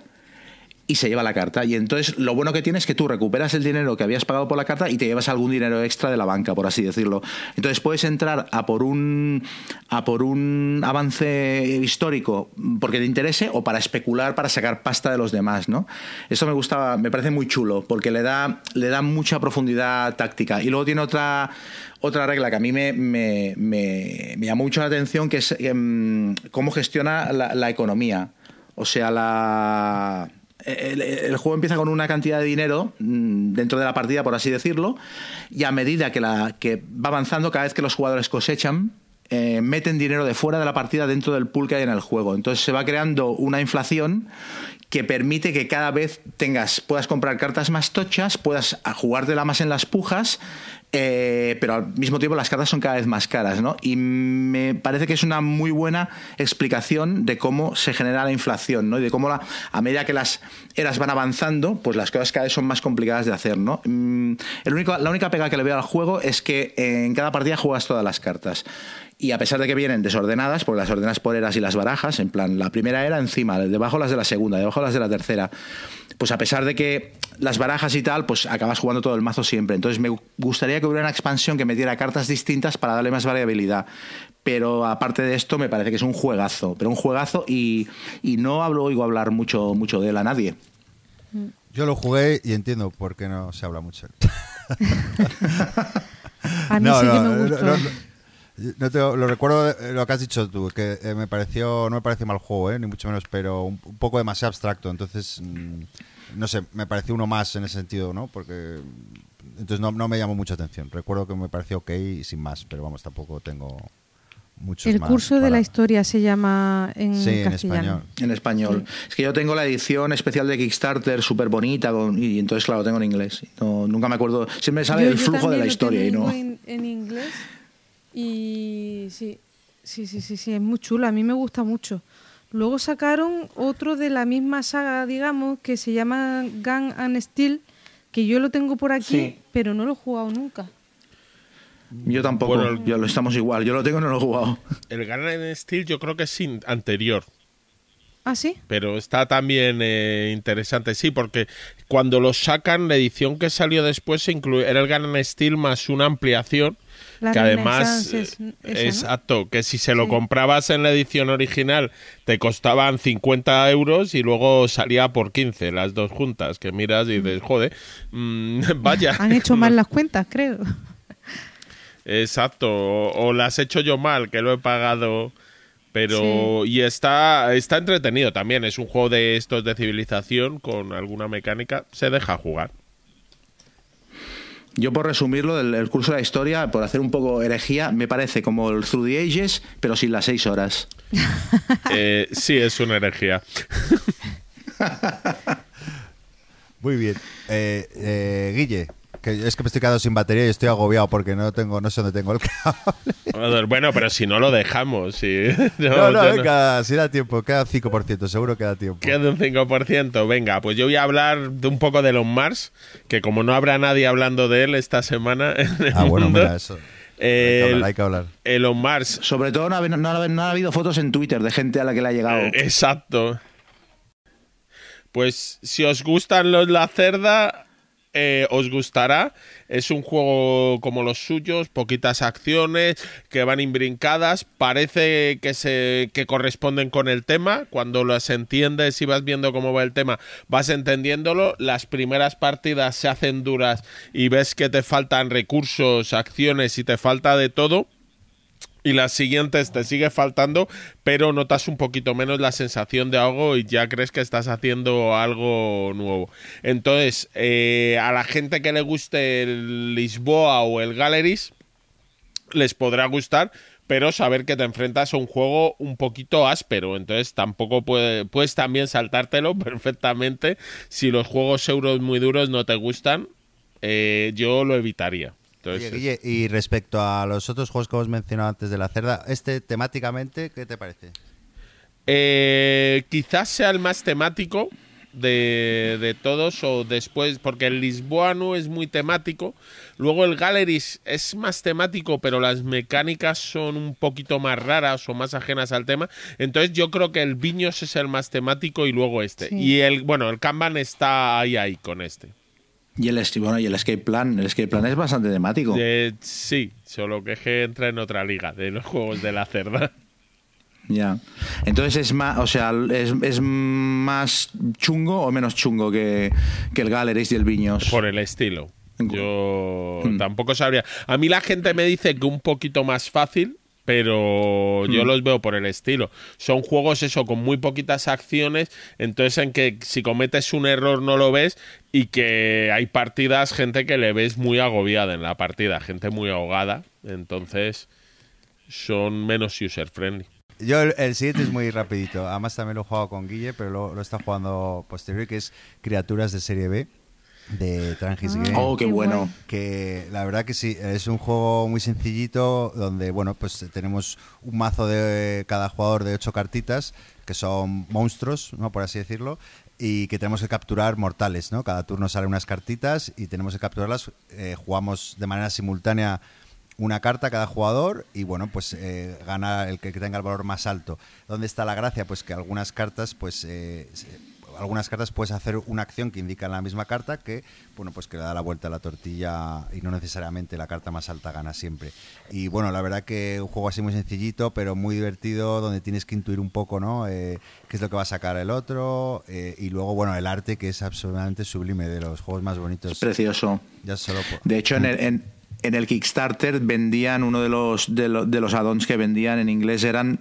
y se lleva la carta. Y entonces lo bueno que tienes es que tú recuperas el dinero que habías pagado por la carta y te llevas algún dinero extra de la banca, por así decirlo. Entonces puedes entrar a por un a por un avance histórico porque te interese o para especular, para sacar pasta de los demás, ¿no? Eso me gustaba, me parece muy chulo porque le da le da mucha profundidad táctica. Y luego tiene otra otra regla que a mí me, me, me, llamó mucho la atención que es em, cómo gestiona la economía. O sea, la el, juego empieza con una cantidad de dinero mm, dentro de la partida, por así decirlo, y a medida que, la, que va avanzando, cada vez que los jugadores cosechan, eh, meten dinero de fuera de la partida dentro del pool que hay en el juego. Entonces se va creando una inflación que permite que cada vez tengas, puedas comprar cartas más tochas, puedas jugártela más en las pujas, Eh, pero al mismo tiempo las cartas son cada vez más caras, ¿no? Y me parece que es una muy buena explicación de cómo se genera la inflación, ¿no? Y de cómo la, a medida que las eras van avanzando, pues las cosas cada vez son más complicadas de hacer, ¿no? Mm, el único, la única pega que le veo al juego es que en cada partida juegas todas las cartas. Y a pesar de que vienen desordenadas, porque las ordenas por eras y las barajas, en plan, la primera era encima, debajo las de la segunda, debajo las de la tercera, pues a pesar de que las barajas y tal, pues acabas jugando todo el mazo siempre. Entonces me gustaría que hubiera una expansión que metiera cartas distintas para darle más variabilidad. Pero aparte de esto, me parece que es un juegazo, pero un juegazo y, y no hablo, oigo hablar mucho, mucho de él a nadie. Yo lo jugué y entiendo por qué no se habla mucho. A mí sí que me gustó. no, no te- lo recuerdo lo que has dicho tú, que eh, me pareció, no me parece mal juego, eh, ni mucho menos, pero un, un poco demasiado abstracto. Entonces, mm, no sé, me pareció uno más en ese sentido, ¿no? Porque entonces no, no me llamó mucha atención. Recuerdo que me pareció ok y sin más, pero vamos, tampoco tengo muchos El más curso de la historia se llama en Sí, en español. En español. Es que yo tengo la edición especial de Kickstarter súper bonita con- y entonces, claro, tengo en inglés. No, nunca me acuerdo. Siempre sale Yo- el yo flujo de la lo historia y no. En, en inglés y sí, sí, sí, sí, sí, es muy chulo. A mí me gusta mucho. Luego sacaron otro de la misma saga, digamos, que se llama Gun and Steel, que yo lo tengo por aquí, Sí. pero no lo he jugado nunca. Yo tampoco. Bueno, el- yo lo estamos igual. Yo lo tengo y no lo he jugado. El Garden Steel yo creo que es anterior. ¿Ah, sí? Pero está también eh, interesante, sí, porque cuando lo sacan, la edición que salió después se incluye, era el Garden Steel más una ampliación. La que además, es- eh, exacto, que si se lo Sí. comprabas en la edición original te costaban 50 euros y luego salía por 15 las dos juntas, que miras y dices, joder, mm, vaya. Han hecho mal las cuentas, creo. Exacto, o, o las he hecho yo mal, que lo he pagado. Pero, y está, está entretenido también. Es un juego de estos de civilización con alguna mecánica. Se deja jugar. Yo, por resumirlo, el, el curso de la historia, por hacer un poco herejía, me parece como el Through the Ages, pero sin las seis horas. Eh, sí, es una herejía. Muy bien. Eh, eh, Guille, que es que me estoy quedando sin batería y estoy agobiado porque no tengo, no sé dónde tengo el cable. Bueno, pero si no lo dejamos. Sí. No, No, no, yo no. venga, si da tiempo, queda 5%, seguro que da tiempo. Queda un 5%. Venga, pues yo voy a hablar de un poco de Elon Musk, que como no habrá nadie hablando de él esta semana en el Ah, bueno, mundo, mira, eso. Hay que hablar, hay que hablar. Elon Musk Sobre todo, no ha, no ha- no ha habido fotos en Twitter de gente a la que le ha llegado. Eh, Exacto. Pues si os gustan los La Cerda, eh, os gustará. Es un juego como los suyos, poquitas acciones que van imbrincadas. Parece que se que corresponden con el tema. Cuando las entiendes y vas viendo cómo va el tema, vas entendiéndolo. Las primeras partidas se hacen duras y ves que te faltan recursos, acciones y te falta de todo y las siguientes te sigue faltando, pero notas un poquito menos la sensación de algo y ya crees que estás haciendo algo nuevo. Entonces, eh, a la gente que le guste el Lisboa o el Galleries, les podrá gustar, pero saber que te enfrentas a un juego un poquito áspero, entonces tampoco puede- puedes también saltártelo perfectamente. Si los juegos euros muy duros no te gustan, eh, yo lo evitaría. Entonces, Oye, Guille, y respecto a los otros juegos que hemos mencionado antes de la cerda, este temáticamente, ¿qué te parece? Eh, quizás sea el más temático de, de todos o después, porque el Lisboano es muy temático. Luego el Galleries es más temático, pero las mecánicas son un poquito más raras o más ajenas al tema. Entonces yo creo que el Viños es el más temático y luego este. Sí. Y el, bueno, el Kanban está ahí ahí con este. Y el, bueno, y el Escape Plan. El Escape Plan es bastante temático. Eh, sí, solo que es que entra en otra liga de los juegos de la cerda. Ya. Entonces es más, o sea, es, es más chungo o menos chungo que, que el Galleries y el Viños. Por el estilo. Yo Hmm. tampoco sabría. A mí la gente me dice que un poquito más fácil, pero yo Hmm. los veo por el estilo. Son juegos eso con muy poquitas acciones, entonces en que si cometes un error no lo ves y que hay partidas, gente que le ves muy agobiada en la partida, gente muy ahogada, entonces son menos user friendly. Yo el, el siguiente es muy rapidito. Además también lo he jugado con Guille, pero lo, lo está jugando posterior, que es Criaturas de Serie B. de Trangis Ah. Game. Oh, qué bueno. que la verdad que sí, es un juego muy sencillito donde, bueno, pues tenemos un mazo de cada jugador de ocho cartitas que son monstruos, ¿no? Por así decirlo, y que tenemos que capturar mortales, ¿no? Cada turno salen unas cartitas y tenemos que capturarlas, eh, jugamos de manera simultánea una carta cada jugador y bueno pues eh, gana el que tenga el valor más alto dónde está la gracia pues que algunas cartas pues eh, algunas cartas puedes hacer una acción que indica en la misma carta que bueno pues que le da la vuelta a la tortilla y no necesariamente la carta más alta gana siempre. Y bueno la verdad que un juego así muy sencillito pero muy divertido donde tienes que intuir un poco no Eh, qué es lo que va a sacar el otro eh, y luego bueno el arte que es absolutamente sublime de los juegos más bonitos. Precioso. ya solo por- De hecho, en el, en, en el Kickstarter vendían uno de los, de, lo- de los add-ons que vendían en inglés eran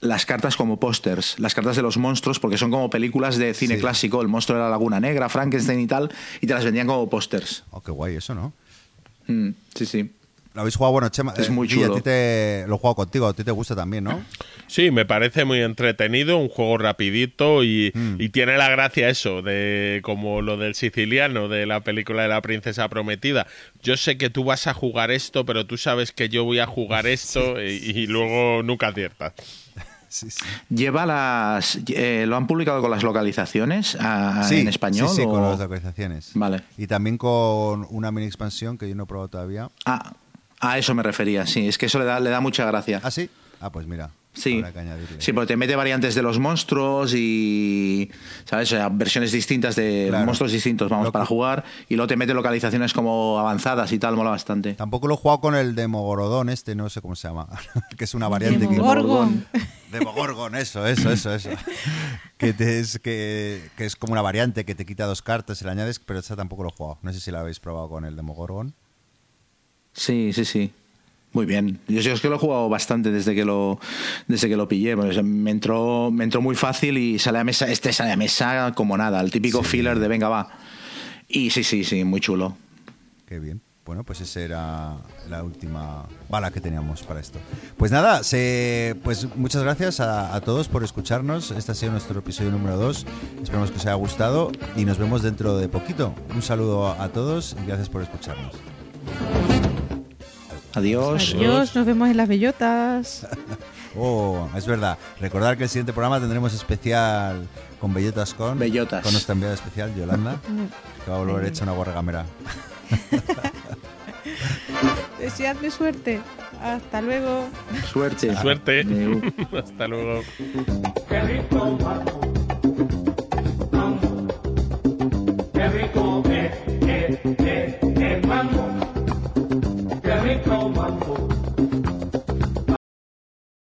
las cartas como pósters, las cartas de los monstruos, porque son como películas de cine Sí. clásico. El monstruo de la Laguna Negra, Frankenstein y tal, y te las vendían como pósters. oh qué guay eso no Mm, sí, sí. Lo habéis jugado, bueno, Chema. Es eh, muy chulo. a ti te lo he jugado contigo, a ti te gusta también, ¿no? Sí, me parece muy entretenido, un juego rapidito y, Mm. y tiene la gracia eso, de como lo del siciliano, de la película de la princesa prometida. Yo sé que tú vas a jugar esto, pero tú sabes que yo voy a jugar esto y, y luego nunca aciertas. Sí, sí. Lleva las. eh, ¿Lo han publicado con las localizaciones Sí, en español? Sí, sí, con las localizaciones. Vale. Y también con una mini expansión que yo no he probado todavía. Ah, a eso me refería, sí. Es que eso le da, le da mucha gracia. ¿Ah, sí? Ah, pues mira. Sí, sí, porque te mete variantes de los monstruos y, ¿sabes? O sea, versiones distintas de Claro. monstruos distintos, vamos, Lo para que- jugar. Y luego te mete localizaciones como avanzadas y tal, mola bastante. Tampoco lo he jugado con el Demogorodón este, no sé cómo se llama. que es una variante que... Demogorgon. Demogorgon, eso, eso, eso, eso. que, te es, que, que es como una variante que te quita dos cartas y le añades, pero esa tampoco lo he jugado. No sé si la habéis probado con el Demogorgon. Sí, sí, sí. Muy bien. Yo, yo es que lo he jugado bastante desde que lo, desde que lo pillé. Me, entró, me entró muy fácil y sale a mesa, este sale a mesa como nada, el típico filler de venga, va. Y sí, sí, sí, muy chulo. Qué bien. Bueno, pues esa era la última bala que teníamos para esto. Pues nada, se, pues muchas gracias a, a todos por escucharnos. Este ha sido nuestro episodio número 2. Esperamos que os haya gustado y nos vemos dentro de poquito. Un saludo a todos y gracias por escucharnos. Adiós. Adiós, nos vemos en las bellotas. oh, es verdad. Recordar que el siguiente programa tendremos especial con bellotas con. Bellotas. Con nuestra enviada especial, Yolanda, mm. que va a volver hecha una guargamera. Deseadme suerte. Hasta luego. Suerte. Suerte. Hasta luego. Qué rico, mambo. Qué rico, eh, eh, eh, mambo.